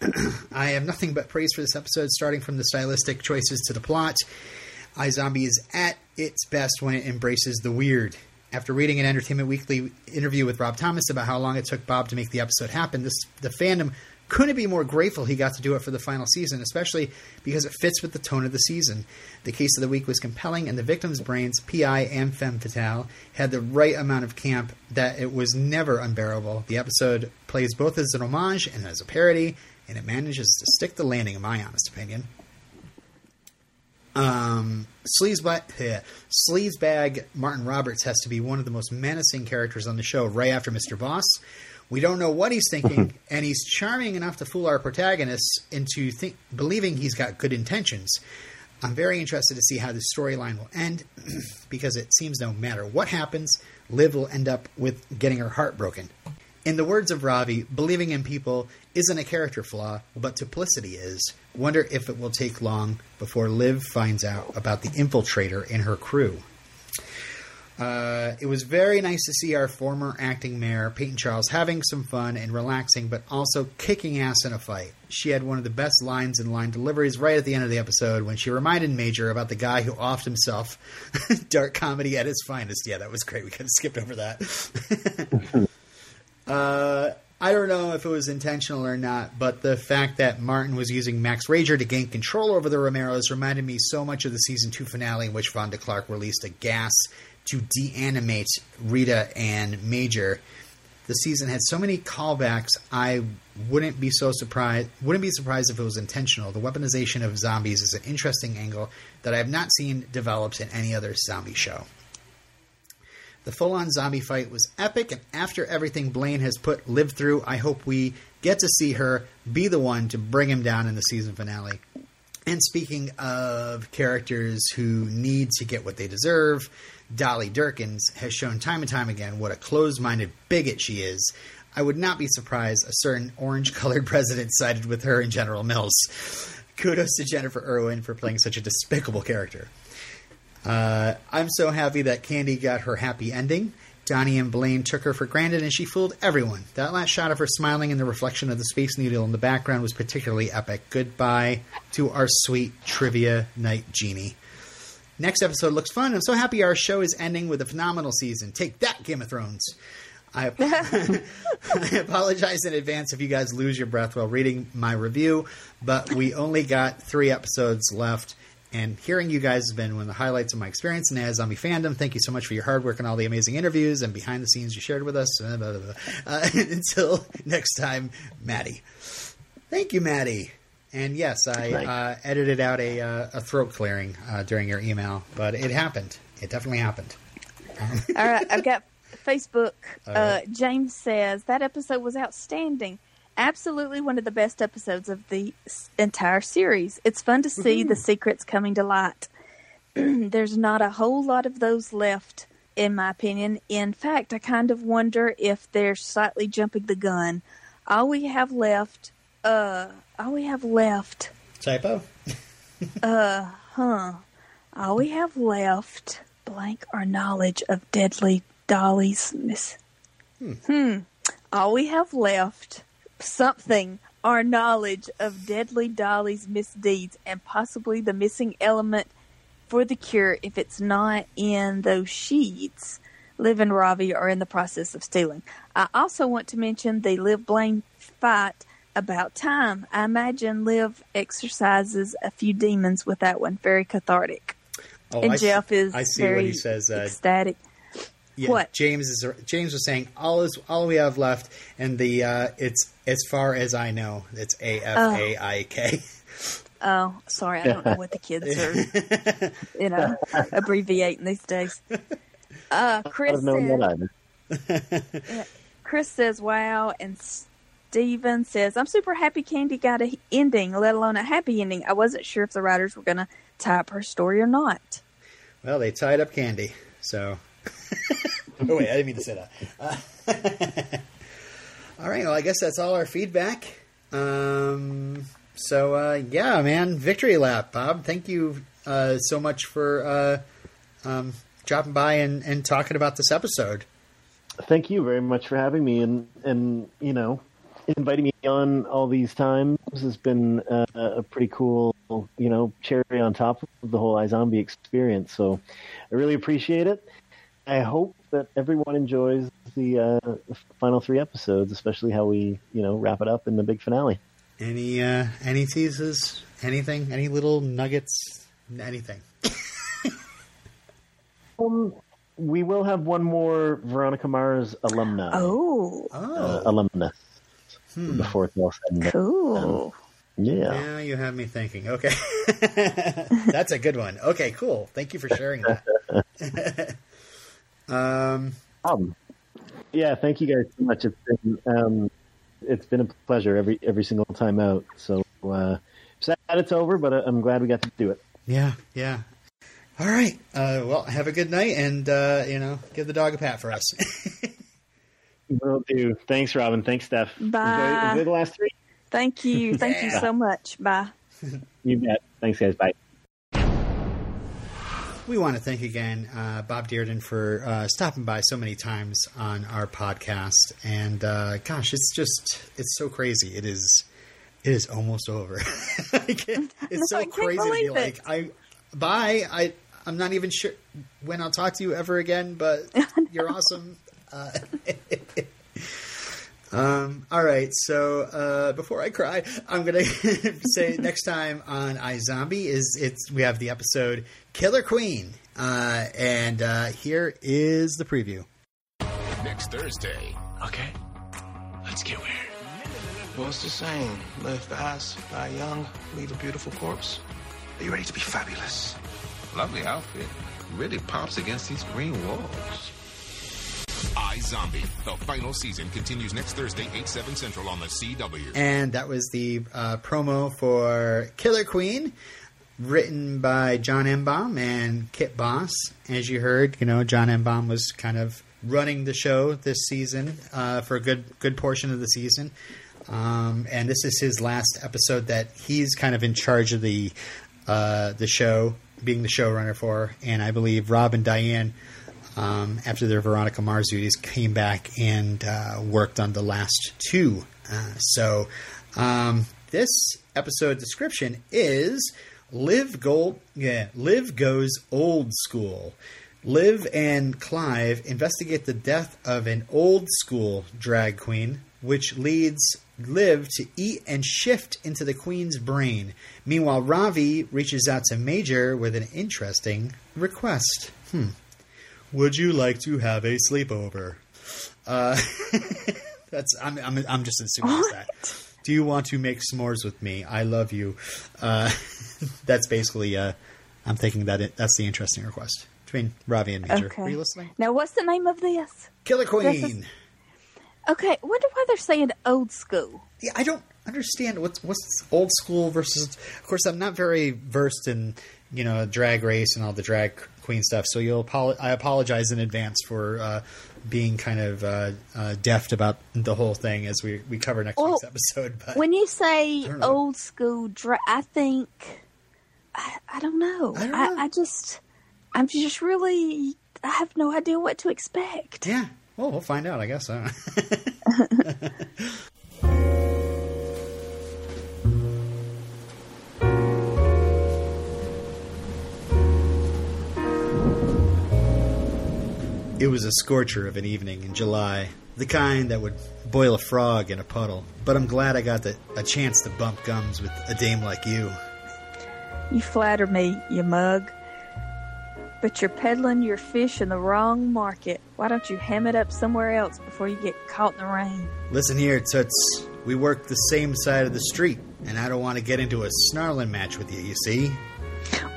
I have nothing but praise for this episode, starting from the stylistic choices to the plot. iZombie is at its best when it embraces the weird. After reading an Entertainment Weekly interview with Rob Thomas about how long it took Bob to make the episode happen, this, the fandom couldn't be more grateful he got to do it for the final season, especially because it fits with the tone of the season. The case of the week was compelling, and the victims' brains, PI and femme fatale, had the right amount of camp that it was never unbearable. The episode plays both as an homage and as a parody, and it manages to stick the landing, in my honest opinion. Um, Sleazebag, Martin Roberts has to be one of the most menacing characters on the show, right after Mr. Boss. We don't know what he's thinking, and he's charming enough to fool our protagonists into think, believing he's got good intentions. I'm very interested to see how the storyline will end, because it seems no matter what happens, Liv will end up with getting her heart broken. In the words of Ravi, believing in people isn't a character flaw, but duplicity is. Wonder if it will take long before Liv finds out about the infiltrator in her crew. Uh, it was very nice to see our former acting mayor, Peyton Charles, having some fun and relaxing, but also kicking ass in a fight. She had one of the best lines and line deliveries right at the end of the episode when she reminded Major about the guy who offed himself dark comedy at its finest. Yeah, that was great. We kind of skipped over that. uh, I don't know if it was intentional or not, but the fact that Martin was using Max Rager to gain control over the Romeros reminded me so much of the season two finale in which Vaughn Du Clark released a gas to deanimate Rita and Major. The season had so many callbacks. I wouldn't be so surprised. Wouldn't be surprised if it was intentional. The weaponization of zombies is an interesting angle that I have not seen developed in any other zombie show. The full on zombie fight was epic, and after everything Blaine has put lived through, I hope we get to see her be the one to bring him down in the season finale. And speaking of characters who need to get what they deserve, Dolly Durkins has shown time and time again what a closed minded bigot she is. I would not be surprised a certain orange colored president sided with her and General Mills. Kudos to Jennifer Irwin for playing such a despicable character. Uh, I'm so happy that Candy got her happy ending. Donnie and Blaine took her for granted, and she fooled everyone. That last shot of her smiling in the reflection of the Space Needle in the background was particularly epic. Goodbye to our sweet trivia night genie. Next episode looks fun. I'm so happy our show is ending with a phenomenal season. Take that, Game of Thrones. I, I apologize in advance if you guys lose your breath while reading my review, but we only got three episodes left. And hearing you guys has been one of the highlights of my experience in the Zombie fandom. Thank you so much for your hard work and all the amazing interviews and behind the scenes you shared with us. Uh, until next time, Maddie. Thank you, Maddie. And yes, I uh, edited out a, uh, a throat clearing uh, during your email, but it happened. It definitely happened. All right, I've got Facebook. All Uh, right. James says that episode was outstanding. Absolutely one of the best episodes of the s- entire series. It's fun to see the secrets coming to light. There's not a whole lot of those left, in my opinion. In fact, I kind of wonder if they're slightly jumping the gun. All we have left, uh, all we have left Typo? Uh, huh. All we have left, blank our knowledge of deadly Dolly's miss. Hmm. All we have left, something, our knowledge of deadly Dolly's misdeeds and possibly the missing element for the cure if it's not in those sheets. Liv and Ravi are in the process of stealing. I also want to mention the Liv Blaine fight about time. I imagine Liv exercises a few demons with that one. Very cathartic. Oh, and I see- Jeff is I see very what he says. Uh, ecstatic. Yeah, What? James is James was saying all is all we have left, and the uh, it's as far as I know, it's A F A I K. Oh, sorry, I don't know what the kids are, you know, abbreviating these days. Uh, I'd Chris have known said, that. Chris says, "Wow," and Steven says, "I'm super happy Candy got a ending, let alone a happy ending. I wasn't sure if the writers were going to tie up her story or not." Well, they tied up Candy, so. oh wait, I didn't mean to say that. Uh, all right, well, I guess that's all our feedback. Um, so uh, yeah, man, victory lap, Bob. Thank you uh, so much for uh, um, dropping by and, and talking about this episode. Thank you very much for having me and and you know inviting me on all these times has been uh, a pretty cool you know cherry on top of the whole iZombie experience. So I really appreciate it. I hope that everyone enjoys the uh, final three episodes, especially how we you know wrap it up in the big finale. Any uh, any teases? Anything? Any little nuggets? Anything? Um, we will have one more Veronica Mars alumna. Oh, Oh, uh, alumnus before it's all said and done. cool. Yeah. Now you have me thinking. Okay, that's a good one. Okay, cool. Thank you for sharing that. um, Um, yeah, thank you guys so much. It's been um, it's been a pleasure every every single time out. So uh, sad it's over, but I'm glad we got to do it. yeah, yeah. All right. Uh, well, have a good night, and uh, you know, give the dog a pat for us. Will do. Thanks, Robin. Thanks, Steph. Bye. Enjoy, enjoy the last three. Thank you, thank you so much. Bye. You bet. Thanks, guys. Bye. we want to thank again uh, Bob Dearden for uh, stopping by so many times on our podcast. And uh, gosh, it's just it's so crazy. It is it is almost over. I it's No, so crazy to be believe like it. I bye. I I'm not even sure when I'll talk to you ever again, but you're awesome. Uh, um, all right, so uh, before I cry, I'm gonna say next time on iZombie is it's we have the episode Killer Queen, uh, and uh, here is the preview. Next Thursday. Okay, let's get weird. What's the saying? Live fast, die young, leave a beautiful corpse. Are you ready to be fabulous? Lovely outfit. Really pops against these green walls. iZombie. The final season continues next Thursday, 8, 7 Central on the CW. And that was the uh, promo for Killer Queen, written by John Enbom and Kit Boss. As you heard, you know, John Enbom was kind of running the show this season uh, for a good good portion of the season. Um, and this is his last episode that he's kind of in charge of the uh, the show, being the showrunner for. And I believe Rob and Diane um, after their Veronica Mars duties, came back and uh, worked on the last two. Uh, so, um, this episode description is Liv Gold. Yeah, goes old school. Liv and Clive investigate the death of an old school drag queen, which leads Liv to eat and shift into the queen's brain. Meanwhile, Ravi reaches out to Major with an interesting request. Hmm. Would you like to have a sleepover? Uh, that's I'm, I'm I'm just assuming that. Do you want to make s'mores with me? I love you. Uh, that's basically. Uh, I'm thinking that it, that's the interesting request between Ravi and Major. Okay. Were you listening? Now, what's the name of this? Killer This Queen. is- Okay, wonder why they're saying old school. Yeah, I don't understand what's what's old school versus. Of course, I'm not very versed in you know drag race and all the drag queen stuff. So you'll apolo- I apologize in advance for uh, being kind of uh, uh, deft about the whole thing as we we cover next Well, week's episode. But When you say old school, dra- I think I, I don't know. I don't I, know. I just, I'm just really, I have no idea what to expect. yeah, well, we'll find out. I guess. I It was a scorcher of an evening in July, the kind that would boil a frog in a puddle. But I'm glad I got the, a chance to bump gums with a dame like you. You flatter me, you mug. But you're peddling your fish in the wrong market. Why don't you ham it up somewhere else before you get caught in the rain? Listen here, Toots. We work the same side of the street, and I don't want to get into a snarling match with you, you see?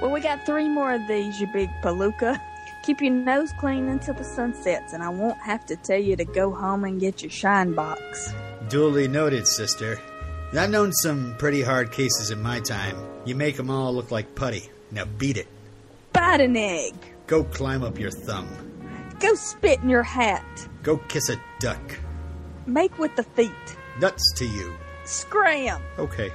Well, we got three more of these, you big palooka. Keep your nose clean until the sun sets, and I won't have to tell you to go home and get your shine box. Duly noted, sister. I've known some pretty hard cases in my time. You make 'em all look like putty. Now beat it. Bite an egg. Go climb up your thumb. Go spit in your hat. Go kiss a duck. Make with the feet. Nuts to you. Scram. Okay.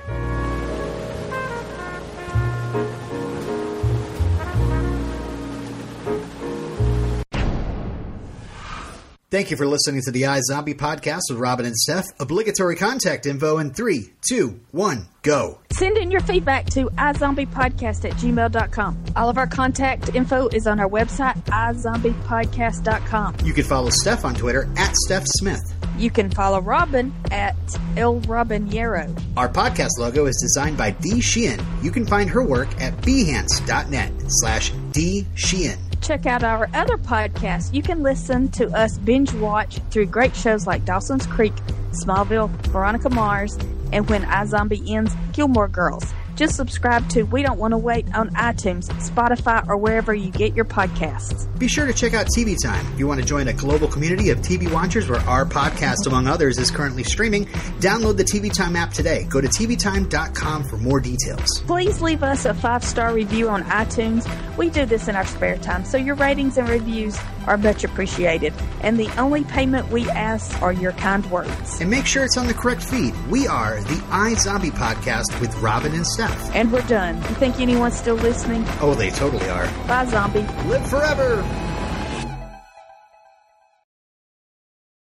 Thank you for listening to the iZombie podcast with Robin and Steph. Obligatory contact info in three, two, one, go. Send in your feedback to izombiepodcast at gmail.com. All of our contact info is on our website, izombiepodcast.com. You can follow Steph on Twitter at Steph Smith. You can follow Robin at El Robinero. Our podcast logo is designed by Dee Sheehan. You can find her work at behance.net slash D Sheehan. Check out our other podcasts. You can listen to us binge watch through great shows like Dawson's Creek, Smallville, Veronica Mars, and When iZombie Ends, Gilmore Girls. Just subscribe to We Don't Want to Wait on iTunes, Spotify, or wherever you get your podcasts. Be sure to check out TV Time. If you want to join a global community of TV watchers where our podcast, among others, is currently streaming, download the TV Time app today. Go to tvtime.com for more details. Please leave us a five star review on iTunes. We do this in our spare time, so your ratings and reviews are much appreciated. And the only payment we ask are your kind words. And make sure it's on the correct feed. We are the iZombie podcast with Robin and Steph. And we're done. You think anyone's still listening? Oh, they totally are. Bye, zombie. Live forever!